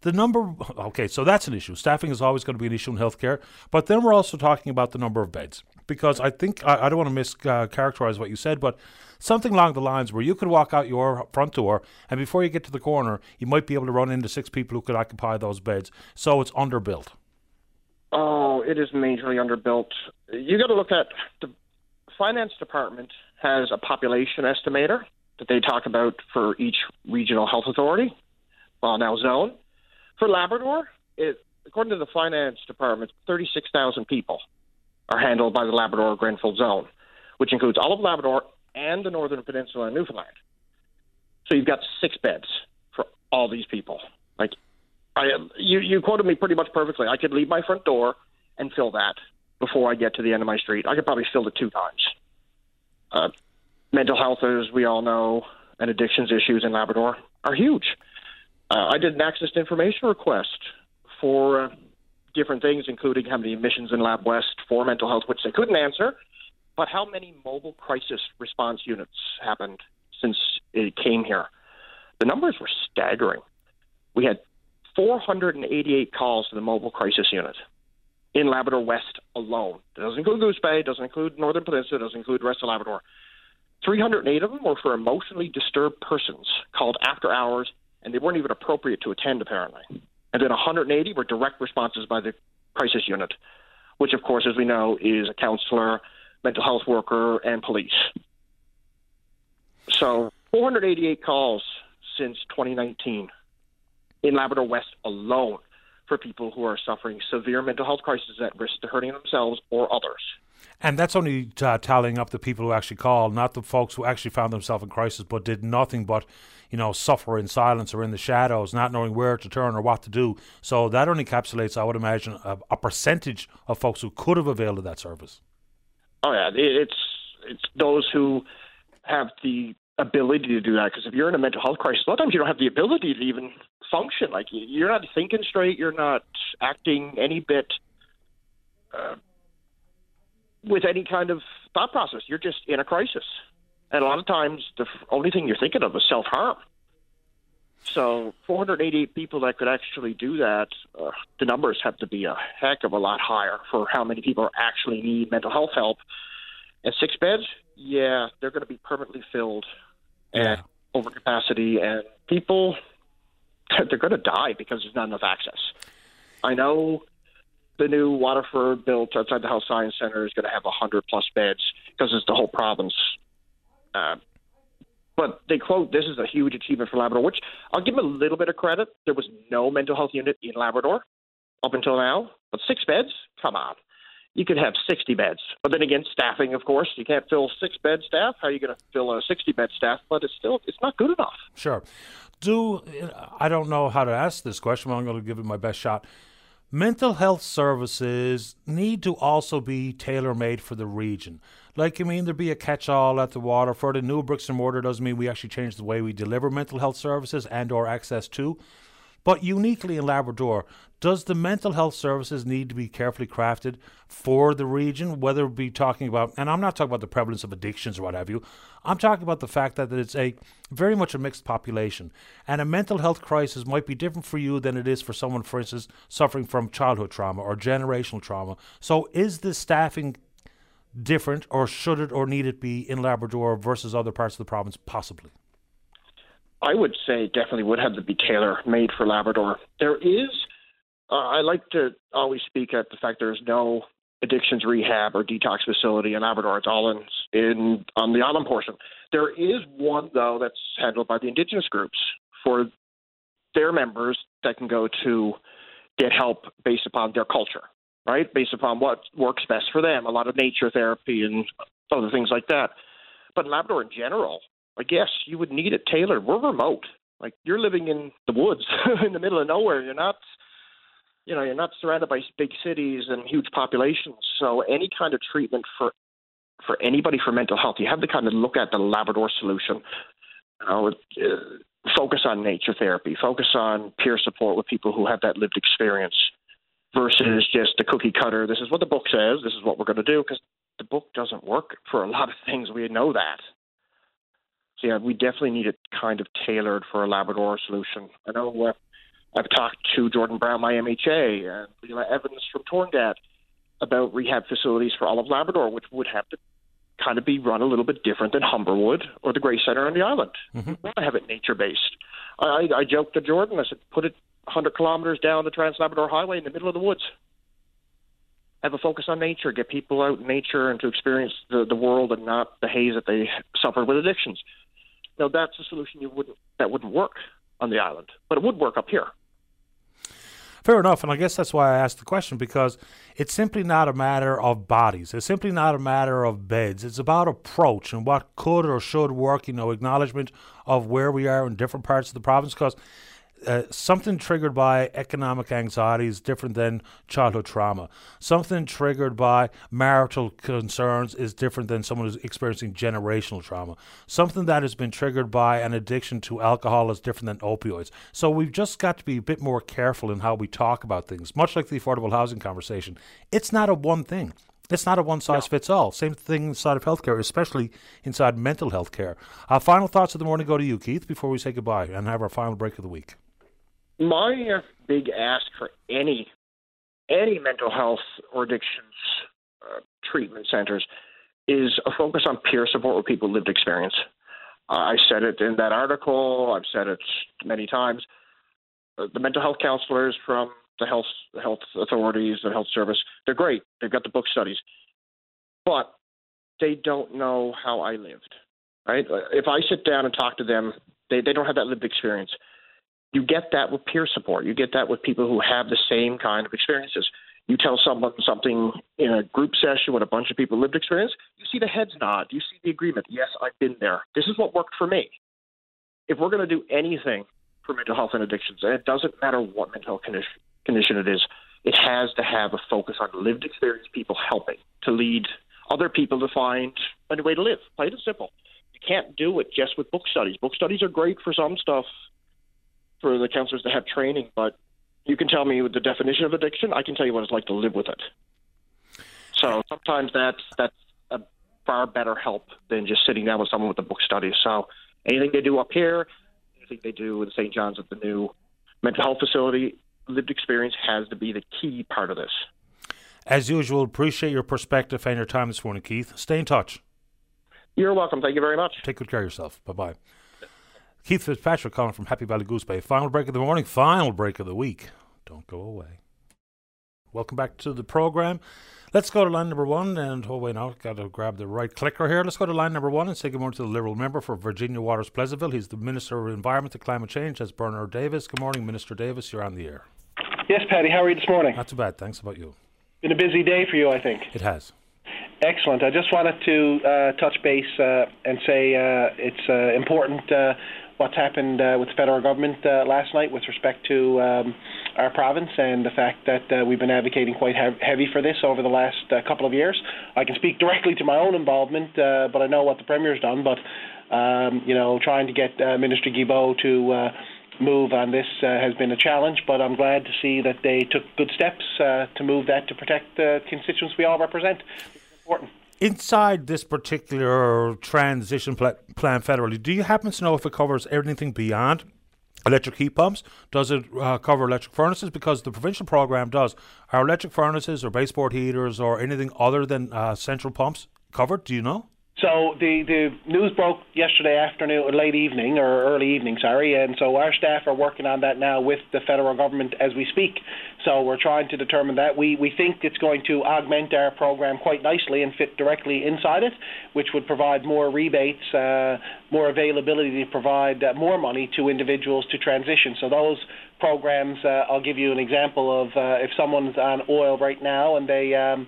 Speaker 2: The number, okay, so that's an issue. Staffing is always going to be an issue in healthcare, but then we're also talking about the number of beds. Because I think, I, I don't want to mischaracterize uh, what you said, but something along the lines where you could walk out your front door and before you get to the corner, you might be able to run into six people who could occupy those beds. So it's underbuilt.
Speaker 15: Oh, it is majorly underbuilt. You got to look at the finance department has a population estimator that they talk about for each regional health authority, well now zone. For Labrador, it, according to the finance department, 36,000 people are handled by the Labrador Grenfell zone, which includes all of Labrador and the Northern Peninsula and Newfoundland. So you've got six beds for all these people. Like I, you, you quoted me pretty much perfectly. I could leave my front door and fill that before I get to the end of my street. I could probably fill it two times. Uh, mental health, as we all know, and addictions issues in Labrador are huge. Uh, I did an access to information request for uh, different things, including how many admissions in Lab West for mental health, which they couldn't answer, but how many mobile crisis response units happened since it came here. The numbers were staggering. We had 488 calls to the mobile crisis unit in Labrador West alone. It doesn't include Goose Bay, doesn't include Northern Peninsula, doesn't include rest of Labrador. 308 of them were for emotionally disturbed persons called after hours, and they weren't even appropriate to attend, apparently. And then 180 were direct responses by the crisis unit, which, of course, as we know, is a counselor, mental health worker, and police. So 488 calls since 2019 in Labrador West alone for people who are suffering severe mental health crises at risk to hurting themselves or others.
Speaker 2: And that's only uh, tallying up the people who actually called, not the folks who actually found themselves in crisis but did nothing but, you know, suffer in silence or in the shadows, not knowing where to turn or what to do. So that only encapsulates, I would imagine, a, a percentage of folks who could have availed of that service.
Speaker 15: Oh yeah, it's it's those who have the ability to do that because if you're in a mental health crisis, a lot of times you don't have the ability to even function. Like you're not thinking straight, you're not acting any bit uh, with any kind of thought process. You're just in a crisis, and a lot of times the only thing you're thinking of is self harm. So 488 people that could actually do that, uh, the numbers have to be a heck of a lot higher for how many people actually need mental health help. And six beds, yeah, they're going to be permanently filled and over capacity, and people they're going to die because there's not enough access. I know the new Waterford built outside the Health Science Center is going to have 100 plus beds because it's the whole province. Uh, but they quote this is a huge achievement for Labrador, which I'll give them a little bit of credit. There was no mental health unit in Labrador up until now, but six beds? Come on you could have 60 beds. But then again, staffing, of course, you can't fill six bed staff. How are you going to fill a 60 bed staff? But it's still it's not good enough.
Speaker 2: Sure. Do I don't know how to ask this question, but I'm going to give it my best shot. Mental health services need to also be tailor made for the region. Like, I mean, there be a catch all at the Waterford. A new bricks and mortar doesn't mean we actually change the way we deliver mental health services and or access to. But uniquely in Labrador, does the mental health services need to be carefully crafted for the region? Whether we be talking about, and I'm not talking about the prevalence of addictions or what have you, I'm talking about the fact that, that it's a very much a mixed population. And a mental health crisis might be different for you than it is for someone, for instance, suffering from childhood trauma or generational trauma. So is the staffing different, or should it or need it be in Labrador versus other parts of the province? Possibly.
Speaker 15: I would say definitely would have to be tailor made for Labrador. There is, uh, I like to always speak at the fact there's no addictions rehab or detox facility in Labrador. It's all in, in on the island portion. There is one though that's handled by the indigenous groups for their members that can go to get help based upon their culture, right? Based upon what works best for them. A lot of nature therapy and other things like that. But Labrador in general, I guess you would need it tailored. We're remote. Like you're living in the woods in the middle of nowhere. You're not You know, you're not surrounded by big cities and huge populations. So any kind of treatment for for anybody for mental health, you have to kind of look at the Labrador solution. You know, uh, focus on nature therapy, focus on peer support with people who have that lived experience versus just the cookie cutter. This is what the book says. This is what we're going to do because the book doesn't work for a lot of things. We know that. Yeah, we definitely need it kind of tailored for a Labrador solution. I know uh, I've talked to Jordan Brown, my MHA, and Lela Evans from Torngat about rehab facilities for all of Labrador, which would have to kind of be run a little bit different than Humberwood or the Grey Center on the island.
Speaker 2: Mm-hmm.
Speaker 15: We want to have it nature based. I, I joked to Jordan, I said, put it 100 kilometers down the Trans Labrador Highway in the middle of the woods. Have a focus on nature, get people out in nature and to experience the, the world and not the haze that they suffered with addictions. Now, that's a solution you wouldn't, that wouldn't work on the island, but it would work up here.
Speaker 2: Fair enough, and I guess that's why I asked the question because it's simply not a matter of bodies. It's simply not a matter of beds. It's about approach and what could or should work. You know, acknowledgement of where we are in different parts of the province because uh, something triggered by economic anxiety is different than childhood trauma. Something triggered by marital concerns is different than someone who's experiencing generational trauma. Something that has been triggered by an addiction to alcohol is different than opioids. So we've just got to be a bit more careful in how we talk about things. Much like the affordable housing conversation, it's not a one thing. It's not a one size fits all. Same thing inside of healthcare, especially inside mental health care. Our final thoughts of the morning go to you, Keith, before we say goodbye and have our final break of the week
Speaker 15: my big ask for any any mental health or addictions uh, treatment centers is a focus on peer support with people with lived experience. Uh, I said it in that article. I've said it many times. Uh, the mental health counselors from the health health authorities, the health service, they're great. They've got the book studies, but they don't know how I lived. Right? If I sit down and talk to them, they they don't have that lived experience you get that with peer support. You get that with people who have the same kind of experiences. You tell someone something in a group session with a bunch of people lived experience, you see the heads nod, you see the agreement. Yes, I've been there. This is what worked for me. If we're going to do anything for mental health and addictions, and it doesn't matter what mental condition, condition it is, it has to have a focus on lived experience people helping to lead other people to find a new way to live. Plain and simple. You can't do it just with book studies. Book studies are great for some stuff, for the counselors to have training, but you can tell me the definition of addiction. I can tell you what it's like to live with it. So sometimes that's that's a far better help than just sitting down with someone with a book study. So anything they do up here, anything they do in St. John's at the new mental health facility, lived experience has to be the key part of this.
Speaker 2: As usual, appreciate your perspective and your time this morning, Keith. Stay in touch.
Speaker 15: You're welcome. Thank you very much.
Speaker 2: Take good care of yourself. Bye bye. Keith Fitzpatrick calling from Happy Valley Goose Bay. Final break of the morning, final break of the week. Don't go away. Welcome back to the program. Let's go to line number one. And oh, wait, now, got to grab the right clicker here. Let's go to line number one and say good morning to the Liberal member for Virginia Waters Pleasantville. He's the Minister of Environment and Climate Change. That's Bernard Davis. Good morning, Minister Davis. You're on the air.
Speaker 16: Yes, Paddy. How are you this morning?
Speaker 2: Not too bad. Thanks. How about you?
Speaker 16: Been a busy day for you, I think.
Speaker 2: It has.
Speaker 16: Excellent. I just wanted to uh, touch base uh, and say uh, it's uh, important uh, what's happened uh, with the federal government uh, last night with respect to um, our province and the fact that uh, we've been advocating quite heavy for this over the last uh, couple of years. I can speak directly to my own involvement, uh, but I know what the Premier's done. But, um, you know, trying to get uh, Minister Guilbeault to move on this has been a challenge, but I'm glad to see that they took good steps to move that to protect the constituents we all represent. It's important.
Speaker 2: Inside this particular transition pl- plan federally, do you happen to know if it covers anything beyond electric heat pumps? Does it uh, cover electric furnaces? Because the provincial program does. Are electric furnaces or baseboard heaters or anything other than uh, central pumps covered? Do you know?
Speaker 16: So the the news broke yesterday afternoon, or late evening, or early evening, sorry, and so our staff are working on that now with the federal government as we speak. So we're trying to determine that. We we think it's going to augment our program quite nicely and fit directly inside it, which would provide more rebates, uh, more availability to provide uh, more money to individuals to transition. So those programs, uh, I'll give you an example of uh, if someone's on oil right now and they um,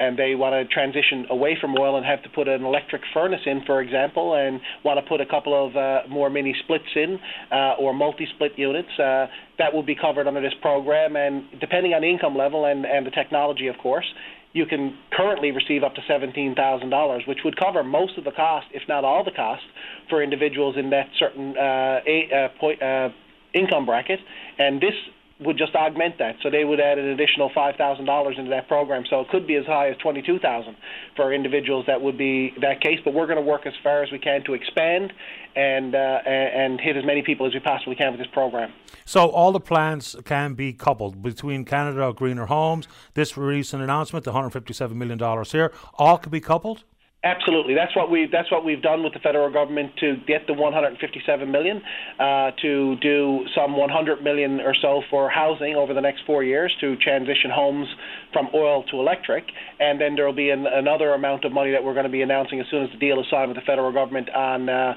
Speaker 16: and they want to transition away from oil and have to put an electric furnace in, for example, and want to put a couple of uh, more mini splits in uh, or multi-split units, uh, that will be covered under this program. And depending on income level and, and the technology, of course, you can currently receive up to $17,000, which would cover most of the cost, if not all the cost, for individuals in that certain uh, a, uh, point, uh, income bracket. And this would just augment that. So they would add an additional five thousand dollars into that program. So it could be as high as twenty two thousand for individuals that would be that case. But we're going to work as far as we can to expand and uh, and hit as many people as we possibly can with this program.
Speaker 2: So all the plans can be coupled between Canada Greener Homes, this recent announcement, the hundred fifty seven million dollars here, all could be coupled.
Speaker 16: Absolutely, that's what we that's what we've done with the federal government to get the 157 million, uh, to do some 100 million or so for housing over the next four years to transition homes from oil to electric, and then there will be an, another amount of money that we're going to be announcing as soon as the deal is signed with the federal government on uh,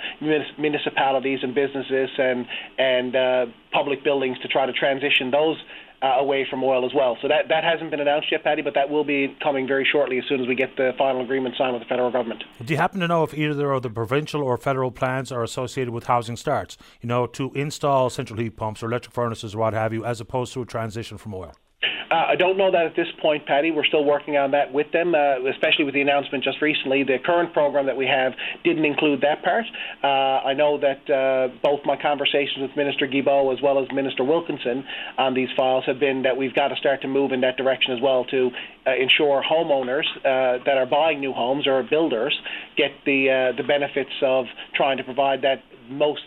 Speaker 16: municipalities and businesses and and uh, public buildings to try to transition those uh, away from oil as well. So that, that hasn't been announced yet, Paddy, but that will be coming very shortly as soon as we get the final agreement signed with the federal government.
Speaker 2: Do you happen to know if either of the provincial or federal plans are associated with housing starts? You know, to install central heat pumps or electric furnaces or what have you, as opposed to a transition from oil?
Speaker 16: Uh, I don't know that at this point, Paddy. We're still working on that with them, uh, especially with the announcement just recently. The current program that we have didn't include that part. Uh, I know that uh, both my conversations with Minister Guilbeault as well as Minister Wilkinson on these files have been that we've got to start to move in that direction as well to uh, ensure homeowners uh, that are buying new homes or builders get the the benefits of trying to provide that most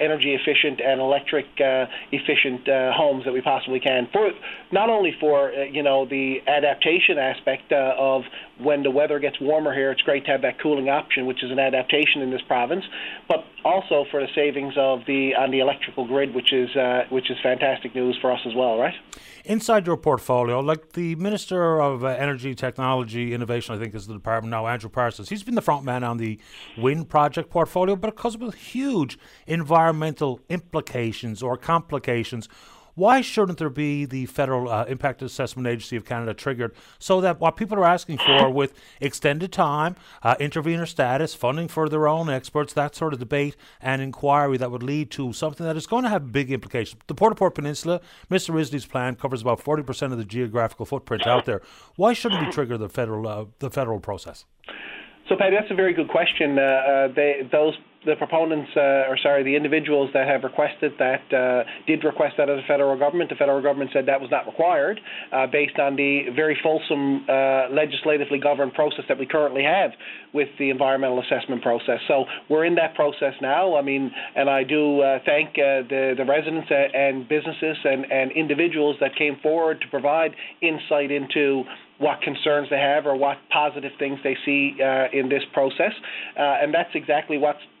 Speaker 16: energy efficient and electric uh, efficient uh, homes that we possibly can for not only for uh, you know the adaptation aspect uh, of when the weather gets warmer here it's great to have that cooling option which is an adaptation in this province but also for the savings of the on the electrical grid which is uh, which is fantastic news for us as well right?
Speaker 2: Inside your portfolio like the minister of energy technology innovation I think is the department now Andrew Parsons he's been the front man on the wind project portfolio but because of huge environmental implications or complications, why shouldn't there be the Federal uh, Impact Assessment Agency of Canada triggered so that what people are asking for with extended time, uh, intervener status, funding for their own experts, that sort of debate and inquiry that would lead to something that is going to have big implications? The Port au Port Peninsula, Mr. Risley's plan covers about 40% of the geographical footprint out there. Why shouldn't we trigger the federal uh, the federal process?
Speaker 16: So, Paddy, that's a very good question. Uh, uh, they, those the proponents, uh, or sorry, the individuals that have requested that uh, did request that of the federal government. The federal government said that was not required, uh, based on the very fulsome uh, legislatively governed process that we currently have with the environmental assessment process. So we're in that process now. I mean, and I do thank the the residents and businesses and, and individuals that came forward to provide insight into what concerns they have or what positive things they see uh, in this process. Uh, and that's exactly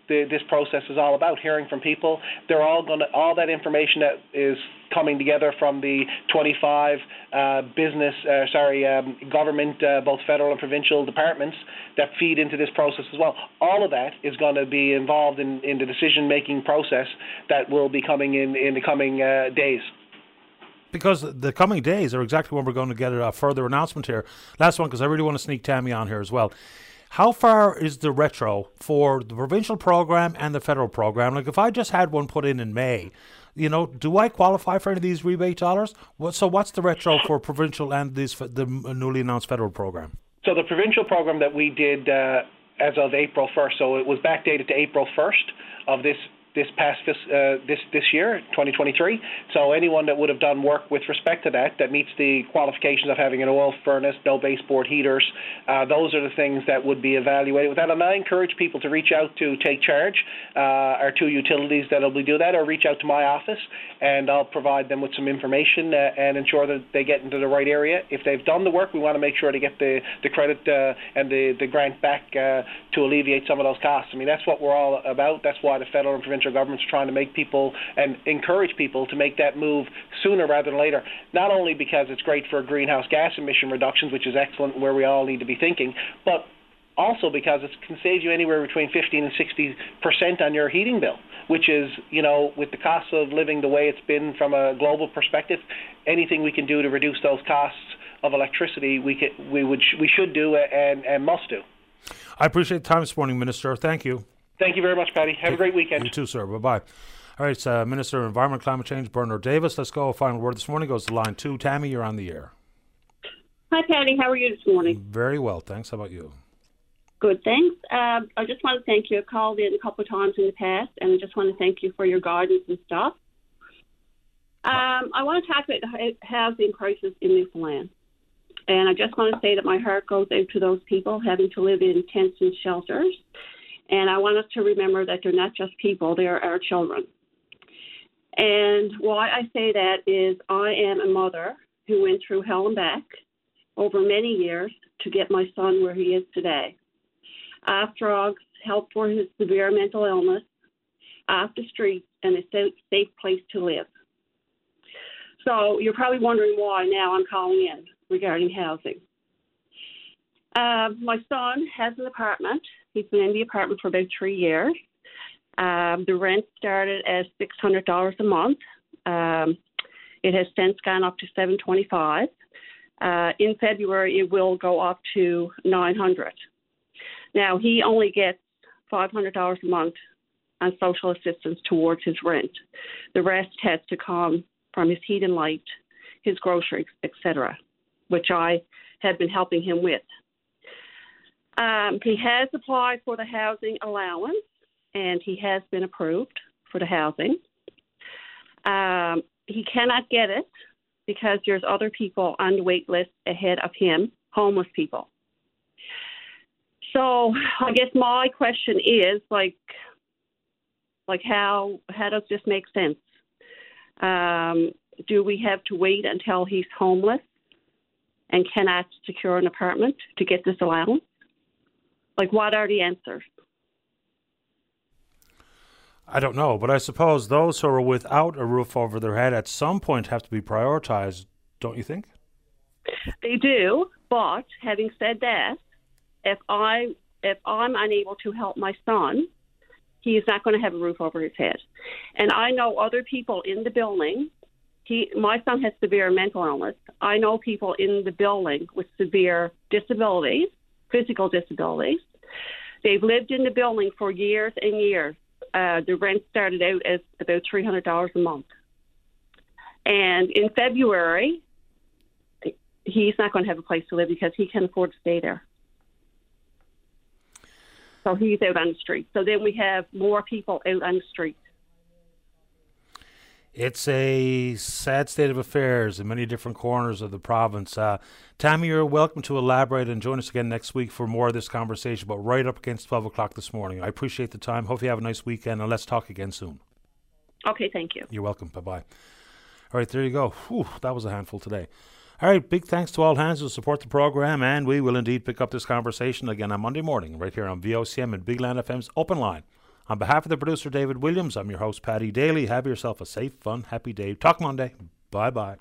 Speaker 16: what this process is all about hearing from people they're all going to all that information that is coming together from the 25 uh, business uh, sorry um, government uh, both federal and provincial departments that feed into this process as well all of that is going to be involved in, in the decision making process that will be coming in in the coming uh, days
Speaker 2: because the coming days are exactly when we're going to get a further announcement here. Last one, because I really want to sneak Tammy on here as well. How far is the retro for the provincial program and the federal program? Like, if I just had one put in in May, you know, do I qualify for any of these rebate dollars? What, so, what's the retro for provincial and this the newly announced federal program?
Speaker 16: So, the provincial program that we did uh, as of April 1st, so it was backdated to April 1st of this this past uh, this this year, 2023. So anyone that would have done work with respect to that that meets the qualifications of having an oil furnace, no baseboard heaters, uh, those are the things that would be evaluated with that. And I encourage people to reach out to Take Charge, uh, our two utilities that'll be do that, or reach out to my office, and I'll provide them with some information uh, and ensure that they get into the right area. If they've done the work, we want to make sure to get the the credit uh, and the the grant back uh, to alleviate some of those costs. I mean that's what we're all about. That's why the federal and provincial provincial governments trying to make people and encourage people to make that move sooner rather than later. Not only because it's great for greenhouse gas emission reductions, which is excellent, where we all need to be thinking, but also because it can save you anywhere between 15 and 60 percent on your heating bill, which is, you know, with the cost of living the way it's been from a global perspective, anything we can do to reduce those costs of electricity we we would we should do and, and must do.
Speaker 2: I appreciate the time this morning, Minister. Thank you.
Speaker 16: Thank you very much, Paddy. Have a great weekend.
Speaker 2: You too, sir. Bye bye. All right, it's uh, Minister of Environment Climate Change, Bernard Davis. Let's go. Final word this morning goes to line two. Tammy, you're on the air.
Speaker 17: Hi, Paddy. How are you this morning?
Speaker 2: Very well, thanks. How about you?
Speaker 17: Good, thanks. Uh, I just want to thank you. I called in a couple of times in the past, and I just want to thank you for your guidance and stuff. Um, I want to talk about the housing crisis in Newfoundland. And I just want to say that my heart goes out to those people having to live in tents and shelters. And I want us to remember that they're not just people, they are our children. And why I say that is I am a mother who went through hell and back over many years to get my son where he is today. Off drugs, help for his severe mental illness, off the streets, and a safe place to live. So you're probably wondering why now I'm calling in regarding housing. Uh, my son has an apartment. He's been in the apartment for about three years. Um, the rent started at six hundred dollars a month. Um, it has since gone up to seven twenty-five. Uh, in February, it will go up to nine hundred. Now he only gets five hundred dollars a month on social assistance towards his rent. The rest has to come from his heat and light, his groceries, etc., which I have been helping him with. Um, he has applied for the housing allowance and he has been approved for the housing. Um, he cannot get it because there's other people on the wait list ahead of him, homeless people. So I guess my question is like, like how how does this make sense? Um, do we have to wait until he's homeless and cannot secure an apartment to get this allowance? Like, what are the answers?
Speaker 2: I don't know, but I suppose those who are without a roof over their head at some point have to be prioritized, don't you think?
Speaker 17: They do, but having said that, if I if I'm unable to help my son, he is not going to have a roof over his head. And I know other people in the building. He, my son has severe mental illness. I know people in the building with severe disabilities, physical disabilities. They've lived in the building for years and years. Uh, the rent started out as about three hundred dollars a month, and in February, he's not going to have a place to live because he can't afford to stay there. So he's out on the street. So then we have more people out on the street.
Speaker 2: It's a sad state of affairs in many different corners of the province. Uh, Tammy, you're welcome to elaborate and join us again next week for more of this conversation, but right up against 12 o'clock this morning. I appreciate the time. Hope you have a nice weekend, and let's talk again soon.
Speaker 17: Okay, thank you.
Speaker 2: You're welcome. Bye bye. All right, there you go. Whew, that was a handful today. All right, big thanks to all hands who support the program, and we will indeed pick up this conversation again on Monday morning, right here on VOCM and Big Land FM's Open Line. On behalf of the producer David Williams, I'm your host Paddy Daly. Have yourself a safe, fun, happy day. Talk Monday. Bye bye.